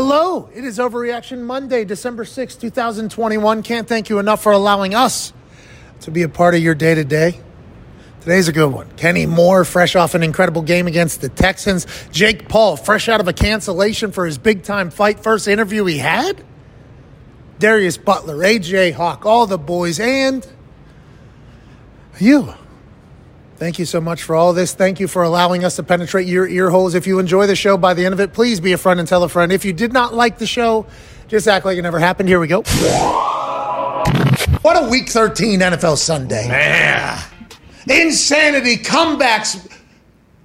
Hello, it is Overreaction Monday, December sixth, 2021. Can't thank you enough for allowing us to be a part of your day to day. Today's a good one. Kenny Moore, fresh off an incredible game against the Texans. Jake Paul, fresh out of a cancellation for his big time fight, first interview he had. Darius Butler, AJ Hawk, all the boys, and you. Thank you so much for all this. Thank you for allowing us to penetrate your ear holes. If you enjoy the show by the end of it, please be a friend and tell a friend. If you did not like the show, just act like it never happened. Here we go. What a week 13 NFL Sunday. Yeah. Insanity, comebacks,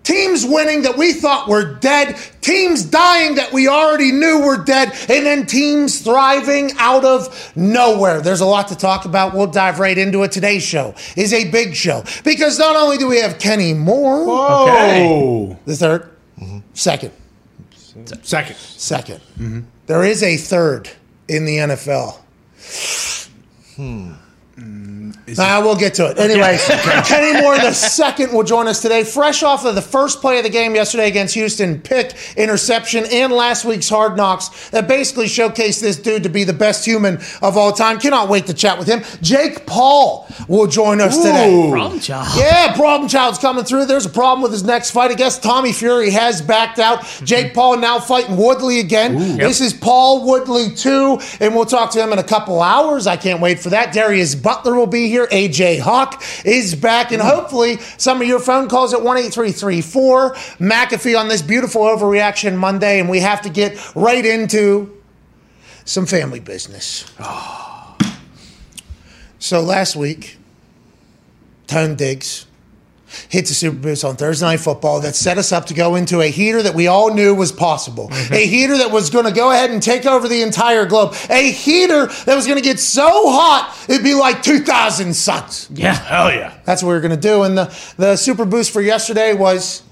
teams winning that we thought were dead, teams dying that we already knew were dead, and then teams thriving out of nowhere. There's a lot to talk about. We'll dive right into it. Today's show is a big show because not only do we have Kenny Moore, Oh. the 3rd second, Second. 2nd There is a third in the NFL. Hmm. Nah, we'll get to it. Anyways, Kenny Moore the second will join us today, fresh off of the first play of the game yesterday against Houston, pick, interception, and last week's hard knocks that basically showcased this dude to be the best human of all time. Cannot wait to chat with him. Jake Paul will join us today. Problem child. Yeah, problem child's coming through. There's a problem with his next fight. I guess Tommy Fury has backed out. Jake mm-hmm. Paul now fighting Woodley again. This is Paul Woodley 2, and we'll talk to him in a couple hours. I can't wait for that. Darius Butler will be here. AJ Hawk is back, and hopefully some of your phone calls at 1 8334 McAfee on this beautiful overreaction Monday, and we have to get right into some family business. So last week, Tone Diggs hits the Super Boost on Thursday Night Football that set us up to go into a heater that we all knew was possible. Mm-hmm. A heater that was going to go ahead and take over the entire globe. A heater that was going to get so hot it'd be like 2,000 suns. Yeah. Hell yeah. That's what we are going to do. And the, the Super Boost for yesterday was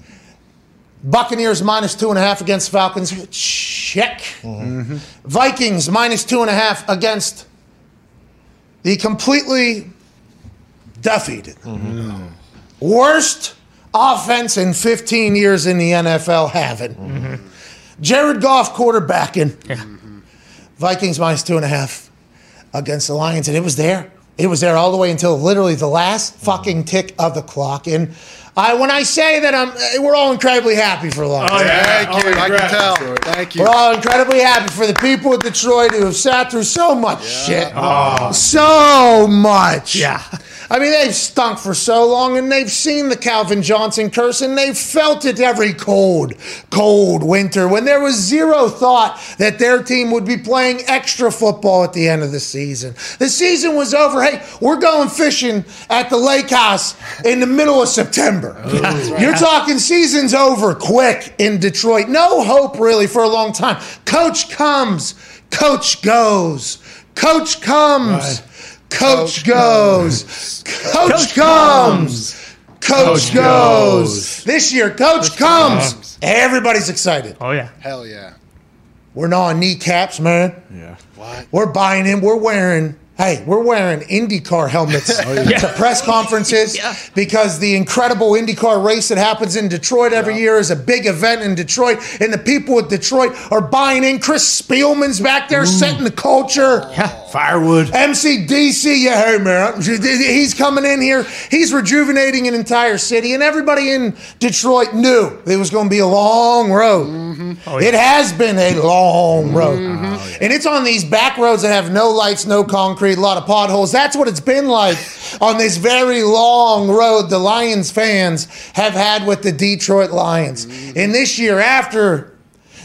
Buccaneers minus two and a half against Falcons. Check. Mm-hmm. Vikings minus two and a half against the completely defeated. Mm-hmm. Worst offense in 15 years in the NFL having. Mm-hmm. Jared Goff quarterbacking. Vikings minus two and a half against the Lions, and it was there. It was there all the way until literally the last fucking tick of the clock. And I, when I say that I'm, we're all incredibly happy for the Lions. Oh, yeah. Thank oh, you. Oh, I can tell. Detroit. Thank you. We're all incredibly happy for the people of Detroit who have sat through so much shit. Oh. So much. Yeah. I mean, they've stunk for so long and they've seen the Calvin Johnson curse and they've felt it every cold, cold winter when there was zero thought that their team would be playing extra football at the end of the season. The season was over. Hey, we're going fishing at the lake house in the middle of September. Oh, You're talking season's over quick in Detroit. No hope really for a long time. Coach comes, coach goes. Coach comes. Coach goes. Coach comes. Coach Coach goes. goes. This year, Coach comes. Everybody's excited. Oh yeah. Hell yeah. We're gnawing kneecaps, man. Yeah. What? We're buying in. We're wearing. Hey, we're wearing IndyCar helmets oh, to press conferences Yeah. because the incredible IndyCar race that happens in Detroit every year is a big event in Detroit, and the people at Detroit are buying in. Chris Spielman's back there setting the culture. Yeah, Firewood. MCDC, yeah, hey man, he's coming in here. He's rejuvenating an entire city, and everybody in Detroit knew it was going to be a long road. Mm-hmm. Oh, it has been a long mm-hmm. road, oh, and it's on these back roads that have no lights, no concrete, a lot of potholes. That's what it's been like on this very long road the Lions fans have had with the Detroit Lions. And this year, after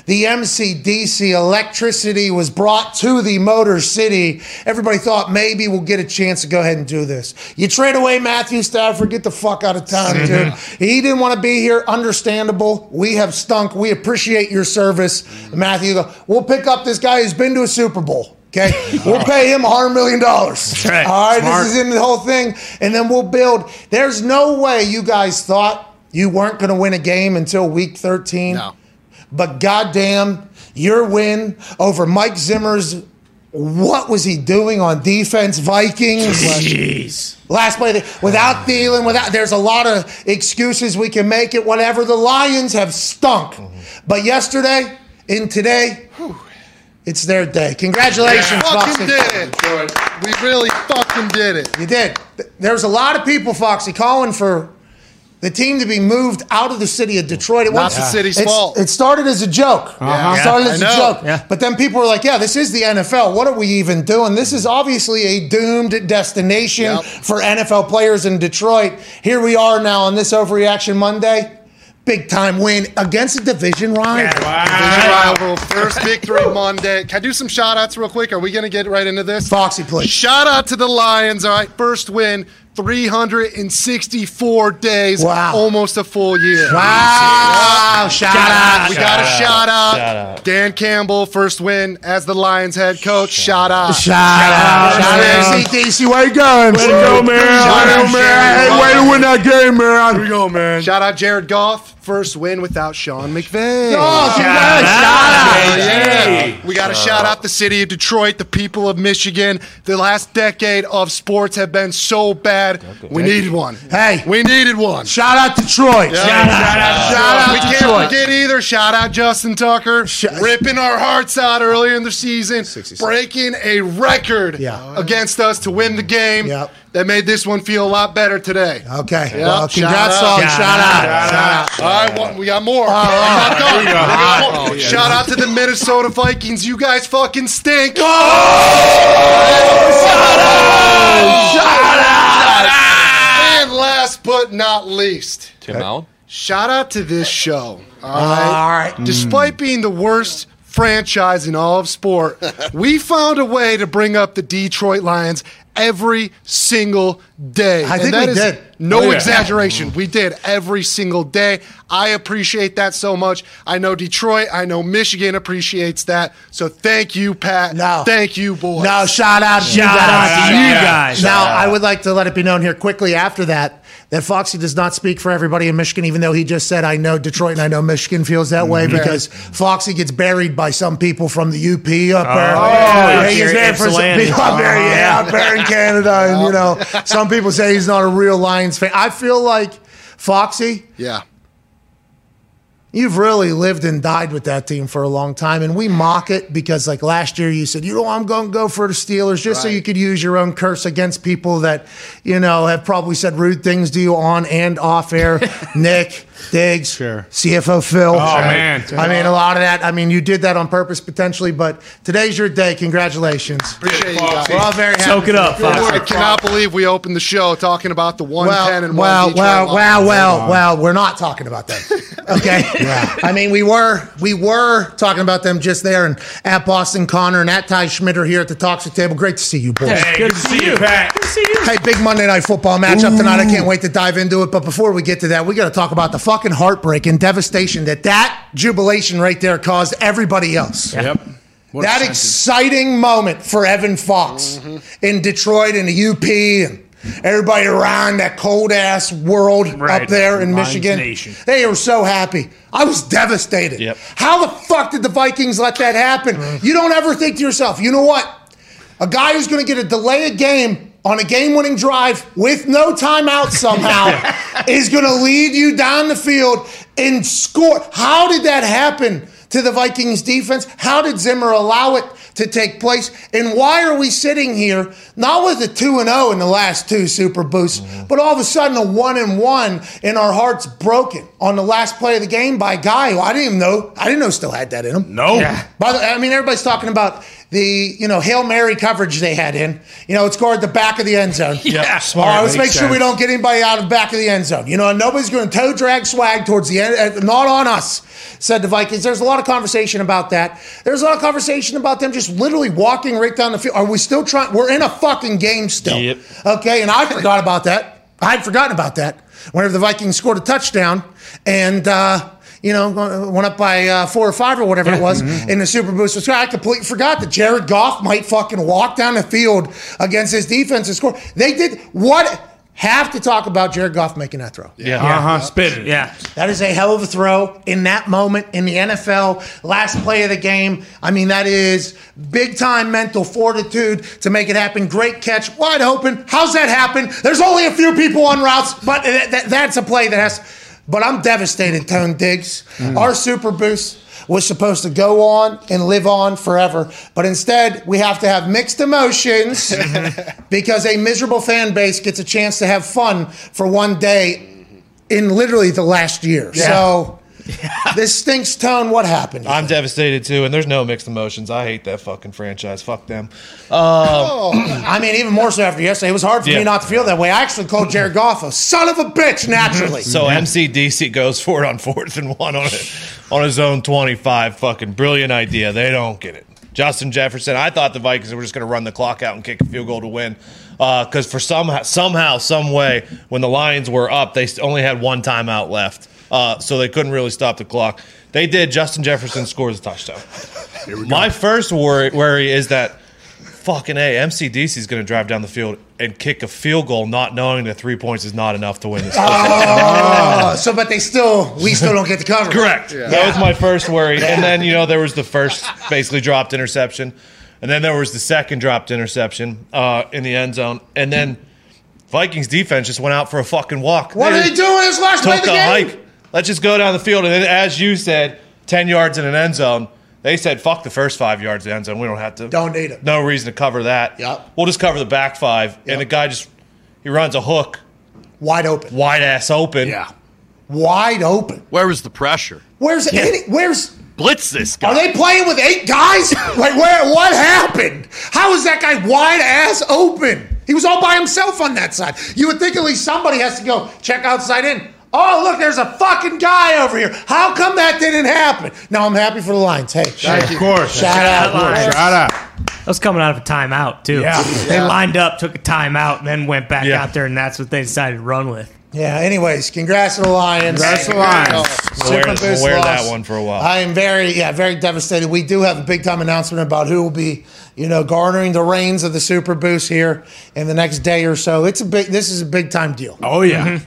the MCDC electricity was brought to the Motor City. Everybody thought maybe we'll get a chance to go ahead and do this. You trade away Matthew Stafford, get the fuck out of town, dude. He didn't want to be here. Understandable. We have stunk. We appreciate your service, Matthew. We'll pick up this guy who's been to a Super Bowl. Okay, we'll pay him a hundred million dollars. right. All right, Smart. this is in the whole thing, and then we'll build. There's no way you guys thought you weren't going to win a game until week 13. No. But goddamn, your win over Mike Zimmer's what was he doing on defense? Vikings. Jeez. Last play, without Thielen, without there's a lot of excuses we can make it. Whatever. The Lions have stunk, mm-hmm. but yesterday and today, It's their day. Congratulations, Fucking Foxy. did it. We really fucking did it. You did. There's a lot of people, Foxy, calling for the team to be moved out of the city of Detroit. It Not was- the city's it's- fault. It started as a joke. Uh-huh. It started as I a know. joke. Yeah. But then people were like, yeah, this is the NFL. What are we even doing? This is obviously a doomed destination Yep. for NFL players in Detroit. Here we are now on this Overreaction Monday. Big time win against a division rival. Division rival, first victory Monday. Can I do some shout outs real quick? Are we going to get right into this? Foxy, please. Shout out to the Lions. All right, first win, 364 days. Wow. Almost a full year. Wow. Shout, out. We got a shout out. Shout out. Dan Campbell, first win as the Lions head coach. Shout out. Shout out. Shout Shout out. out. CDC, where you going? Way to go, man. Shout out, man. Hey, way to win that game, man. Here we go, man. Shout out Jared Goff, first win without Sean McVay. Oh, congrats. out. Shout out. Yeah. We got to shout out the city of Detroit, the people of Michigan. The last decade of sports have been so bad. We needed one. Hey. we needed one. Shout out Detroit. Yeah. Shout out. Shout out we can't forget either. Shout out Justin Tucker, Sh- ripping our hearts out earlier in the season, breaking a record Yeah. against us to win the game. Yep. That made this one feel a lot better today. Okay. Yeah. Well, congrats, Shout all. out. Shout, out. Shout out. All right, well, we got more. I'm not done. We got more. Oh, shout out to the Minnesota Vikings. You guys fucking stink. Oh! Oh! Shout out. Shout out. And last but not least, Tim Allen. shout out to this show. All right. All right. Mm. Despite being the worst franchise in all of sport, we found a way to bring up the Detroit Lions every single day. I think that we is did. No Oh, yeah. exaggeration. We did every single day. I appreciate that so much. I know Detroit, I know Michigan appreciates that. So thank you, Pat. No. Thank you, boys. No, shout out to you guys. out to you guys. Now, I would like to let it be known here quickly after that that Foxy does not speak for everybody in Michigan, even though he just said, I know Detroit and I know Michigan feels that way because Foxy gets buried by some people from the UP up there. Oh, yeah. he gets buried for some people up there, yeah, out there in Canada. And, you know, some people say he's not a real Lions fan. I feel like Foxy, Yeah. You've really lived and died with that team for a long time, and we mock it because, like last year, you said, "You know, I'm going to go for the Steelers just so you could use your own curse against people that, you know, have probably said rude things to you on and off air." Nick, Diggs, Sure. CFO Phil. Oh, man. I mean, a lot of that. I mean, you did that on purpose potentially, but today's your day. Congratulations. Appreciate you guys. We're all very happy. Soak it up, you. Foxy. I cannot believe we opened the show talking about the 110 and 1 well, Detroit well, Lions. well, well, well, we're not talking about them. Okay. yeah. I mean, we were we were talking about them just there, and at Boston Connor and at Ty Schmidt are here at the Toxic Table. Great to see you, boys. Hey, Good to see you, Pat. Good to see you. Hey, big Monday Night Football matchup tonight. I can't wait to dive into it. But before we get to that, we got to talk about the fucking heartbreak and devastation that that jubilation right there caused everybody else. Yep. What a that exciting moment for Evan Fox mm-hmm. in Detroit and the UP and everybody around that cold ass world Right. up there in Lions Michigan. Nation. They were so happy. I was devastated. Yep. How the fuck did the Vikings let that happen? Mm. You don't ever think to yourself, you know what? A guy who's going to get a delay a game on a game winning drive with no timeout somehow is going to lead you down the field and score. How did that happen to the Vikings defense? How did Zimmer allow it to take place? And why are we sitting here not with a 2 and 0 in the last two Super Boosts, mm-hmm. but all of a sudden a 1 and 1 and our hearts broken on the last play of the game by a guy who I didn't even know, I didn't know still had that in him. No. By the, I mean, everybody's talking about the you know hail mary coverage they had in. You know, it's guard the back of the end zone. Yeah, All right, let's make Makes sure we don't get anybody out of the back of the end zone. You know, nobody's going to toe drag swag towards the end. uh, Not on us, said the Vikings. There's a lot of conversation about that. There's a lot of conversation about them just literally walking right down the field. Are we still trying? We're in a fucking game still. Yep. Okay, and I forgot about that. I'd forgotten about that. Whenever the Vikings scored a touchdown and. uh you know, went up by uh, four or five or whatever it was in the Super Boost. So I completely forgot that Jared Goff might fucking walk down the field against his defense and score. They did what? Have to talk about Jared Goff making that throw. Yeah. Uh huh. Spit it. Yeah. That is a hell of a throw in that moment in the NFL. Last play of the game. I mean, that is big time mental fortitude to make it happen. Great catch, wide open. How's that happen? There's only a few people on routes, but th- th- that's a play that has. But I'm devastated, Tone Diggs. Our Super Boost was supposed to go on and live on forever. But instead, we have to have mixed emotions because a miserable fan base gets a chance to have fun for one day in literally the last year. So this stinks town. What happened? I'm devastated too, and there's no mixed emotions. I hate that fucking franchise. Fuck them. Oh, um, I mean, even more so after yesterday. It was hard for Yeah. me not to feel that way. I actually called Jared Goff a son of a bitch naturally. So MCDC goes for it on fourth and one on it on his own 25. Fucking brilliant idea. They don't get it. Justin Jefferson. I thought the Vikings were just going to run the clock out and kick a field goal to win. Uh, because for somehow, somehow, some way, when the Lions were up, they only had one timeout left, uh, so they couldn't really stop the clock. They did. Justin Jefferson scores a touchdown. My first worry, worry is that fucking a MCDC is going to drive down the field and kick a field goal, not knowing that three points is not enough to win this. Uh, so, but they still, we still don't get the cover. Correct. That was my first worry. And then, you know, there was the first basically dropped interception. And then there was the second dropped interception uh, in the end zone. And then Vikings defense just went out for a fucking walk. What are they doing this last play of the game? hike. Let's just go down the field. And then, as you said, 10 yards in an end zone. They said, fuck the first five yards of the end zone. We don't have to. Don't need it. No reason to cover that. Yep. We'll just cover the back five. And the guy just, he runs a hook Wide open. wide ass open. Yeah. Wide open. Where was the pressure? Where's any, where's Blitz this guy. are they playing with eight guys? like where what happened? How is that guy wide ass open? He was all by himself on that side. You would think at least somebody has to go check outside in. Oh, look, there's a fucking guy over here. How come that didn't happen? Now I'm happy for the Lions. Hey, shout, Of course. shout out. Lions. Shout out. That was coming out of a timeout too. Yeah. They lined up, took a timeout, and then went back Yeah. out there, and that's what they decided to run with. Yeah, anyways, congrats to the Lions. Congrats to the Lions. We'll wear, we'll wear that one for a while. I am very, yeah, very devastated. We do have a big time announcement about who will be, you know, garnering the reins of the Super Boost here in the next day or so. It's a big. This is a big time deal. Oh yeah. Mm-hmm.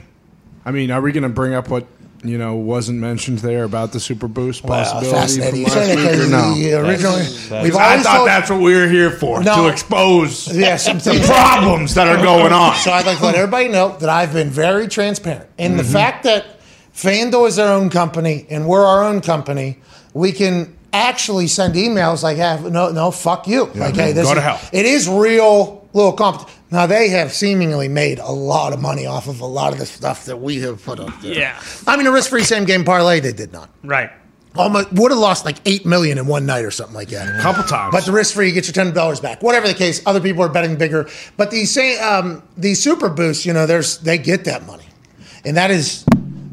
I mean, are we going to bring up what you know wasn't mentioned there about the super boost Wow, possibility fascinating. You from last week or no? the originally we've I thought told, that's what we were here for No. to expose yeah some the problems that are going on. So I'd like to let everybody know that I've been very transparent. And Mm-hmm. the fact that FanDuel is their own company and we're our own company, we can actually send emails like, "Have no, no, fuck you." Like, hey, this Go to is, hell. It is real little comp. Now they have seemingly made a lot of money off of a lot of the stuff that we have put up there. Yeah. I mean, a risk-free same game parlay, they did not. Right. Almost would have lost like eight million in one night or something like that. A couple times. But the risk free, you get your ten dollars back. Whatever the case, other people are betting bigger. But these same um, these super boosts, you know, there's they get that money, and that is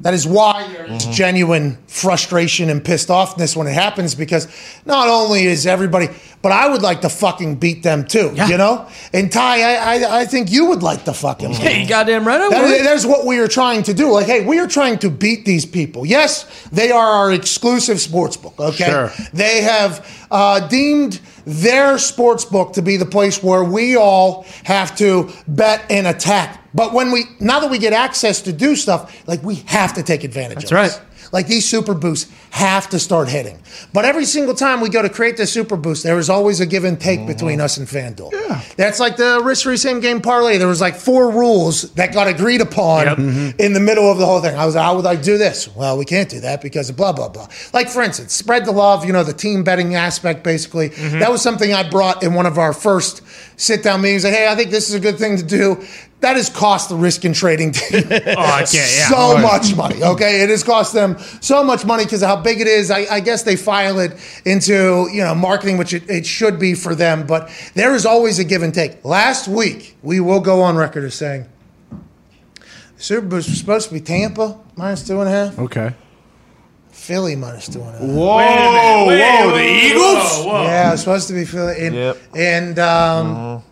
that is why there's genuine frustration and pissed offness when it happens because not only is everybody, but I would like to fucking beat them too, you know. And Ty, I, I I think you would like to fucking. beat Hey, you goddamn right I that would. is, that is what we are trying to do. Like, hey, we are trying to beat these people. Yes, they are our exclusive sports book. Okay, Sure. they have uh, deemed their sports book to be the place where we all have to bet and attack. But when we now that we get access to do stuff, like we have to take advantage. That's of this. right. Like these super boosts have to start hitting. But every single time we go to create this super boost, there is always a give and take mm-hmm. between us and FanDuel. Yeah. That's like the risk free same game parlay. There was like four rules that got agreed upon Yep. Mm-hmm. in the middle of the whole thing. I was like, how would I do this? Well, we can't do that because of blah, blah, blah. Like, for instance, spread the love, you know, the team betting aspect, basically. Mm-hmm. That was something I brought in one of our first sit down meetings. Like, hey, I think this is a good thing to do. That has cost the risk and trading team Oh, I can't. Yeah. so much money. Okay, it has cost them so much money because of how big it is. I, I guess they file it into you know marketing, which it, it should be for them. But there is always a give and take. Last week, we will go on record as saying the Super Boost was supposed to be Tampa minus two and a half, okay. Philly minus two and a half. Whoa, Wait, whoa, whoa, the Eagles. Whoa, whoa. Yeah, it was supposed to be Philly, and, Yep. and um,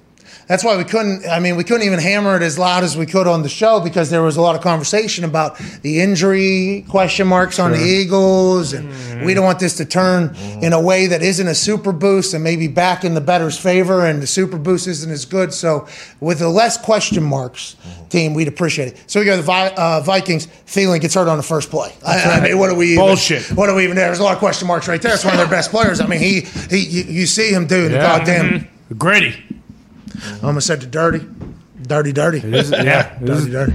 that's why we couldn't. I mean, we couldn't even hammer it as loud as we could on the show because there was a lot of conversation about the injury question marks on the Eagles, and mm-hmm. we don't want this to turn mm-hmm. in a way that isn't a super boost and maybe back in the better's favor, and the super boost isn't as good. So, with the less question marks, mm-hmm. team, we'd appreciate it. So we go to the Vi- uh, Vikings. Thielen gets hurt on the first play. I, I mean, what do we even, Bullshit. What do we even? There's a lot of question marks right there. It's one of their best players. I mean, he he you, you see him the Yeah. goddamn. Gritty. I almost said to dirty, dirty, dirty, It is, yeah, it dirty, is, dirty.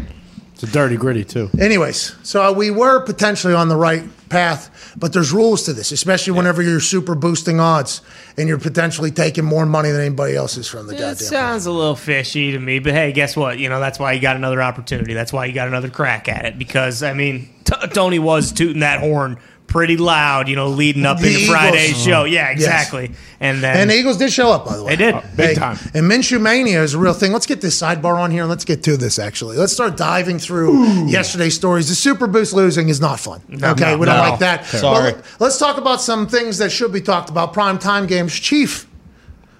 it's a dirty gritty too. Anyways, so we were potentially on the right path, but there's rules to this, especially whenever you're super boosting odds and you're potentially taking more money than anybody else is from the It goddamn. sounds a little fishy to me, but hey, guess what? You know that's why you got another opportunity. That's why you got another crack at it. Because I mean, t- Tony was tooting that horn pretty loud, you know, leading up The into Eagles. Friday's uh-huh. show. Yeah, exactly. And then And the Eagles did show up, by the way. They did. Oh, big time. And Minshew Mania is a real thing. Let's get this sidebar on here and let's get to this, actually. Let's start diving through yesterday's stories. The Super Boost losing is not fun. okay, no, we don't no. like that. Sorry. Well, let's talk about some things that should be talked about. Prime time games. Chief.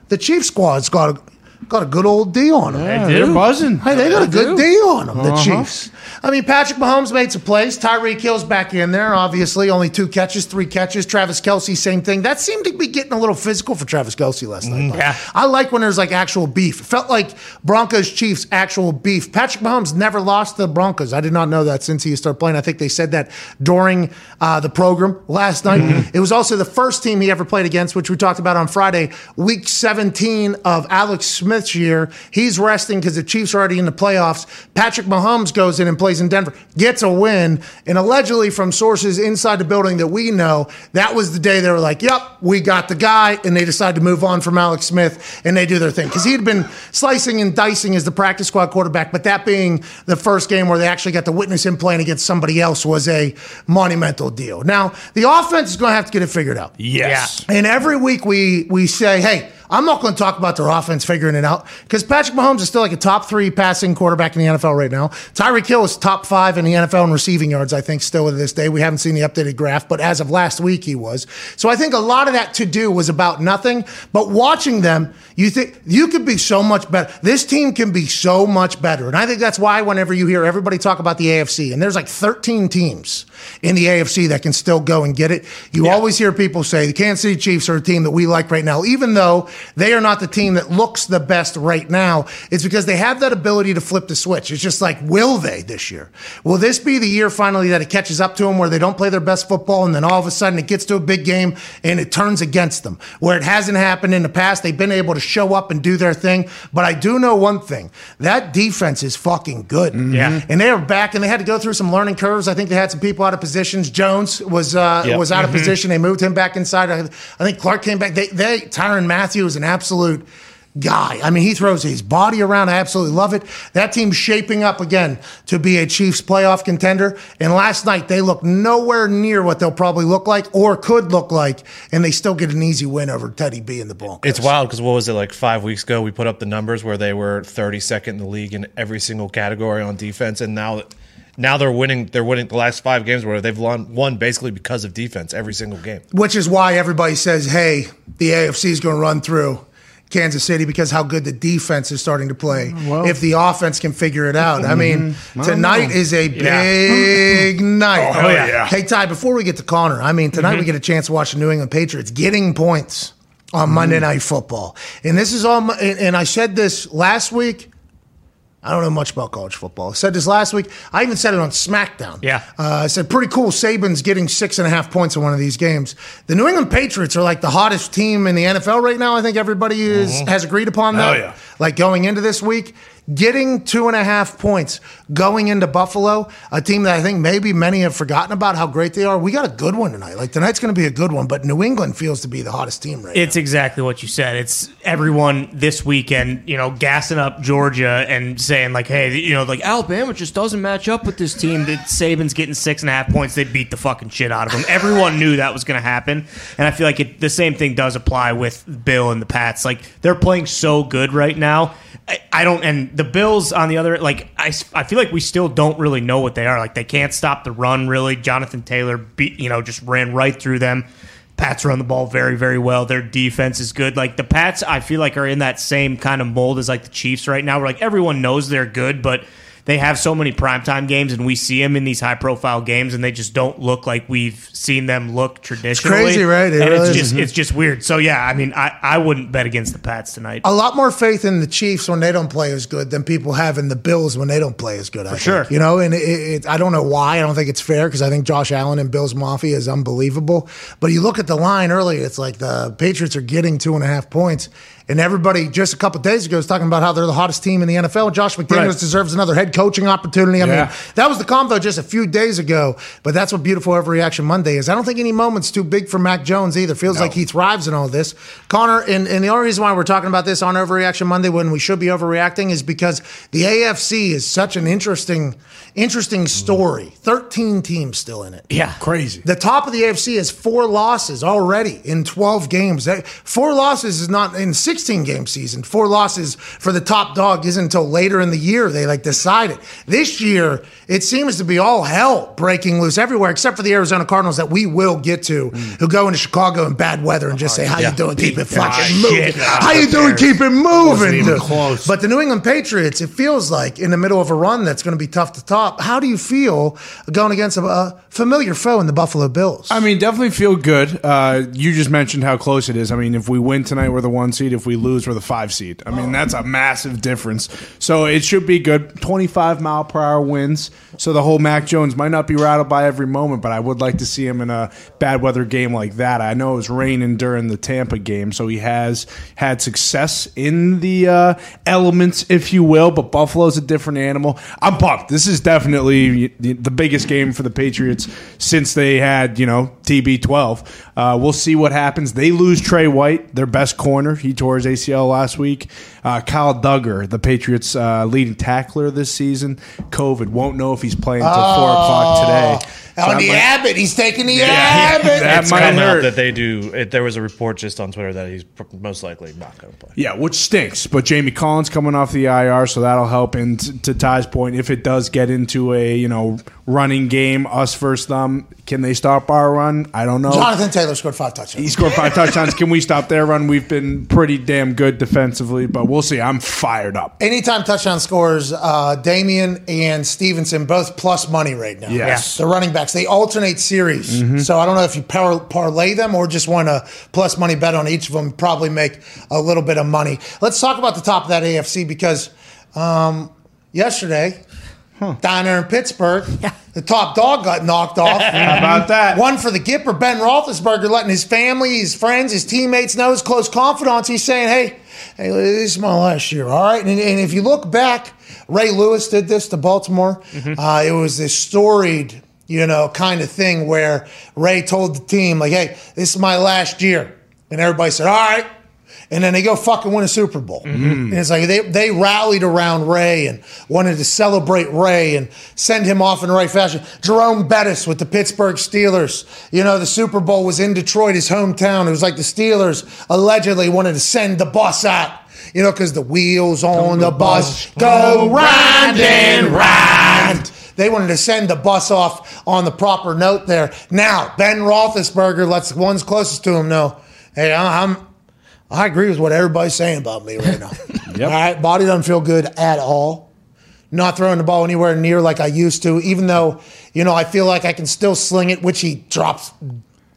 The Chief squad's got a, got a good old D on them. Yeah, they're buzzing. Hey, they got a good do. D on them, the Chiefs. I mean, Patrick Mahomes made some plays. Tyreek Hill's back in there, obviously. Only two catches, three catches. Travis Kelce, same thing. That seemed to be getting a little physical for Travis Kelce last night. Yeah. I like when there's like actual beef. It felt like Broncos Chiefs actual beef. Patrick Mahomes never lost to the Broncos. I did not know that since he started playing. I think they said that during uh, the program last night. It was also the first team he ever played against, which we talked about on Friday, week 17 of Alex Smith's year. He's resting because the Chiefs are already in the playoffs. Patrick Mahomes goes in and plays in Denver, gets a win, and allegedly from sources inside the building that we know, that was the day they were like, yep, we got the guy, and they decided to move on from Alex Smith, and they do their thing. Because he had been slicing and dicing as the practice squad quarterback, but that being the first game where they actually got to witness him playing against somebody else was a monumental deal. Now, the offense is going to have to get it figured out. Yes. And every week we we say, hey, I'm not going to talk about their offense figuring it out because Patrick Mahomes is still like a top three passing quarterback in the NFL right now. Tyreek Hill is top five in the NFL in receiving yards, I think, still to this day. We haven't seen the updated graph, but as of last week, he was. So I think a lot of that to do was about nothing. But watching them, you think you could be so much better. This team can be so much better. And I think that's why whenever you hear everybody talk about the AFC, and there's like 13 teams in the AFC that can still go and get it, you always hear people say the Kansas City Chiefs are a team that we like right now, even though they are not the team that looks the best right now. It's because they have that ability to flip the switch. It's just like, will they this year? Will this be the year finally that it catches up to them where they don't play their best football and then all of a sudden it gets to a big game and it turns against them? Where it hasn't happened in the past, they've been able to show up and do their thing. But I do know one thing that defense is fucking good. Mm-hmm. Yeah. And they are back and they had to go through some learning curves. I think they had some people out of positions. Jones was uh, Yep. was out of position. They moved him back inside. I, I think Clark came back. They, they Tyrann Mathieu is an absolute guy. I mean, he throws his body around. I absolutely love it. That team's shaping up again to be a Chiefs playoff contender. And last night they looked nowhere near what they'll probably look like or could look like, and they still get an easy win over Teddy B and the Broncos. It's wild because what was it like five weeks ago? We put up the numbers where they were 32nd in the league in every single category on defense, and now now they're winning. They're winning the last five games where they've won, won basically because of defense every single game. which is why everybody says, "Hey, the AFC is going to run through Kansas City because how good the defense is starting to play. if the offense can figure it out, I mean, mm-hmm. tonight is a big oh, night. Oh, yeah. yeah. Hey Ty, before we get to Connor, I mean, tonight we mm-hmm. get a chance to watch the New England Patriots getting points on Monday mm. Night Football, and this is all. And and I said this last week. I don't know much about college football. I said this last week. I even said it on SmackDown. Yeah. Uh, I said, pretty cool. Saban's getting six and a half points in one of these games. The New England Patriots are like the hottest team in the NFL right now. I think everybody is has agreed upon that. Oh, yeah. Like going into this week, getting two and a half points going into Buffalo, a team that I think maybe many have forgotten about how great they are. We got a good one tonight. Like tonight's going to be a good one, but New England feels to be the hottest team right now. It's exactly what you said. It's everyone this weekend, you know, gassing up Georgia and saying like, "Hey, you know, like Alabama just doesn't match up with this team." That Saban's getting six and a half points. They beat the fucking shit out of them. Everyone knew that was going to happen, and I feel like it, the same thing does apply with Bill and the Pats. Like they're playing so good right now. I, I don't, and the Bills on the other, like I, I feel like we still don't really know what they are. Like they can't stop the run. Really, Jonathan Taylor beat, you know, just ran right through them. Pats run the ball very, very well. Their defense is good. Like the Pats, I feel like are in that same kind of mold as like the Chiefs right now. Where like everyone knows they're good, but they have so many primetime games, and we see them in these high profile games, and they just don't look like we've seen them look traditionally. crazy, right? It and really it's just it's just weird. So yeah, I mean, I, I wouldn't bet against the Pats tonight. a lot more faith in the Chiefs when they don't play as good than people have in the Bills when they don't play as good. I think. sure. you know, and it, it, I don't know why. I don't think it's fair because I think Josh Allen and Bills Mafia is unbelievable. But you look at the line earlier; it's like the Patriots are getting two and a half points, and everybody just a couple days ago was talking about how they're the hottest team in the NFL. Josh McDaniels Right. deserves another head coaching opportunity. I Yeah. mean, that was the convo just a few days ago, but that's what beautiful overreaction Monday is. I don't think any moment's too big for Mac Jones either. Feels like he thrives in all this. Connor, and, and the only reason why we're talking about this on overreaction Monday when we should be overreacting is because the AFC is such an interesting, interesting story. 13 teams still in it. Yeah. Crazy. The top of the AFC has four losses already in 12 games. Four losses is not in 16 game season. Four losses for the top dog isn't until later in the year they like decide it. This year, it seems to be all hell breaking loose everywhere except for the Arizona Cardinals that we will get to, who go into Chicago in bad weather and just say, "How you doing? Keep it fucking moving. How you doing? Keep it moving." even dude." close. But the New England Patriots, it feels like in the middle of a run that's going to be tough to top. How do you feel going against a, a familiar foe in the Buffalo Bills? I mean, definitely feel good. Uh, you just mentioned how close it is. I mean, if we win tonight, we're the one seed. If we lose, we're the five seed. I mean, that's a massive difference. So it should be good. 25 mile per hour winds. So the whole Mac Jones might not be rattled by every moment, but I would like to see him in a bad weather game like that. I know it was raining during the Tampa game, so he has had success in the uh, elements, if you will, but Buffalo's a different animal. I'm pumped. This is definitely the the biggest game for the Patriots since they had, you know, TB12. Uh, we'll see what happens. They lose Tre White, their best corner. He tore his ACL last week. Uh, Kyle Dugger, the Patriots' uh, leading tackler this season, COVID. Won't know if he's playing until 4 o'clock today. So on I the might- Abbott, he's taking the Yeah, Abbott. that It's might come out that they do. It, there was a report just on Twitter that he's pr- most likely not going to play. Yeah, which stinks. But Jamie Collins coming off the IR, so that'll help. And t- to Ty's point, if it does get into a you know running game, us versus them, can they stop our run? I don't know. Jonathan Taylor scored five touchdowns. He scored five touchdowns. Can we stop their run? We've been pretty damn good defensively, but we'll see. I'm fired up. Anytime touchdown scores, uh, Damien and Stevenson both plus money right now. Yes. The running they alternate series. So I don't know if you par- parlay them or just want to plus money bet on each of them, probably make a little bit of money. Let's talk about the top of that AFC because um, yesterday, down there in Pittsburgh, the top dog got knocked off. How about that? One for the Gipper, Ben Roethlisberger, letting his family, his friends, his teammates know, his close confidants. He's saying, "Hey, hey, this is my last year, all right." And, and if you look back, Ray Lewis did this to Baltimore. Uh, it was this storied, you know, kind of thing where Ray told the team, like, "Hey, this is my last year," and everybody said, "All right." And then they go fucking win a Super Bowl. Mm-hmm. And it's like they, they rallied around Ray and wanted to celebrate Ray and send him off in the right fashion. Jerome Bettis with the Pittsburgh Steelers. You know, the Super Bowl was in Detroit, his hometown. It was like the Steelers allegedly wanted to send the bus out. You know, because the wheels on the bus go round and round. They wanted to send the bus off on the proper note there. Now, Ben Roethlisberger lets the ones closest to him know, hey, I- I'm I agree with what everybody's saying about me right now. All right, body doesn't feel good at all. Not throwing the ball anywhere near like I used to, even though you know I feel like I can still sling it, which he drops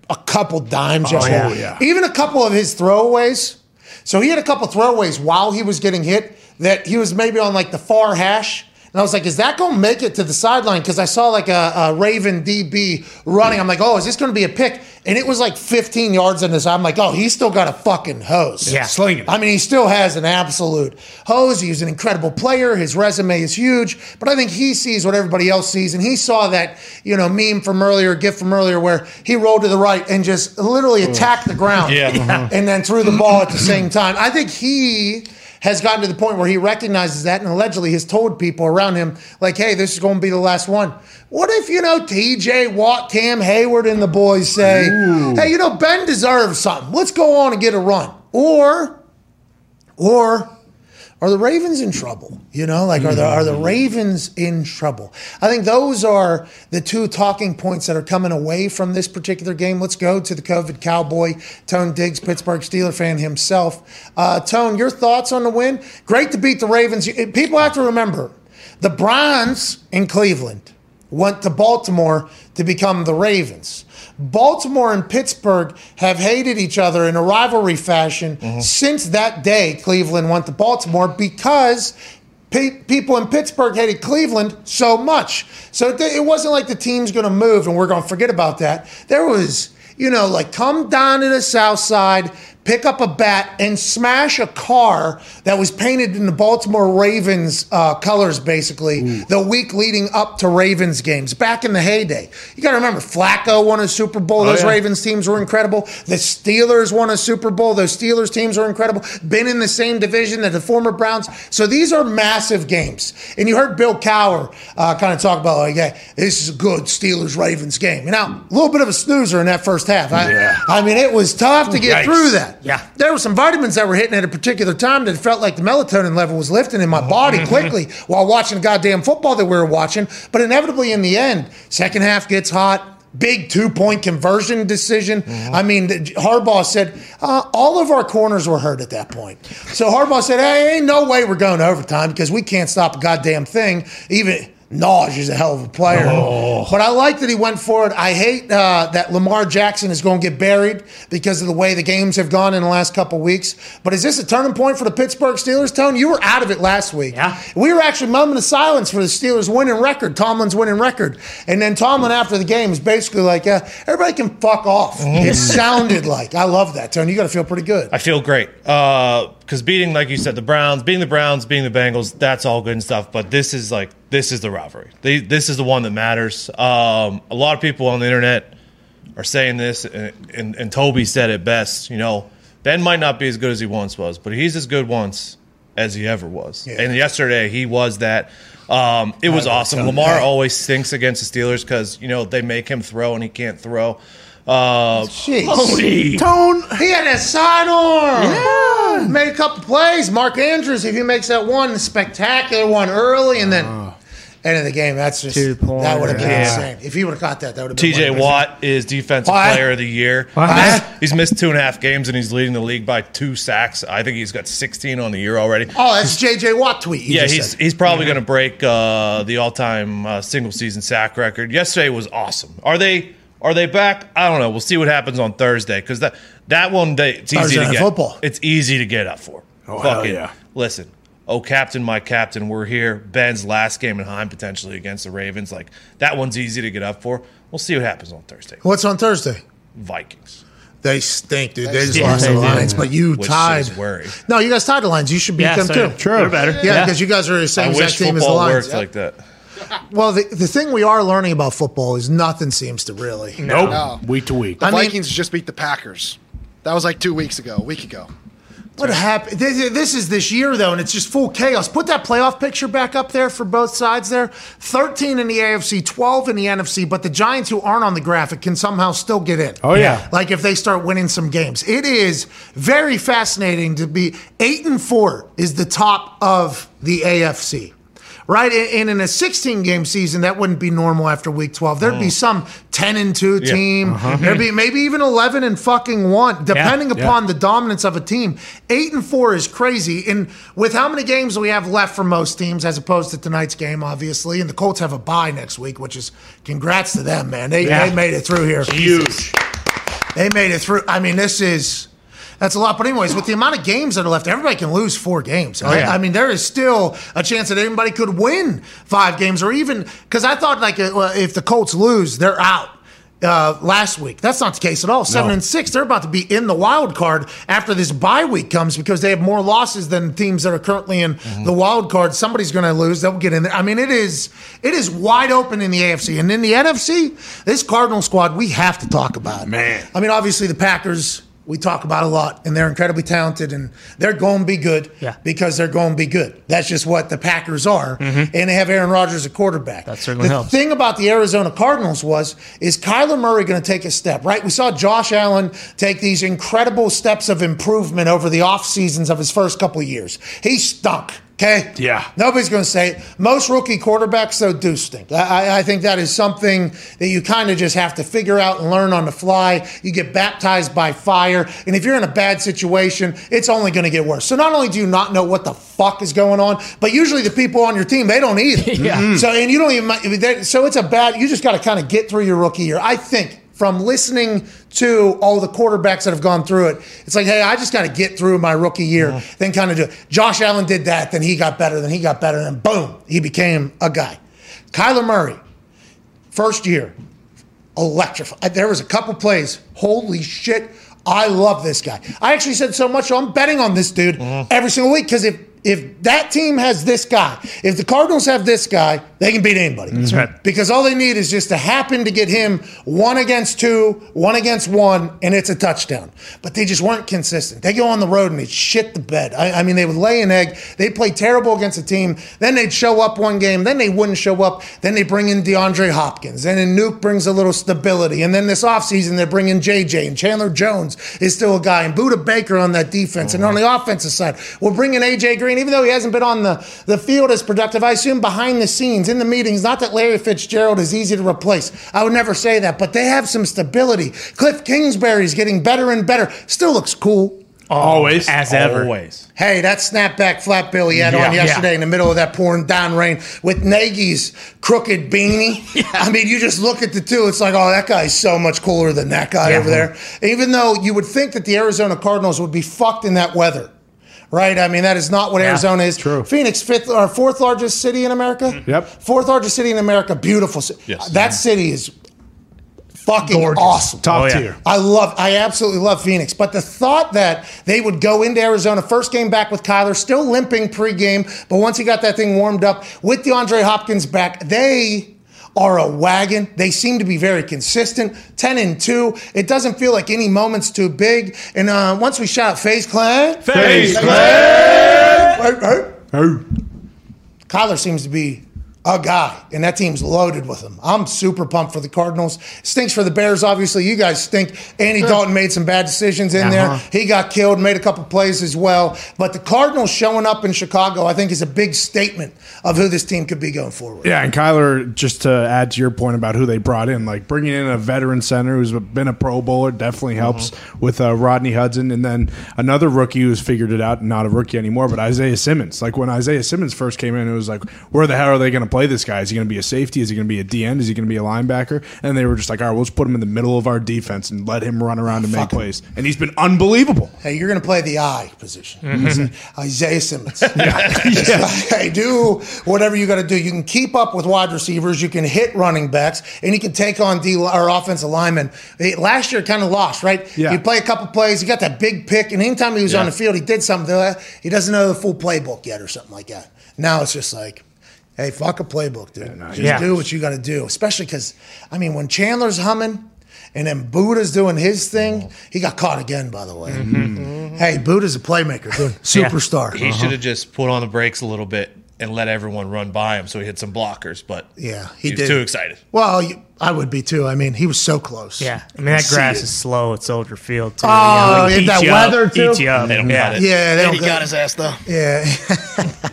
a couple dimes oh, yesterday. yeah. Even a couple of his throwaways. So he had a couple throwaways while he was getting hit that he was maybe on like the far hash. And I was like, is that going to make it to the sideline? Because I saw like a, a Raven DB running. I'm like, oh, is this going to be a pick? And it was like 15 yards in this. I'm like, oh, he's still got a fucking hose. Yeah. Slinging it. I mean, he still has an absolute hose. He's an incredible player. His resume is huge, but I think he sees what everybody else sees, and he saw that you know meme from earlier, gift from earlier, where he rolled to the right and just literally attacked the ground, Yeah. Uh-huh. and then threw the ball at the same time. I think he has gotten to the point where he recognizes that and allegedly has told people around him, like, hey, this is going to be the last one. What if, you know, TJ Watt, Cam Hayward, and the boys say, hey, you know, Ben deserves something. Let's go on and get a run. Or, or are the Ravens in trouble? You know, like are the are the Ravens in trouble? I think those are the two talking points that are coming away from this particular game. Let's go to the COVID cowboy, Tone Diggs, Pittsburgh Steeler fan himself. Uh, Tone, your thoughts on the win? Great to beat the Ravens. People have to remember the Browns in Cleveland went to Baltimore to become the Ravens. Baltimore and Pittsburgh have hated each other in a rivalry fashion mm-hmm. since that day Cleveland went to Baltimore because pe- people in Pittsburgh hated Cleveland so much. So th- it wasn't like the team's going to move and we're going to forget about that. There was, you know, like come down to the south side, pick up a bat and smash a car that was painted in the Baltimore Ravens uh, colors, basically, the week leading up to Ravens games back in the heyday. You got to remember, Flacco won a Super Bowl. Those yeah. Ravens teams were incredible. The Steelers won a Super Bowl. Those Steelers teams were incredible. Been in the same division that the former Browns. So these are massive games. And you heard Bill Cowher uh, kind of talk about, like, yeah, this is a good Steelers Ravens game. You know, a little bit of a snoozer in that first half. I, Yeah. I mean, it was tough to get Yikes. through that. Yeah. There were some vitamins that were hitting at a particular time that felt like the melatonin level was lifting in my body quickly while watching the goddamn football that we were watching. But inevitably, in the end, second half gets hot. Big two point conversion decision. I mean, Harbaugh said uh, all of our corners were hurt at that point. So Harbaugh said, "Hey, ain't no way we're going to overtime because we can't stop a goddamn thing." Even Naj is a hell of a player. Oh. But I like that he went for it. I hate uh, that Lamar Jackson is going to get buried because of the way the games have gone in the last couple weeks. But is this a turning point for the Pittsburgh Steelers, Tone? You were out of it last week. Yeah. We were actually moment of silence for the Steelers' winning record, Tomlin's winning record. And then Tomlin, after the game, is basically like, yeah, everybody can fuck off. Mm. It sounded like. I love that, Tone. You got to feel pretty good. I feel great uh, because beating, like you said, the Browns, beating the Browns, beating the Bengals, that's all good and stuff. But this is like this is the rivalry. They, this is the one that matters. Um, a lot of people on the internet are saying this, and, and, and Toby said it best. You know, Ben might not be as good as he once was, but he's as good once as he ever was. Yeah. And yesterday he was that. Um, it was awesome. tell Lamar you. always stinks against the Steelers because you know they make him throw and he can't throw. Uh, Jeez. Tone. He had a sidearm. Yeah. Made a couple plays. Mark Andrews, if he makes that one spectacular one early and then end of the game, that's just Two-pointer. that would have been Yeah. insane. If he would have caught that, that would have been TJ one of Watt is defensive Why? player of the year. Why? He's missed two and a half games and he's leading the league by two sacks. I think he's got 16 on the year already. Oh, that's JJ Watt tweet. you yeah, just he's said. he's probably going to break uh, the all-time uh, single season sack record. Yesterday was awesome. Are they are they back? I don't know. We'll see what happens on Thursday because that that one day it's easy Thursday to Night get. Football. It's easy to get up for. Oh, hell Fucking yeah. listen. Oh, captain, my captain, we're here. Ben's last game in Heinz potentially against the Ravens. Like that one's easy to get up for. We'll see what happens on Thursday. What's on Thursday? Vikings. They stink, dude. They just Yeah, lost they the do. Lions, but you Which tied. worry. No, you guys tied the Lions. You should beat Yeah, them so too. True. They're better. Yeah, because you guys are the I same exact team as the football Lions. worked like that. Well, the, the thing we are learning about football is nothing seems to really. Nope. No. Week to week. The I mean- Vikings just beat the Packers. That was like two weeks ago, a week ago. What happened? This, this is this year though, and it's just full chaos. Put that playoff picture back up there for both sides. There, thirteen in the AFC, twelve in the NFC. But the Giants, who aren't on the graphic, can somehow still get in. Oh, yeah. like if they start winning some games, it is very fascinating to be eight and four is the top of the AFC. Right, and in a 16 game season, that wouldn't be normal after week 12. There'd be mm. some 10 and 2 team. Uh-huh. There'd be maybe even 11 and fucking 1, depending Yeah. upon the dominance of a team. 8 and 4 is crazy. And with how many games we have left for most teams, as opposed to tonight's game, obviously, and the Colts have a bye next week, which is congrats to them, man. They, Yeah. they made it through here. Huge. They made it through. I mean, this is that's a lot. But anyways, with the amount of games that are left, everybody can lose four games. I, yeah. I mean, there is still a chance that anybody could win five games, or even because I thought like uh, if the Colts lose, they're out. Uh, last week, that's not the case at all. Seven and six, they're about to be in the wild card after this bye week comes because they have more losses than teams that are currently in the wild card. Somebody's going to lose; they'll get in there. I mean, it is it is wide open in the AFC and in the NFC. This Cardinal squad, we have to talk about. Man. I mean, obviously the Packers we talk about a lot, and they're incredibly talented, and they're going to be good Yeah. because they're going to be good. That's just what the Packers are, and they have Aaron Rodgers at quarterback. Mm-hmm. That certainly the helps. thing about the Arizona Cardinals was is Kyler Murray going to take a step right? We saw Josh Allen take these incredible steps of improvement over the off seasons of his first couple of years. He stunk. Okay. Yeah. Nobody's going to say it. Most rookie quarterbacks, though, do stink. I, I- think that is something that you kind of just have to figure out and learn on the fly. You get baptized by fire. And if you're in a bad situation, it's only going to get worse. So not only do you not know what the fuck is going on, but usually the people on your team, they don't either. Yeah. So, and you don't even, so it's a bad, you just got to kind of get through your rookie year. I think from listening to all the quarterbacks that have gone through it, it's like, hey, I just got to get through my rookie year, uh-huh. then kind of do it. Josh Allen did that, then he got better, then he got better, and boom, he became a guy. Kyler Murray, first year, electrified. There was a couple plays. Holy shit. I love this guy. I actually said so much, so I'm betting on this dude uh-huh. every single week because if if that team has this guy, if the Cardinals have this guy, they can beat anybody. That's mhm. right. Because all they need is just to happen to get him one against two, one against one, and it's a touchdown. But they just weren't consistent. They go on the road and they shit the bed. I, I mean, they would lay an egg. They'd play terrible against a team. Then they'd show up one game. Then they wouldn't show up. Then they bring in DeAndre Hopkins. And then Nuke brings a little stability. And then this offseason, they bring in JJ. And Chandler Jones is still a guy. And Budda Baker on that defense. And on the offensive side, we're bringing AJ Green, even though he hasn't been on the, the field as productive, I assume behind the scenes, in the meetings, not that Larry Fitzgerald is easy to replace. I would never say that, but they have some stability. Cliff Kingsbury's getting better and better. Still looks cool. Oh, Always. as ever. Always. Hey, that snapback flat bill he had Yeah, on yesterday yeah. in the middle of that pouring down rain with Nagy's crooked beanie. I mean, you just look at the two, it's like, oh, that guy's so much cooler than that guy Yeah. over there. Even though you would think that the Arizona Cardinals would be fucked in that weather. Right? I mean, that is not what Arizona is. true. Phoenix, fifth or fourth largest city in America? Mm-hmm. Yep. Fourth largest city in America. Beautiful. ci- Yes. That city is fucking Gorgeous. awesome. Top Oh, yeah. tier. I love, I absolutely love Phoenix. But the thought that they would go into Arizona, first game back with Kyler, still limping pregame, but once he got that thing warmed up with DeAndre Hopkins back, they are a wagon. They seem to be very consistent. 10 and 2. It doesn't feel like any moment's too big. And uh, once we shout FaZe Clan, Face Hey, hey. Oh. Kyler seems to be a guy, and that team's loaded with him. I'm super pumped for the Cardinals. Stinks for the Bears, obviously. You guys stink. Andy Dalton made some bad decisions in Uh-huh. there. He got killed, made a couple plays as well. But the Cardinals showing up in Chicago, I think, is a big statement of who this team could be going forward. Yeah, and Kyler, just to add to your point about who they brought in, like bringing in a veteran center who's been a Pro Bowler definitely helps with uh, Rodney Hudson, and then another rookie who's figured it out, not a rookie anymore, but Isaiah Simmons. Like when Isaiah Simmons first came in, it was like, where the hell are they going to play this guy? Is he going to be a safety? Is he going to be a DN? Is he going to be a linebacker? And they were just like, all right, we'll just put him in the middle of our defense and let him run around and make him. plays. And he's been unbelievable. Hey, you're going to play the I position. Mm-hmm. Isaiah Simmons. Yeah, hey, do whatever you got to do. You can keep up with wide receivers. You can hit running backs, and you can take on D or offensive linemen. Hey, Last year, kind of lost, right? Yeah. You play a couple plays. You got that big pick, and anytime he was on the field, he did something. He doesn't know the full playbook yet, or something like that. Now it's just like. Hey, fuck a playbook, dude. Just Yeah. do what you got to do. Especially because, I mean, when Chandler's humming and then Budda's doing his thing, mm-hmm. he got caught again, by the way. Mm-hmm. Mm-hmm. Hey, Budda's a playmaker, dude. Superstar. He uh-huh. should have just put on the brakes a little bit and let everyone run by him so he hit some blockers, but Yeah, he, he was did. too excited. Well, you, I would be too. I mean, he was so close. Yeah, I mean that grass is slow at Soldier Field too. Oh, it yeah, eats that you weather, up, too? Eats you up. They don't yeah. got it. Yeah, they And he don't got his ass though. Yeah.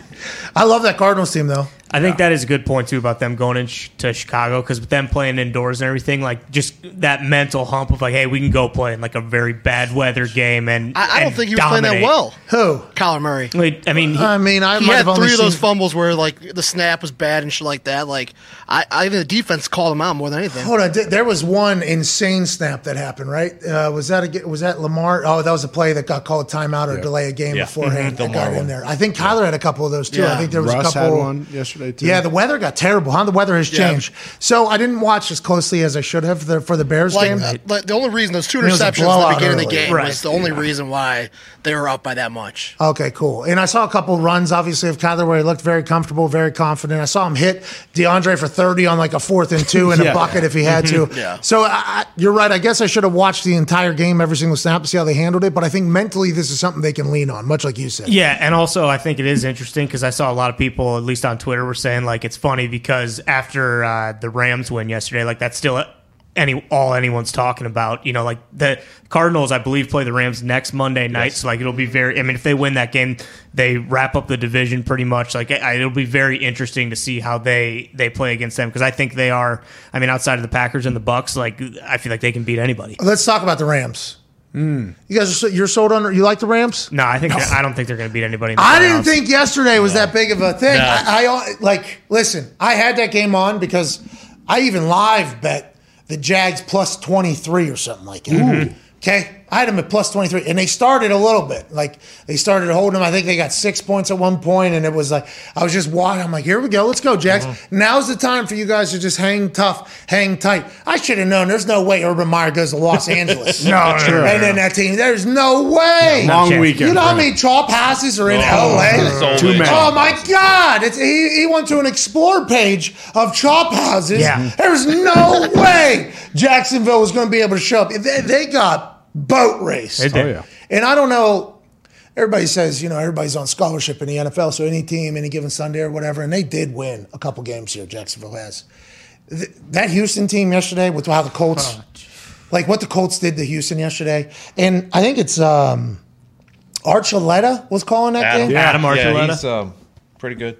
I love that Cardinals team, though. I think that is a good point too about them going into Chicago because with them playing indoors and everything, like just that mental hump of like, hey, we can go play in like a very bad weather game and I, I don't and think he was playing that well. Who? Kyler Murray. Like, I mean, he- I mean, I He might had have only three of those fumbles where like the snap was bad and shit like that. Like I, I think the defense called him out more than anything. Hold on, th- there was one insane snap that happened, right? Uh, was that a, ge- was that Lamar? Oh, that was a play that got called timeout or delay a game Yeah. beforehand. Mhm. That got Lamar in there. I think Kyler had a couple of those too. I think there was Russ a couple. had one yesterday too. Yeah, the weather got terrible. Huh? The weather has Yeah. changed. So I didn't watch as closely as I should have for the, for the Bears Like, game. uh, like the only reason those two it was a interceptions at the blowout beginning of the game Right. was the only reason why they were up by that much. Okay, cool. And I saw a couple runs, obviously, of Kyler where he looked very comfortable, very confident. I saw him hit DeAndre for 30 on like a fourth and two in a bucket if he had to. Yeah. So I, I, you're right. I guess I should have watched the entire game, every single snap to see how they handled it. But I think mentally, this is something they can lean on, much like you said. Yeah, and also I think it is interesting because I saw a lot of people, at least on Twitter, were saying like it's funny because after uh, the Rams win yesterday, like that's still any all anyone's talking about. You know, like the Cardinals, I believe, play the Rams next Monday night, so like it'll be very. I mean, if they win that game, they wrap up the division pretty much. Like I, it'll be very interesting to see how they they play against them because I think they are. I mean, outside of the Packers and the Bucs, like I feel like they can beat anybody. Let's talk about the Rams. Mm. You guys are so, you're sold on. You like the Rams? No, I think I don't think they're going to beat anybody. In the I didn't think yesterday was that big of a thing. No. I, I like listen. I had that game on because I even live bet the Jags plus twenty three or something like that. Mm-hmm. Okay, I had them at plus 23, and they started a little bit. Like they started holding them. I think they got six points at one point, and it was like I was just watching. I'm like, here we go, let's go, Jags. Mm-hmm. Now's the time for you guys to just hang tough, hang tight. I should have known. There's no way Urban Meyer goes to Los Angeles. No, no, no, and then that team, there's no way. Long chance. weekend. You know for how many chop passes are in LA? so Too many. many. Oh my God! It's, he, he went to an explore page of chop houses. Yeah. There's no way Jacksonville was going to be able to show up. They, they got boat race. They did. Oh, yeah. And I don't know. Everybody says, you know, everybody's on scholarship in the NFL, so any team, any given Sunday or whatever, and they did win a couple games here. Jacksonville has Th- that Houston team yesterday with how the Colts, like what the Colts did to Houston yesterday, and I think it's um, Archuleta was calling that Adam, game. Adam yeah, he's um, pretty good.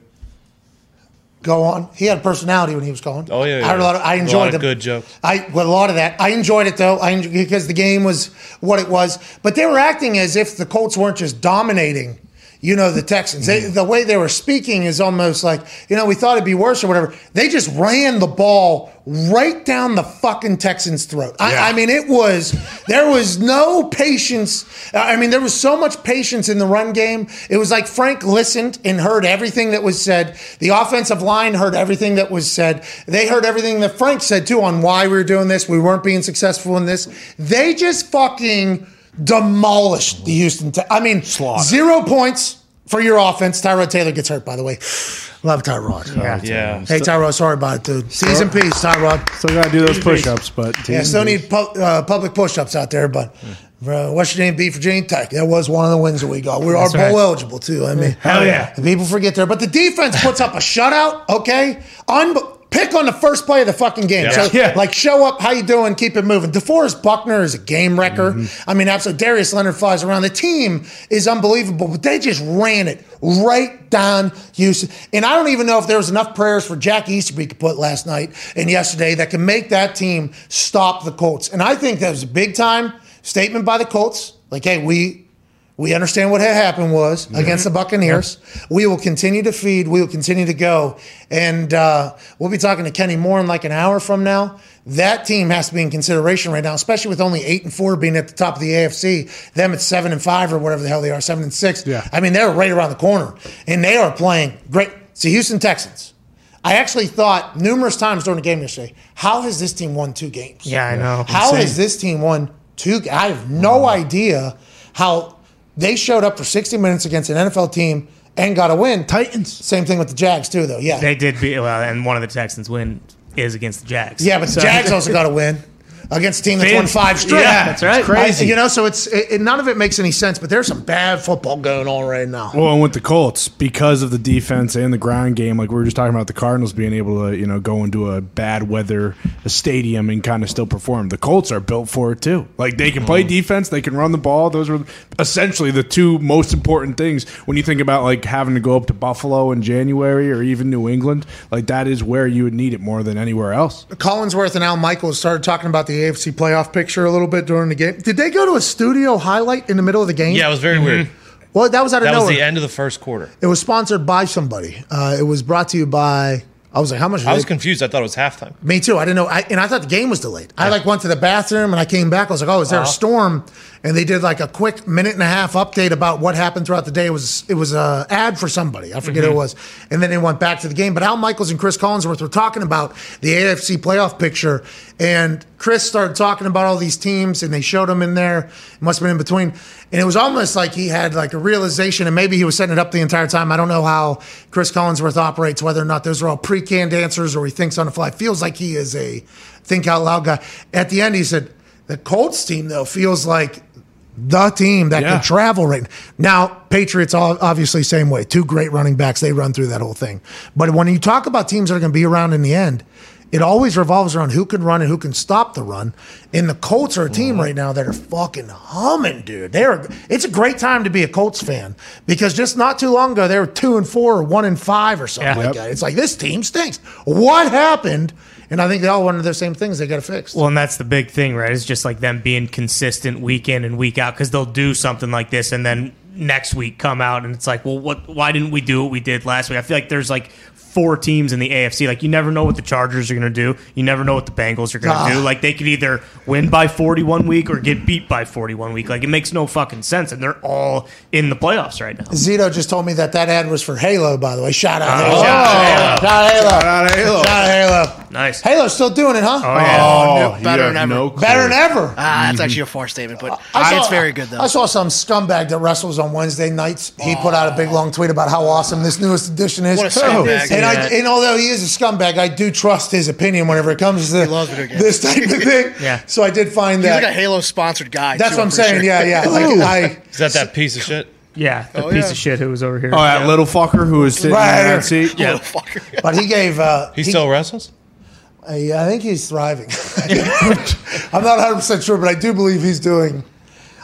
Go on. He had a personality when he was going. Oh, yeah, I, a lot of, I A lot enjoyed of them. good jokes. I well, a lot of that. I enjoyed it though. I enjoyed, because the game was what it was. But they were acting as if the Colts weren't just dominating. You know the Texans. They, Mm. the way they were speaking is almost like you know we thought it'd be worse or whatever. They just ran the ball right down the fucking Texans' throat. I, I mean, it was there was no patience. I mean, there was so much patience in the run game. It was like Frank listened and heard everything that was said. The offensive line heard everything that was said. They heard everything that Frank said too on why we were doing this. We weren't being successful in this. They just fucking demolished the Houston. Te- I mean, zero points for your offense. Tyrod Taylor gets hurt, by the way. Love Tyrod. Yeah. Hey, Tyrod, sorry about it, dude. Seas in peace, Tyrod. Still got to do those push-ups, but Yeah, still need pu- uh, public push-ups out there, but uh, West Virginia beat Virginia Tech. That was one of the wins that we got. We are That's bowl right. eligible too. I mean, Hell yeah. And people forget there, but the defense puts up a shutout. Okay, Un- pick on the first play of the fucking game. Yeah. So, Yeah. like, show up. How you doing? Keep it moving. DeForest Buckner is a game wrecker. Mm-hmm. I mean, absolutely. Darius Leonard flies around. The team is unbelievable, but they just ran it right down Houston. And I don't even know if there was enough prayers for Jack Easterby to put last night and yesterday that can make that team stop the Colts. And I think that was a big time statement by the Colts. Like, hey, we we understand what had happened was against the Buccaneers. We will continue to feed. We will continue to go, and uh, we'll be talking to Kenny Moore in like an hour from now. That team has to be in consideration right now, especially with only eight and four being at the top of the AFC. Them at seven and five or whatever the hell they are, seven and six. Yeah. I mean they're right around the corner, and they are playing great. It's the Houston Texans. I actually thought numerous times during the game yesterday, how has this team won two games? Yeah, I know. How Insane. has this team won two? I have no idea how they showed up for 60 minutes against an NFL team and got a win. Titans. Same thing with the Jags too, though. Yeah, They did beat well, and one of the Texans' win is against the Jags. yeah, but the So- Jags also got a win against a team that's won five straight. Yeah, that's right. I- you know, so it's it, it- none of it makes any sense. But there's some bad football going on right now. Well, and with the Colts, because of the defense and the ground game, like we were just talking about the Cardinals being able to, you know, go into a bad weather a stadium and kind of still perform. The Colts are built for it too. Like they can play mm-hmm. defense, they can run the ball. Those are essentially the two most important things when you think about like having to go up to Buffalo in January or even New England. Like that is where you would need it more than anywhere else. Collinsworth and Al Michaels started talking about the AFC playoff picture a little bit during the game. Did they go to a studio highlight in the middle of the game? Yeah, it was very weird. Well, that was out of That was the end of the first quarter. It was sponsored by somebody. Uh, it was brought to you by. I was like, how much? I was they- confused. I thought it was halftime. Me too. I didn't know, I, and I thought the game was delayed. I like went to the bathroom and I came back. I was like, "Oh, is there Uh-huh. a storm?" And they did like a quick minute and a half update about what happened throughout the day. It was it was a ad for somebody. I forget Mm-hmm. who it was. And then they went back to the game. But Al Michaels and Chris Collinsworth were talking about the AFC playoff picture, and Chris started talking about all these teams, and they showed them in there. It must have been in between, and it was almost like he had like a realization, and maybe he was setting it up the entire time. I don't know how Chris Collinsworth operates, whether or not those are all pre-canned answers or he thinks on the fly. Feels like he is a think out loud guy. At the end, he said the Colts team though feels like the team that Yeah. could travel right now. Patriots, all obviously same way. Two great running backs. They run through that whole thing. But when you talk about teams that are going to be around in the end, it always revolves around who can run and who can stop the run. And the Colts are a team uh-huh. right now that are fucking humming, dude. They're it's a great time to be a Colts fan because just not too long ago they were two and four or one and five or something Yeah. like that. It's like this team stinks. What happened? And I think they all wanted the same things. They got to fix. Well, and that's the big thing, right? It's just like them being consistent week in and week out because they'll do something like this and then next week come out and it's like, well, what? Why didn't we do what we did last week? I feel like there's like four teams in the AFC. Like you never know what the Chargers are going to do. You never know what the Bengals are going to Ah. do. Like they could either win by 41 week or get beat by 41 week. Like it makes no fucking sense and they're all in the playoffs right now. Zito just told me that that ad was for Halo, by the way. Shout out Oh, Halo. shout out Shout out Halo. Shout out Halo. Shout out Halo. Nice. Halo's still doing it, huh? Oh yeah. Oh, no, better than have ever. no. Better than ever. Ah, that's actually a far statement, but I saw- it's very good though. I saw some scumbag that wrestles on Wednesday nights. He put out a big long tweet about how awesome this newest edition is. What a scumbag. And, I, and although he is a scumbag, I do trust his opinion whenever it comes to loves this type of thing. Yeah. So I did find He's that. like a Halo sponsored guy. that's too, what I'm pretty saying. sure. Yeah, yeah. Like I. Is that that piece of shit? Yeah, the Oh, piece yeah. of shit who was over here. Oh, that little fucker who was sitting Right in here. that seat. yeah. Fucker. But he gave. Uh, He still wrestles? I, I think he's thriving. I'm not 100 percent sure, but I do believe he's doing.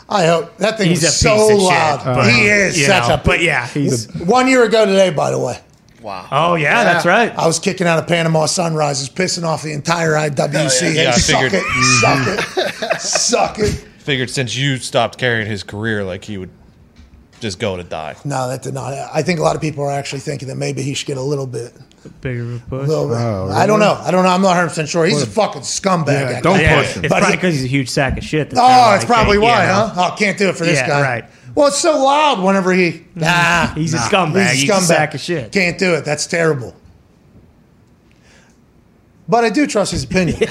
I hope that thing He's is a so loud. shit. but, he is you such know, a. But yeah, he's. One year ago today, by the way. Wow. Oh yeah, that's right. I was kicking out of Panama Sunrises, pissing off the entire IWC. Oh, yeah, I suck figured. it, suck it, suck it. Figured since you stopped carrying his career, like he would just go to die. No, that did not. I think a lot of people are actually thinking that maybe he should get a little bit. Bigger of a push. little bit. Oh, I don't know. I don't know. I'm not 100 percent sure. He's a fucking scumbag. Yeah, don't yeah, push him. it's But probably he- because he's a huge sack of shit. that Oh, it's probably why, you know, huh? Oh, can't do it for this guy. right. Well, it's so loud whenever he. Nah, He's a nah. scumbag. He's a sack of shit. Can't do it. That's terrible. But I do trust his opinion.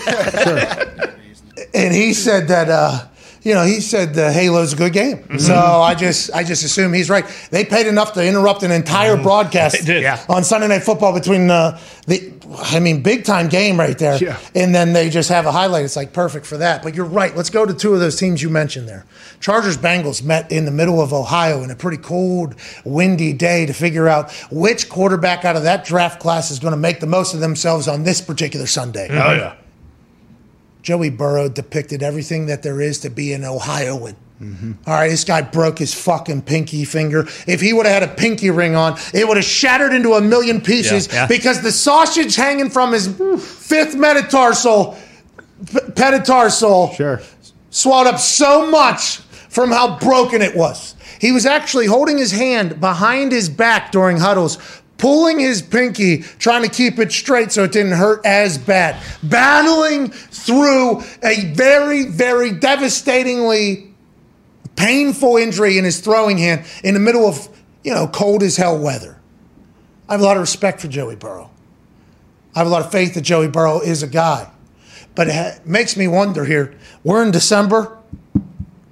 And he said that. Uh, you know, he said uh, Halo's a good game, Mm-hmm. so I just, I just assume he's right. They paid enough to interrupt an entire broadcast They did. Yeah. on Sunday Night Football between uh, the, I mean, big time game right there, Yeah. and then they just have a highlight. It's like perfect for that. But you're right. Let's go to two of those teams you mentioned there. Chargers Bengals met in the middle of Ohio in a pretty cold, windy day to figure out which quarterback out of that draft class is going to make the most of themselves on this particular Sunday. Oh yeah. Joey Burrow depicted everything that there is to be an Ohioan. Mm-hmm. All right, this guy broke his fucking pinky finger. If he would have had a pinky ring on, it would have shattered into a million pieces Yeah. Yeah. because the sausage hanging from his fifth metatarsal, p- petatarsal, Sure. swelled up so much from how broken it was. He was actually holding his hand behind his back during huddles, pulling his pinky, trying to keep it straight so it didn't hurt as bad. Battling through a very, very devastatingly painful injury in his throwing hand in the middle of, you know, cold as hell weather. I have a lot of respect for Joey Burrow. I have a lot of faith that Joey Burrow is a guy. But it makes me wonder here. We're in December,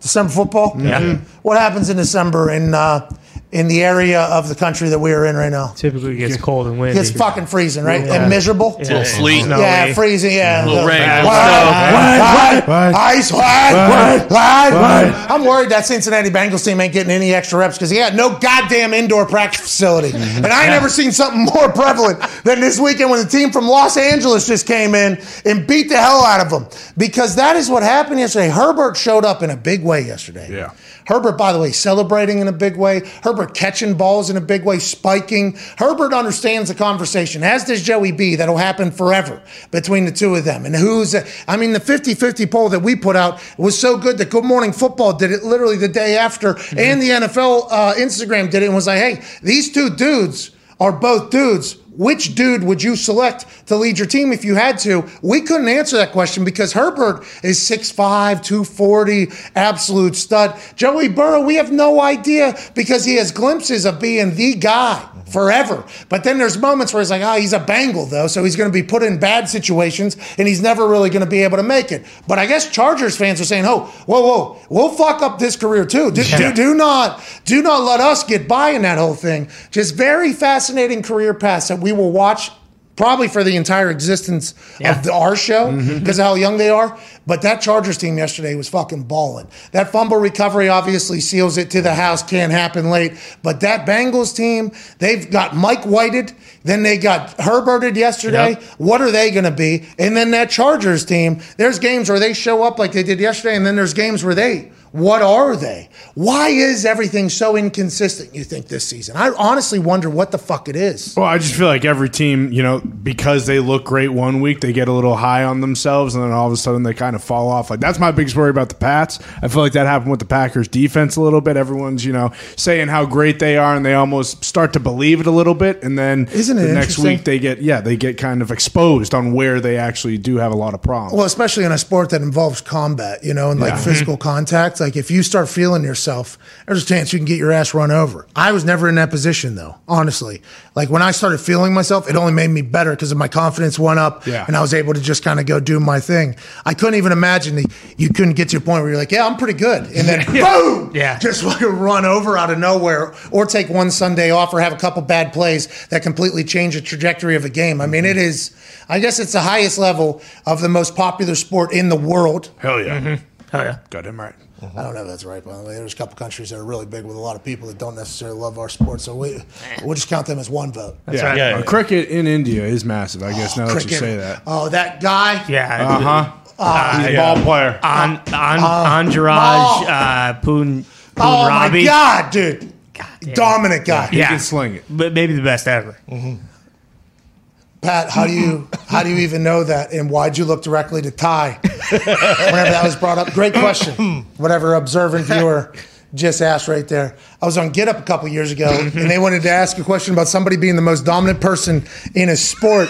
December football. Yeah. What happens in December in uh, in the area of the country that we are in right now? Typically it gets cold and windy. It's fucking freezing, right? Yeah. And miserable. Yeah. sleet. Snowy. Yeah, freezing. Yeah, a Little rain, little ice wide, wide, wide. I'm worried that Cincinnati Bengals team ain't getting any extra reps because he had no goddamn indoor practice facility, and I ain't never seen something more prevalent than this weekend when the team from Los Angeles just came in and beat the hell out of them. Because that is what happened yesterday. Herbert showed up in a big way yesterday. Yeah. Herbert, by the way, celebrating in a big way. Herbert catching balls in a big way, spiking. Herbert understands the conversation, as does Joey B. That'll happen forever between the two of them. And who's, I mean, the 50 50 poll that we put out was so good that Good Morning Football did it literally the day after, and the NFL uh, Instagram did it and was like, hey, these two dudes are both dudes. Which dude would you select to lead your team if you had to? We couldn't answer that question because Herbert is 6'5, 240, absolute stud. Joey Burrow, we have no idea because he has glimpses of being the guy forever. But then there's moments where he's like, oh, he's a Bengal, though, so he's going to be put in bad situations and he's never really going to be able to make it. But I guess Chargers fans are saying, oh, whoa, whoa, we'll fuck up this career too. Do, do, do not, do not let us get by in that whole thing. Just very fascinating career paths that we will watch probably for the entire existence Yeah. of the, our show mm-hmm. because of how young they are. But that Chargers team yesterday was fucking balling. That fumble recovery obviously seals it to the house. Can't happen late. But that Bengals team, they've got Mike Whited. Then they got Herberted yesterday. Yep. What are they going to be? And then that Chargers team, there's games where they show up like they did yesterday, and then there's games where they what are they? Why is everything so inconsistent, you think, this season? I honestly wonder what the fuck it is. Well, I just feel like every team, you know, because they look great one week, they get a little high on themselves, and then all of a sudden they kind of fall off. Like that's my biggest worry about the Pats. I feel like that happened with the Packers defense a little bit. Everyone's, you know, saying how great they are, and they almost start to believe it a little bit, and then Isn't it the next week they get yeah they get kind of exposed on where they actually do have a lot of problems. Well, especially in a sport that involves combat, you know, and like Yeah. physical mm-hmm. contact. Like if you start feeling yourself, there's a chance you can get your ass run over. I was never in that position though, honestly. Like when I started feeling myself, it only made me better because my confidence went up Yeah. and I was able to just kind of go do my thing. I couldn't even imagine that you couldn't get to a point where you're like, yeah, I'm pretty good. And then boom, Yeah. just fucking run over out of nowhere or take one Sunday off or have a couple bad plays that completely change the trajectory of a game. I mean, it is, I guess it's the highest level of the most popular sport in the world. Hell yeah, Oh yeah. got him right. I don't know if that's right, by the way. There's a couple countries that are really big with a lot of people that don't necessarily love our sport. So we, we'll just count them as one vote. That's yeah, right. Yeah, yeah. cricket in India is massive. I guess now that you say that. Oh, that guy. Yeah. Uh huh. Ah, ah, he's a ball player. An, an, ah, Anjaraj oh. uh, Poon, Oh, my God, dude. Dominant guy. He Yeah. can sling it. But maybe the best ever. Mm-hmm. Pat, how do you how do you even know that? And why'd you look directly to Ty whenever that was brought up? Great question. Whatever observant viewer just asked right there. I was on Get Up a couple years ago, and they wanted to ask a question about somebody being the most dominant person in a sport.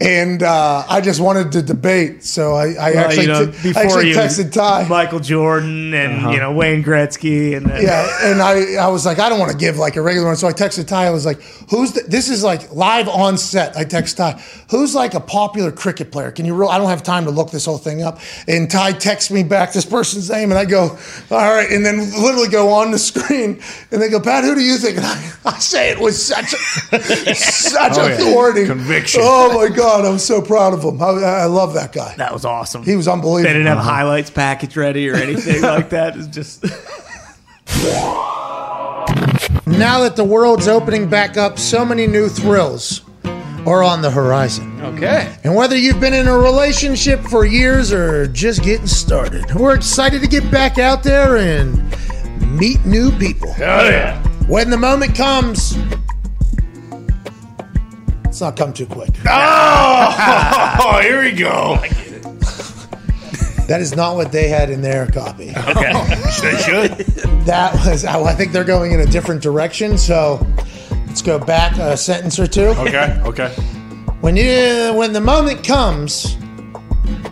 And uh, I just wanted to debate, so I, I Well, actually, you know, t- I actually texted Ty. Michael Jordan and you know Wayne Gretzky and uh, Yeah, and I, I was like, I don't want to give like a regular one, so I texted Ty. I was like, "Who's the, this? Is like live on set." I text Ty, "Who's like a popular cricket player? Can you? Roll? I don't have time to look this whole thing up." And Ty texts me back this person's name, and I go, "All right," and then literally go on the screen, and they go, "Pat, who do you think?" And I, I say it with such a, such Oh, yeah. authority, Conviction. Oh my god, I'm so proud of him. I, I love that guy. that was awesome. He was unbelievable. They didn't have a highlights package ready or anything like that. It's just Now that the world's opening back up, so many new thrills are on the horizon. okay. And whether you've been in a relationship for years or just getting started, we're excited to get back out there and meet new people. Hell yeah. When the moment comes, let's not come too quick. Oh, here we go. That is not what they had in their copy. Okay. They should. That was, oh, I think they're going in a different direction. So let's go back a sentence or two. Okay. Okay. When you, when the moment comes,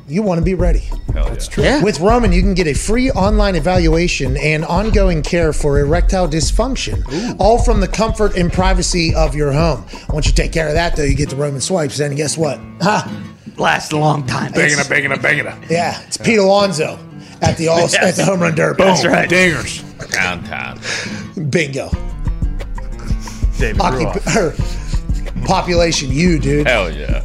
you want to be ready. That's true. Yeah. With Roman, you can get a free online evaluation and ongoing care for erectile dysfunction, all from the comfort and privacy of your home. Once you take care of that, though, you get the Roman swipes. And guess what? Ha! Last a long time. Banging a banging a banging a. Yeah, it's Pete Alonso at the all at the home run derby. That's right. Dingers. Downtown. Bingo. David Occup- er, population, you dude. Hell yeah.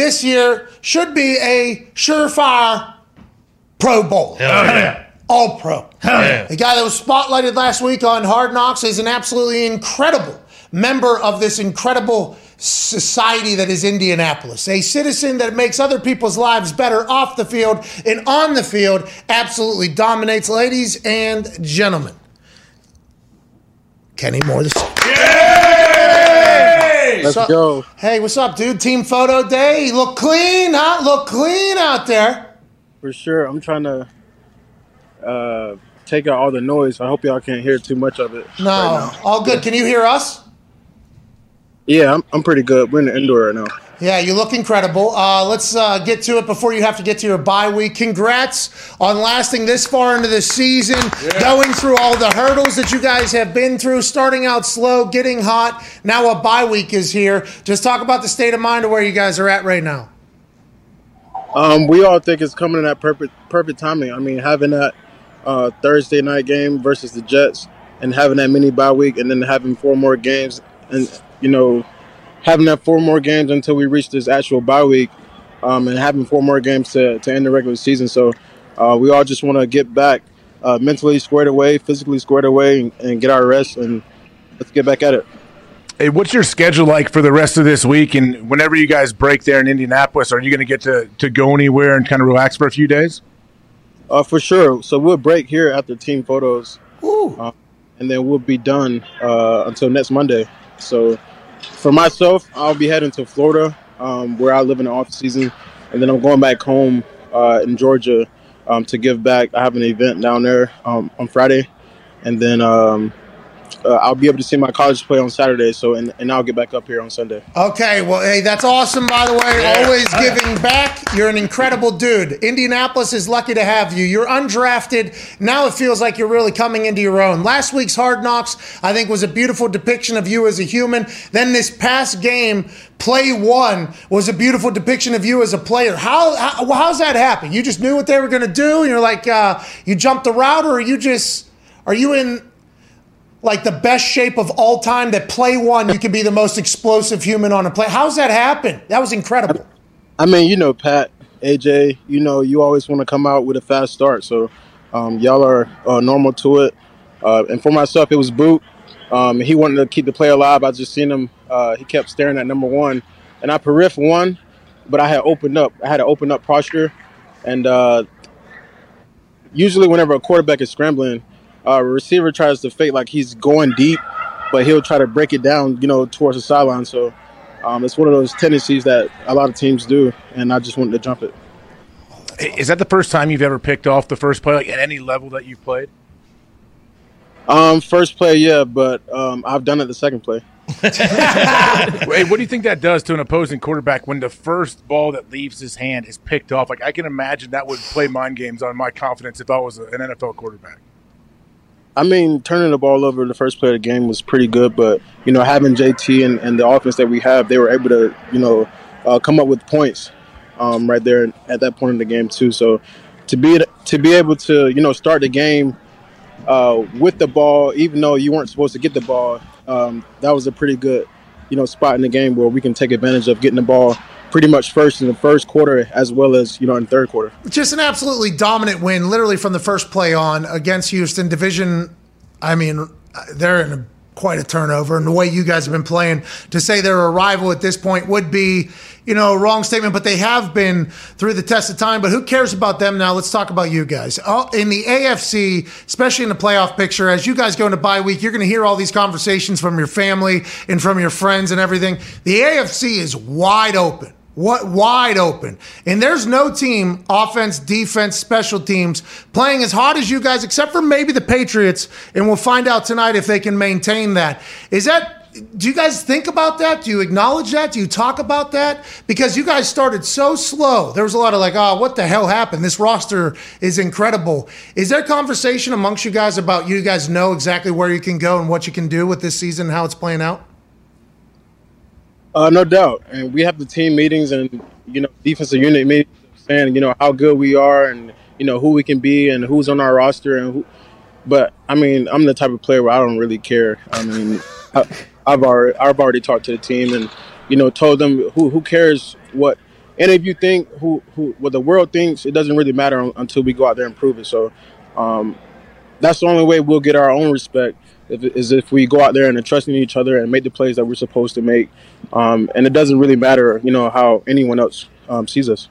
This year should be a surefire Pro Bowl. Hell yeah. All pro. Hell yeah. The guy that was spotlighted last week on Hard Knocks is an absolutely incredible member of this incredible society that is Indianapolis. A citizen that makes other people's lives better off the field and on the field, absolutely dominates, ladies and gentlemen. Kenny Moore the second. Let's go. Hey, what's up, dude? Team photo day. You look clean, huh? Look clean out there. For sure. I'm trying to uh, take out all the noise. I hope y'all can't hear too much of it. No, right all good. Can you hear us? Yeah, I'm, I'm pretty good. We're in the indoor right now. Yeah, you look incredible. Uh, let's uh, get to it before you have to get to your bye week. Congrats on lasting this far into the season, going through all the hurdles that you guys have been through, starting out slow, getting hot. Now a bye week is here. Just talk about the state of mind of where you guys are at right now. Um, we all think it's coming in at perfect perfect timing. I mean, having that uh, Thursday night game versus the Jets, and having that mini bye week, and then having four more games, and you know, having that four more games until we reach this actual bye week, um, and having four more games to, to end the regular season. So uh, we all just want to get back uh, mentally squared away, physically squared away, and, and get our rest, and let's get back at it. Hey, what's your schedule like for the rest of this week? And whenever you guys break there in Indianapolis, are you going to get to to go anywhere and kind of relax for a few days? Uh, for sure. So we'll break here after team photos, uh, and then we'll be done uh, until next Monday. So for myself, I'll be heading to Florida, um, where I live in the off season, and then I'm going back home uh, in Georgia um, to give back. I have an event down there um, on Friday, and then um, uh, I'll be able to see my college play on Saturday. So and, and I'll get back up here on Sunday. Okay, well, hey, that's awesome, by the way. Always giving back. You're an incredible dude. Indianapolis is lucky to have you. You're undrafted. Now it feels like you're really coming into your own. Last week's Hard Knocks, I think, was a beautiful depiction of you as a human. Then this past game, play one, was a beautiful depiction of you as a player. How, how how's that happen? You just knew what they were going to do, and you're like, uh, you jumped the route, or you just, are you in like the best shape of all time that play one you can be the most explosive human on a play how's that happen that was incredible I mean, you know, Pat, AJ, you know, you always want to come out with a fast start. So um, y'all are uh, normal to it. Uh, and for myself, it was Boot. Um, he wanted to keep the play alive. I just seen him. Uh, he kept staring at number one, and I periff one, but I had opened up. I had an open up posture, and uh, usually whenever a quarterback is scrambling, uh, receiver tries to fake like he's going deep, but he'll try to break it down, you know, towards the sideline. So um, it's one of those tendencies that a lot of teams do, and I just wanted to jump it. Is that the first time you've ever picked off the first play, like at any level that you've played? Um, first play, yeah, but um, I've done it the second play. hey, what do you think that does to an opposing quarterback when the first ball that leaves his hand is picked off? Like I can imagine that would play mind games on my confidence if I was an NFL quarterback. I mean, turning the ball over the first play of the game was pretty good, but you know, having JT and, and the offense that we have, they were able to, you know, uh, come up with points um, right there at that point in the game too. So to be to be able to, you know, start the game uh, with the ball, even though you weren't supposed to get the ball, um, that was a pretty good, you know, spot in the game where we can take advantage of getting the ball pretty much first in the first quarter as well as you know in third quarter. just an absolutely dominant win literally from the first play on against houston. Division i mean they're in a, quite a turnover. And the way you guys have been playing to say they're a rival at this point would be you know a wrong statement but they have been through the test of time. But who cares about them now? Let's talk about you guys. Oh, in the afc especially in the playoff picture as you guys go into bye week you're going to hear all these conversations from your family and from your friends and everything. The afc is wide open what wide open. And there's no team, offense, defense, special teams, playing as hard as you guys, except for maybe the Patriots. And we'll find out tonight if they can maintain that. Is that do you guys think about that? Do you acknowledge that? Do you talk about that? Because you guys started so slow. There was a lot of like, oh, what the hell happened? This roster is incredible. Is there conversation amongst you guys about you guys know exactly where you can go and what you can do with this season and how it's playing out? Uh, no doubt, and we have the team meetings and you know defensive unit meetings saying you know how good we are and you know who we can be and who's on our roster and who. But I mean, I'm the type of player where I don't really care. I mean, I, I've already I've already talked to the team and you know told them who who cares what any of you think who who what the world thinks. It doesn't really matter un- until we go out there and prove it. So um, that's the only way we'll get our own respect if, is if we go out there and are trusting each other and make the plays that we're supposed to make. Um, and it doesn't really matter, you know, how anyone else um, sees us.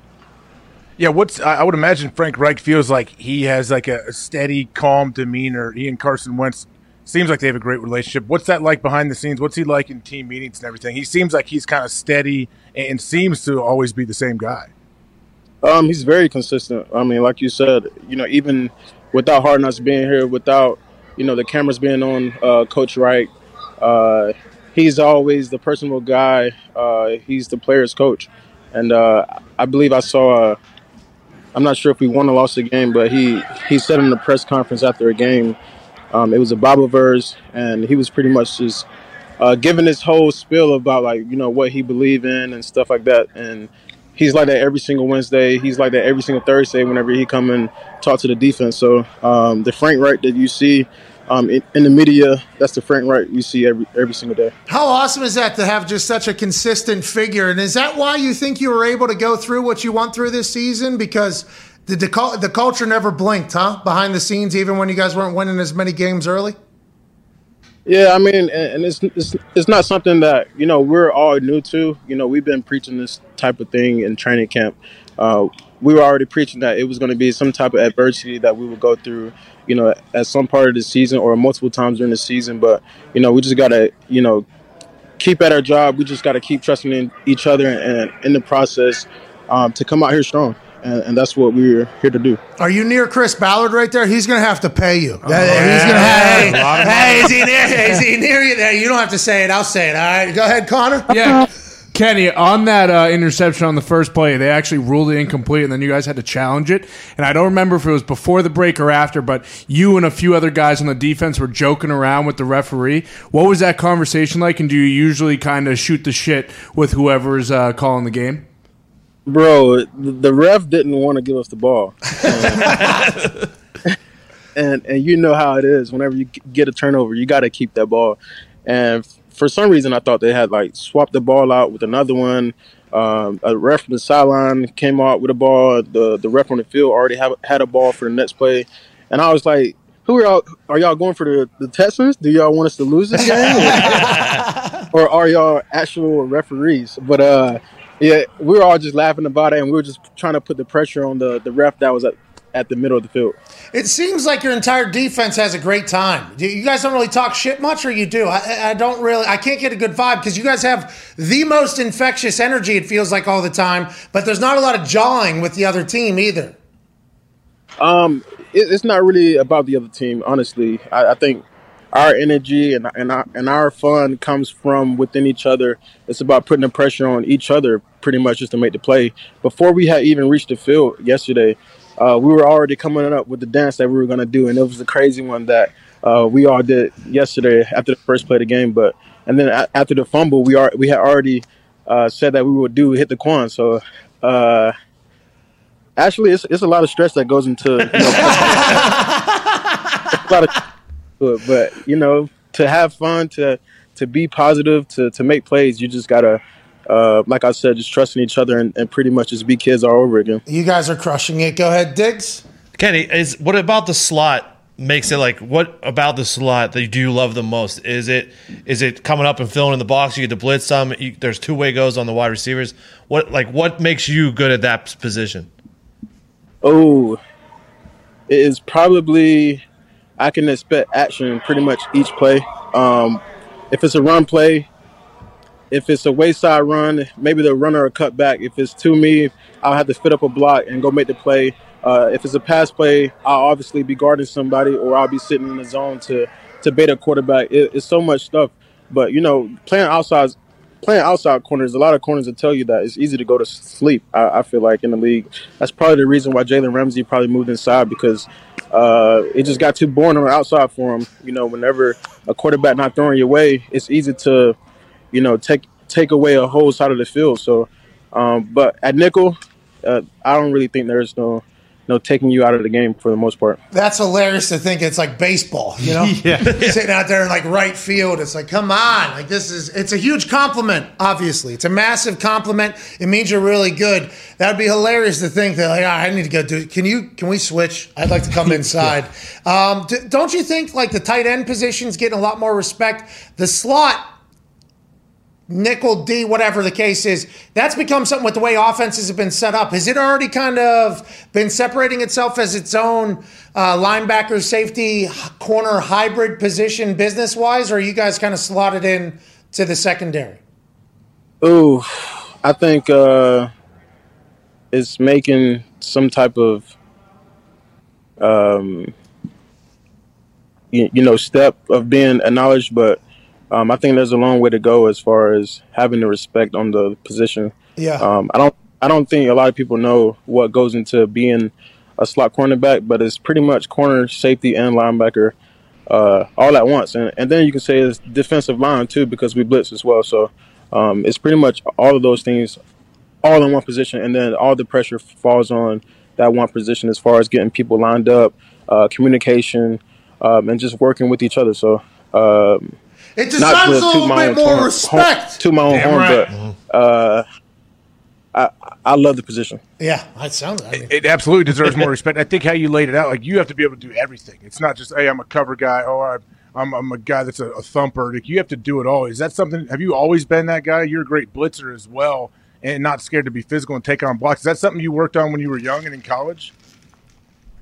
Yeah, what's I would imagine Frank Reich feels like he has like a, a steady, calm demeanor. He and Carson Wentz seems like they have a great relationship. What's that like behind the scenes? What's he like in team meetings and everything? He seems like he's kind of steady and seems to always be the same guy. Um, he's very consistent. I mean, like you said, you know, even without Hard Knocks being here, without you know the cameras being on uh, Coach Reich, uh, he's always the personal guy. Uh, he's the players' coach, and uh, I believe I saw. Uh, I'm not sure if we won or lost the game, but he he said in the press conference after a game, um, it was a Bible verse, and he was pretty much just uh, giving this whole spiel about like you know what he believed in and stuff like that, and he's like that every single Wednesday. He's like that every single Thursday whenever he come and talk to the defense. So um, the Frank Reich that you see um, in, in the media, that's the Frank Reich you see every every single day. How awesome is that to have just such a consistent figure? And is that why you think you were able to go through what you went through this season? Because the the, the culture never blinked, huh? Behind the scenes, even when you guys weren't winning as many games early. Yeah, I mean, and, and it's, it's it's not something that you know we're all new to. You know, we've been preaching this type of thing in training camp. Uh, we were already preaching that it was going to be some type of adversity that we would go through. You know, at some part of the season or multiple times during the season. But you know, we just gotta you know keep at our job. We just gotta keep trusting in each other and, in the process um, to come out here strong and, and that's what we're here to do. Are you near Chris Ballard right there? He's going to have to pay you. Oh, He's going to have. Hey, is he near? Is he near you there? You don't have to say it. I'll say it. All right, go ahead, Connor. Yeah. Kenny, on that uh, interception on the first play, they actually ruled it incomplete, and then you guys had to challenge it. And I don't remember if it was before the break or after, but you and a few other guys on the defense were joking around with the referee. What was that conversation like? And do you usually kind of shoot the shit with whoever's uh, calling the game? Bro, the ref didn't want to give us the ball. and and you know how it is. Whenever you get a turnover, you got to keep that ball. And for some reason, I thought they had like swapped the ball out with another one. Um, a ref from the sideline came out with a ball. The the ref on the field already have, had a ball for the next play, and I was like, "Who are y'all? Are y'all going for the, the Texans? Do y'all want us to lose this game, or, or are y'all actual referees?" But uh, yeah, we were all just laughing about it, and we were just trying to put the pressure on the the ref that was at at the middle of the field. It seems like your entire defense has a great time. You guys don't really talk shit much, or you do? I, I don't really. I can't get a good vibe because you guys have the most infectious energy. It feels like all the time, but there's not a lot of jawing with the other team either. Um, it, it's not really about the other team, honestly. I, I think our energy and and our, and our fun comes from within each other. It's about putting the pressure on each other, pretty much, just to make the play. Before we had even reached the field yesterday, uh, we were already coming up with the dance that we were going to do, and it was a crazy one that uh, we all did yesterday after the first play of the game. But and then a- after the fumble, we are we had already uh, said that we would do hit the quan. So uh, actually, it's it's a lot of stress that goes into. You know, a lot of, but you know, to have fun, to to be positive, to to make plays, you just gotta uh, like I said, just trusting each other and, and, pretty much just be kids all over again. You guys are crushing it. Go ahead, Diggs. Kenny, is what about the slot makes it like what about the slot that you do love the most? Is it is it coming up and filling in the box? You get to blitz some. You, there's two way goes on the wide receivers. What like what makes you good at that position? Oh, it is probably I can expect action pretty much each play. Um, if it's a run play, if it's a wayside run, maybe the runner will cut back. If it's to me, I'll have to fit up a block and go make the play. Uh, if it's a pass play, I'll obviously be guarding somebody or I'll be sitting in the zone to to bait a quarterback. It, it's so much stuff. But you know, playing outside playing outside corners, a lot of corners will tell you that it's easy to go to sleep. I, I feel like in the league, that's probably the reason why Jalen Ramsey probably moved inside because uh, it just got too boring on the outside for him. You know, whenever a quarterback not throwing your way, it's easy to you know, take take away a whole side of the field. So, um, but at nickel, uh, I don't really think there's no no taking you out of the game for the most part. That's hilarious to think it's like baseball, you know? yeah. Sitting out there in like right field. It's like, come on. Like this is it's a huge compliment, obviously. It's a massive compliment. It means you're really good. That would be hilarious to think that like, oh, I need to go do it. Can you can we switch? I'd like to come inside. yeah. um, d- don't you think like the tight end position's getting a lot more respect? The slot nickel D, whatever the case is, that's become something with the way offenses have been set up. Has it already kind of been separating itself as its own uh, linebacker, safety, corner hybrid position business wise, or are you guys kind of slotted in to the secondary? Ooh, I think uh, it's making some type of um, you, you know step of being acknowledged, but um, I think there's a long way to go as far as having the respect on the position. Yeah. Um, I don't I don't think a lot of people know what goes into being a slot cornerback, but it's pretty much corner, safety, and linebacker uh, all at once. And, and then you can say it's defensive line too because we blitz as well. So um, it's pretty much all of those things all in one position, and then all the pressure falls on that one position as far as getting people lined up, uh, communication, um, and just working with each other. So. It not deserves a little bit more horn- respect. to my own Damn horn, right. but uh, I I love the position. Yeah, that sounds. I mean, It absolutely deserves more respect. I think how you laid it out, like you have to be able to do everything. It's not just, hey, I'm a cover guy. Oh, I, I'm I'm a guy that's a, a thumper. Like you have to do it all. Is that something? Have you always been that guy? You're a great blitzer as well, and not scared to be physical and take on blocks. Is that something you worked on when you were young and in college?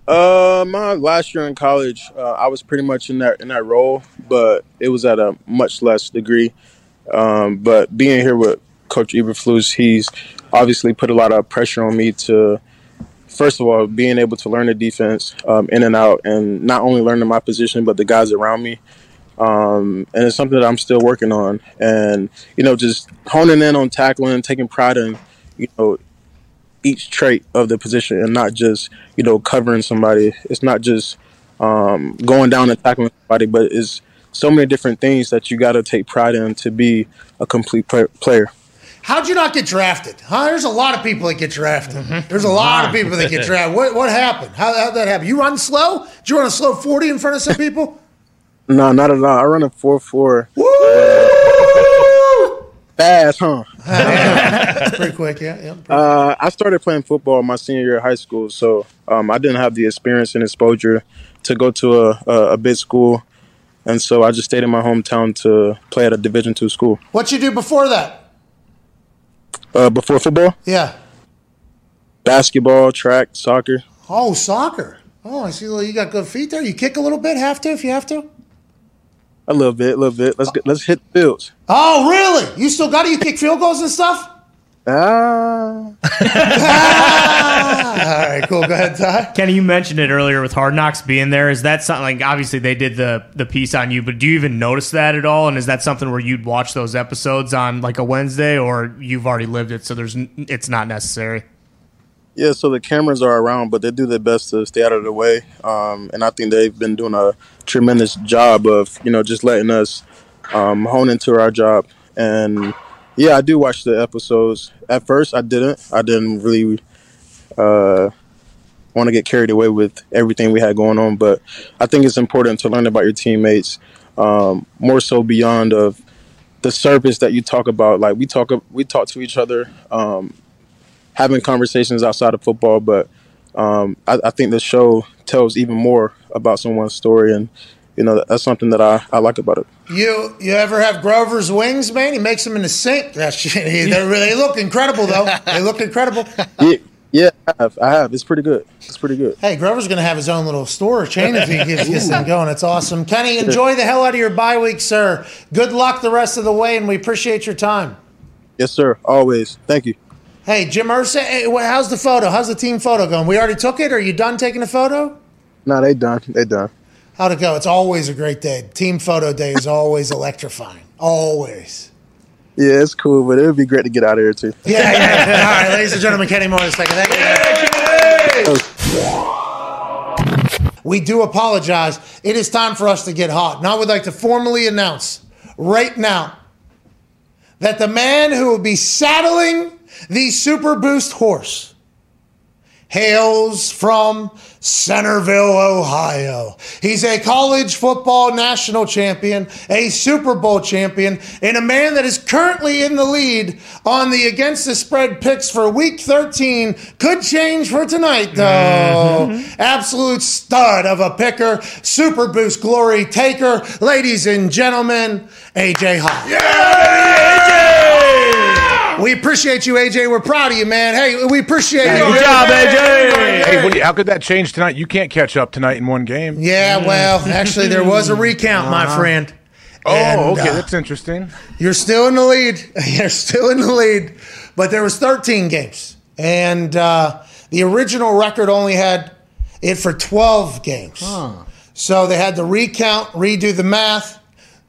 Uh, my last year in college, uh, I was pretty much in that in that role, but it was at a much less degree. Um, but being here with Coach Eberflus, he's obviously put a lot of pressure on me to, first of all, being able to learn the defense um, in and out, and not only learning my position, but the guys around me. Um, and it's something that I'm still working on, and you know, just honing in on tackling, taking pride in, you know, each trait of the position and not just you know covering somebody. It's not just um, going down and tackling somebody, but it's so many different things that you got to take pride in to be a complete play- player. how'd you not get drafted? Huh? There's a lot of people that get drafted. Mm-hmm. There's a lot of people that get drafted. What what happened? How how'd that happen? You run slow? Did you run a slow forty in front of some people? No, not at all. I run a four four Woo! Fast, huh? Pretty quick, yeah. yeah. Uh, I started playing football my senior year of high school, so um, I didn't have the experience and exposure to go to a, a, a big school, and so I just stayed in my hometown to play at a Division two school. What you do before that? Uh, before football, Yeah. basketball, track, soccer. Oh, soccer. Oh, I see. Well, you got good feet there. You kick a little bit. Have to if you have to. A little bit, a little bit. Let's get, let's hit the fields. Oh, really? You still got it? You kick field goals and stuff? Ah, Ah! All right, cool. Go ahead, Ty. Kenny, you mentioned it earlier with Hard Knocks being there. Is that something like obviously they did the the piece on you, but do you even notice that at all? And is that something where you'd watch those episodes on like a Wednesday, or you've already lived it, so there's it's not necessary? Yeah. So the cameras are around, but they do their best to stay out of the way. Um, and I think they've been doing a tremendous job of you know just letting us um, hone into our job. And yeah, I do watch the episodes. At first, I didn't. I didn't really uh, want to get carried away with everything we had going on. But I think it's important to learn about your teammates um, more so beyond of the surface that you talk about. Like we talk, we talk to each other, um, having conversations outside of football. But um, I, I think the show tells even more about someone's story, and you know that's something that I, I like about it. You you ever have Grover's wings, man? He makes them in the sink. That shit. They really look incredible, though. They look incredible. Yeah, yeah, I have. I have. It's pretty good. It's pretty good. Hey, Grover's going to have his own little store chain if he gets this thing going. It's awesome. Kenny, enjoy the hell out of your bye week, sir. Good luck the rest of the way, and we appreciate your time. Yes, sir. Always. Thank you. Hey, Jim Irsay, hey, how's the photo? How's the team photo going? We already took it. Are you done taking the photo? No, they done. They done. How'd it go? It's always a great day. Team photo day is always electrifying. Always. Yeah, it's cool, but it would be great to get out of here too. Yeah, yeah. All right, ladies and gentlemen, Kenny Moore, second. Thank you. We do apologize. It is time for us to get hot. Now, we'd like to formally announce right now that the man who will be saddling the Super Boost horse hails from Centerville, Ohio. He's a college football national champion, a Super Bowl champion, and a man that is currently in the lead on the against the spread picks for week 13. Could change for tonight, though. Mm-hmm. Absolute stud of a picker, Super Boost glory taker. Ladies and gentlemen, AJ Hawk. We appreciate you, AJ. We're proud of you, man. Hey, we appreciate you. Good job, AJ. Hey, what you, how could that change tonight? You can't catch up tonight in one game. Yeah, well, actually, there was a recount, my friend. Oh, And, okay, uh, that's interesting. You're still in the lead. You're still in the lead, but there was 13 games, and uh, the original record only had it for 12 games. So they had to recount, redo the math.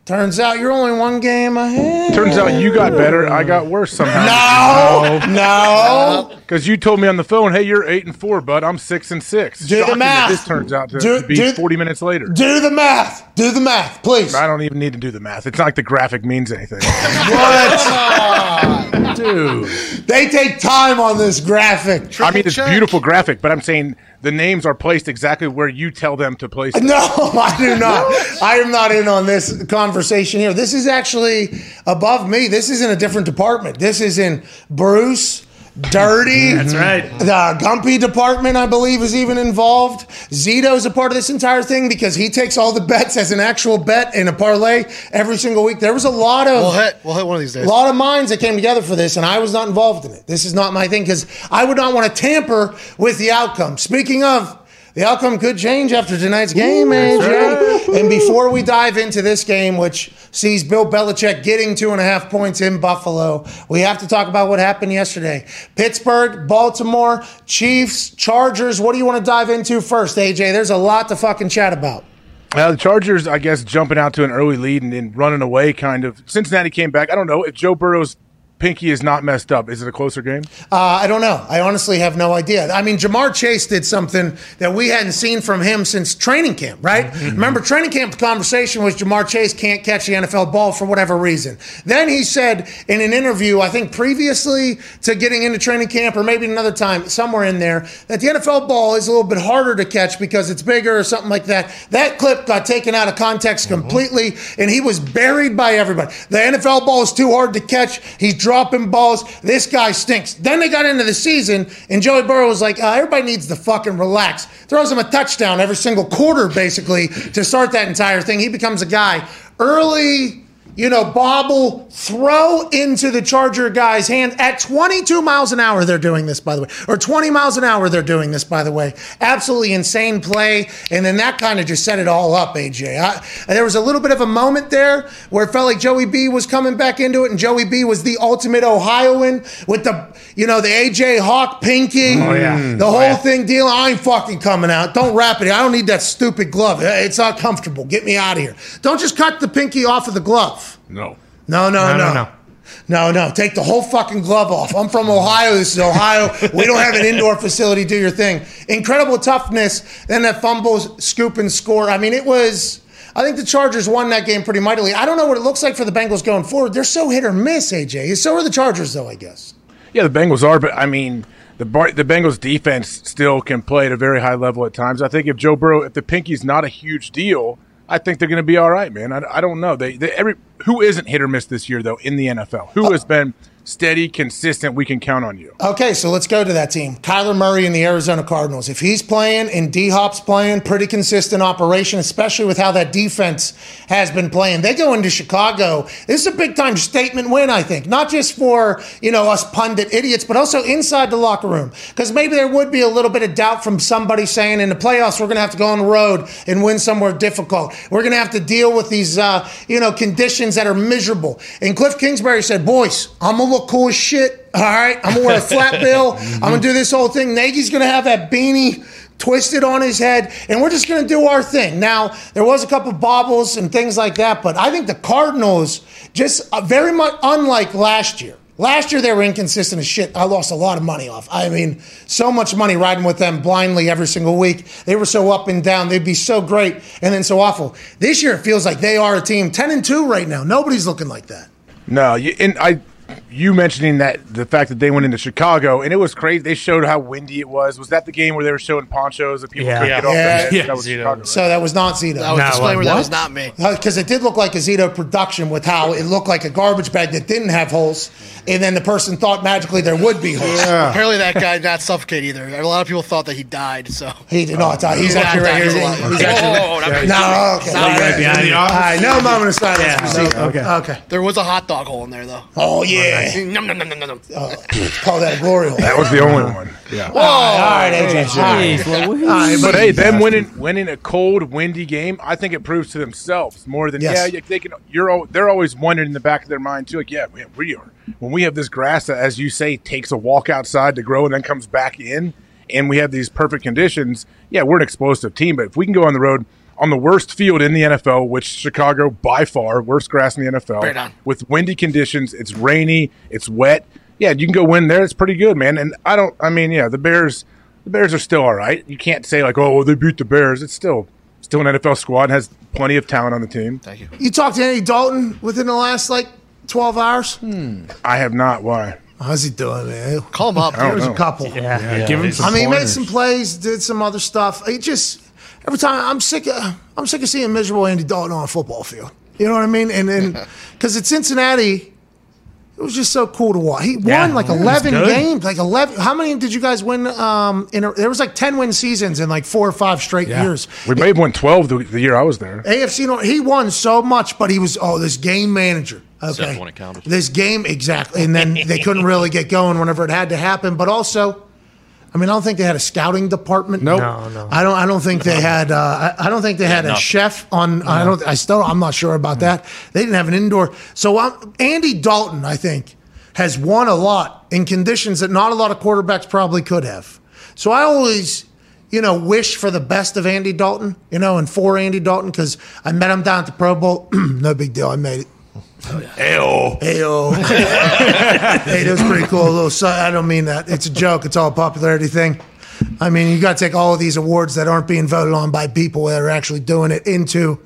Turns out you're only one game ahead. Turns out you got better. I got worse somehow. No, no. Because you told me on the phone, "Hey, you're eight and four, bud. I'm six and six. Do the Shocking that math. This turns out to, Do- to be do- forty minutes later. Do the math. Do the math, please. I don't even need to do the math. It's not like the graphic means anything. What? Dude. They take time on this graphic. I mean, it's check. beautiful graphic, but I'm saying the names are placed exactly where you tell them to place them. No, I do not. I am not in on this conversation here. This is actually above me. This is in a different department. This is in Bruce. Dirty. That's right. The Gumpy department, I believe, is even involved. Zito's a part of this entire thing because he takes all the bets as an actual bet in a parlay every single week. There was a lot of We'll hit. We'll hit one of these days. a lot of minds that came together for this, and I was not involved in it. This is not my thing because I would not want to tamper with the outcome. Speaking of, the outcome could change after tonight's game, AJ. And before we dive into this game, which sees Bill Belichick getting two and a half points in Buffalo, we have to talk about what happened yesterday. Pittsburgh, Baltimore, Chiefs, Chargers. What do you want to dive into first, AJ? There's a lot to fucking chat about. Uh, the Chargers, I guess, jumping out to an early lead and then running away, kind of. Cincinnati came back. I don't know if Joe Burrow's pinky is not messed up. Is it a closer game? Uh, I don't know. I honestly have no idea. I mean, Ja'Marr Chase did something that we hadn't seen from him since training camp, right? Remember, training camp conversation was Ja'Marr Chase can't catch the NFL ball for whatever reason. Then he said in an interview, I think previously to getting into training camp, or maybe another time, somewhere in there, that the NFL ball is a little bit harder to catch because it's bigger or something like that. That clip got taken out of context completely, and he was buried by everybody. The NFL ball is too hard to catch. He's dropping balls. This guy stinks. Then they got into the season, and Joey Burrow was like, uh, everybody needs to fucking relax. Throws him a touchdown every single quarter, basically, to start that entire thing. He becomes a guy early you know, bobble, throw into the Charger guy's hand at 22 miles an hour. They're doing this, by the way, or 20 miles an hour. They're doing this, by the way. Absolutely insane play, and then that kind of just set it all up. AJ, I, there was a little bit of a moment there where it felt like Joey B was coming back into it, and Joey B was the ultimate Ohioan with the, you know, the AJ Hawk pinky, Oh, yeah. the mm. whole oh, thing deal. I ain't fucking coming out. Don't wrap it. I don't need that stupid glove. It's not comfortable. Get me out of here. Don't just cut the pinky off of the glove. No. No, no, No, no, no, no. No, no. Take the whole fucking glove off. I'm from Ohio. This is Ohio. We don't have an indoor facility. Do your thing. Incredible toughness. Then that fumble, scoop, and score. I mean, it was. I think the Chargers won that game pretty mightily. I don't know what it looks like for the Bengals going forward. They're so hit or miss, AJ. So are the Chargers, though, I guess. Yeah, the Bengals are, but I mean, the Bar- the Bengals defense still can play at a very high level at times. I think if Joe Burrow, if the pinky's not a huge deal, I think they're going to be all right, man. I, I don't know. They, they every who isn't hit or miss this year though in the NFL. Who uh, has been steady, consistent? We can count on you. Okay, so let's go to that team. Kyler Murray and the Arizona Cardinals. If he's playing and D Hop's playing, pretty consistent operation, especially with how that defense has been playing. They go into Chicago. This is a big time statement win, I think. Not just for, you know, us pundit idiots, but also inside the locker room. Because maybe there would be a little bit of doubt from somebody saying in the playoffs, we're going to have to go on the road and win somewhere difficult. We're going to have to deal with these, uh, you know, conditions that are miserable. And Cliff Kingsbury said, boys, I'm a look cool as shit. All right. I'm going to wear a flat bill. I'm going to do this whole thing. Nagy's going to have that beanie twisted on his head, and we're just going to do our thing. Now, there was a couple bobbles and things like that, but I think the Cardinals just uh, very much unlike last year. Last year they were inconsistent as shit. I lost a lot of money off. I mean, so much money riding with them blindly every single week. They were so up and down. They'd be so great and then so awful. This year it feels like they are a team 10 and 2 right now. Nobody's looking like that. No, you, and I, you mentioning that the fact that they went into Chicago and it was crazy. They showed how windy it was. Was that the game where they were showing ponchos that people Yeah. couldn't get off? Yeah. their? Yeah. That was Chicago, right? So that was not Zito. That was No, disclaimer. what? That was not me. Uh, because it did look like a Zito production with how it looked like a garbage bag that didn't have holes, and then the person thought magically there would be holes. Apparently, that guy did not suffocate either. A lot of people thought that he died. So He did not die. He's He actually right here. He's. He's Okay. actually Oh, that makes no. Okay. Sorry. All right. behind you. All right. No moment of silence. Yeah. for Zito. Okay. Okay. there was a hot dog hole in there, though. Oh yeah. Nom, nom, nom, nom, nom, nom. Uh, call that a glory hole. That was the only one. Yeah. All right, AJ. Jeez, Louise. All right, But hey, them winning winning a cold, windy game, I think it proves to themselves more than Yes. yeah. They can. You're they're always wondering in the back of their mind too. Like yeah, man, we are when we have this grass that, as you say, takes a walk outside to grow and then comes back in. and we have these perfect conditions, yeah, we're an explosive team. But if we can go on the road on the worst field in the NFL, which Chicago by far worst grass in the NFL, Right with windy conditions, it's rainy, it's wet. Yeah, you can go win there. It's pretty good, man. And I don't. I mean, yeah, the Bears. The Bears are still all right. You can't say like, oh, they beat the Bears. It's still still an NFL squad and has plenty of talent on the team. Thank you. You talked to Andy Dalton within the last like 12 hours? Hmm. I have not. Why? How's he doing, man? Call him up. I don't There's know. a couple. Yeah. Give him some I mean, he made some plays, did some other stuff. He just every time I'm sick of I'm sick of seeing miserable Andy Dalton on a football field. You know what I mean? And then because at Cincinnati, it was just so cool to watch. He Yeah. won like 11 games, like 11. How many did you guys win? Um, in a, there was like 10 win seasons in like four or five straight years. We may have won twelve the, the year I was there. AFC North, he won so much, but he was oh this game manager. Okay, Except when it counted. this game exactly, and then they couldn't really get going whenever it had to happen. But also, I mean, I don't think they had a scouting department. Nope. No, no. I don't. I don't think they had. Uh, I, I don't think they had a nothing. chef on. I don't. I still. I'm not sure about that. They didn't have an indoor. So um, Andy Dalton, I think, has won a lot in conditions that not a lot of quarterbacks probably could have. So I always, you know, wish for the best of Andy Dalton. You know, and for Andy Dalton because I met him down at the Pro Bowl. no big deal. I made it. Ew. Heyo. hey, that was pretty cool. A little. si- I don't mean that. It's a joke. It's all a popularity thing. I mean, you got to take all of these awards that aren't being voted on by people that are actually doing it into,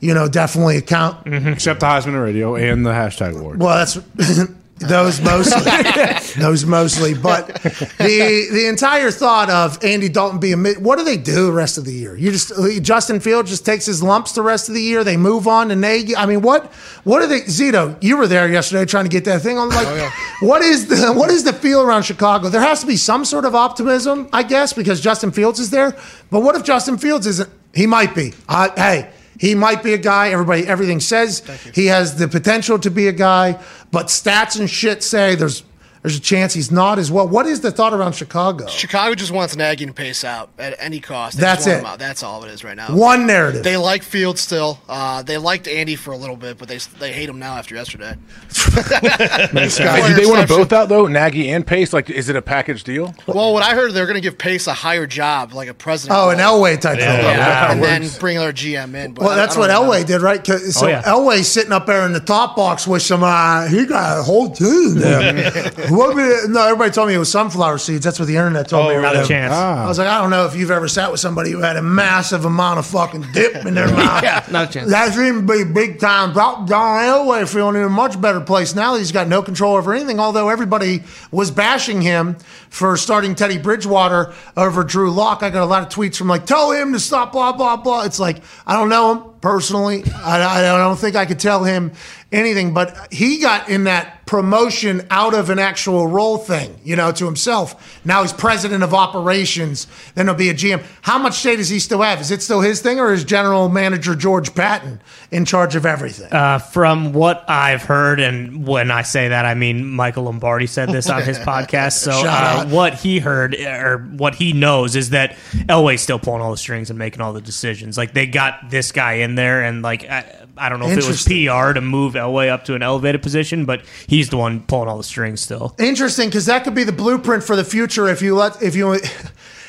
you know, definitely account. Mm-hmm. Except the Heisman Radio and the hashtag award. Well, that's those mostly, those mostly. But the the entire thought of Andy Dalton being mid, what do they do the rest of the year? You just uh, Justin Fields just takes his lumps the rest of the year. They move on to Nagy. I mean, what what are they? Zito, you were there yesterday trying to get that thing on. Like, oh, what is the what is the feel around Chicago? There has to be some sort of optimism, I guess, because Justin Fields is there. But what if Justin Fields isn't? He might be. I hey. He might be a guy. Everybody, everything says he has the potential to be a guy, but stats and shit say there's there's a chance he's not as well. What is the thought around Chicago? Chicago just wants Nagy to pace out at any cost. They That's it. out. That's all it is right now. One narrative. They like Fields still. Uh, they liked Andy for a little bit, but they they hate him now after yesterday. Hey, do they want them both out though, Nagy and Pace? Like, is it a package deal? Well, what I heard, they're going to give Pace a higher job, like a president. oh, an role. Elway type Yeah, thing. Yeah. and then bring their GM in. But Well, I- that's I what don't know. Elway did, right? So Oh, yeah. Elway's sitting up there in the top box with some. Uh, he got a whole team there. what we- no, everybody told me it was sunflower seeds. That's what the internet told oh, me. or Not a whatever. chance. I was like, I don't know if you've ever sat with somebody who had a massive amount of fucking dip in their mouth. Yeah, not a chance. That seemed to be big time. John Elway feeling in a much better place now. that He's got no control over anything. Although everybody was bashing him for starting Teddy Bridgewater over Drew Lock. I got a lot of tweets from like, tell him to stop, blah blah blah. It's like I don't know him personally. I, I don't think I could tell him anything, but he got in that promotion out of an actual role thing, you know, to himself. Now he's president of operations. Then he'll be a GM. How much say does he still have? Is it still his thing, or is general manager George Paton in charge of everything? Uh, from what I've heard, and when I say that, I mean Michael Lombardi said this on his podcast. So, uh, what he heard or what he knows is that Elway's still pulling all the strings and making all the decisions. Like they got this guy in there, and like I, I don't know if it was PR to move Elway up to an elevated position, but he's the one pulling all the strings still. Interesting, because that could be the blueprint for the future if you let if you.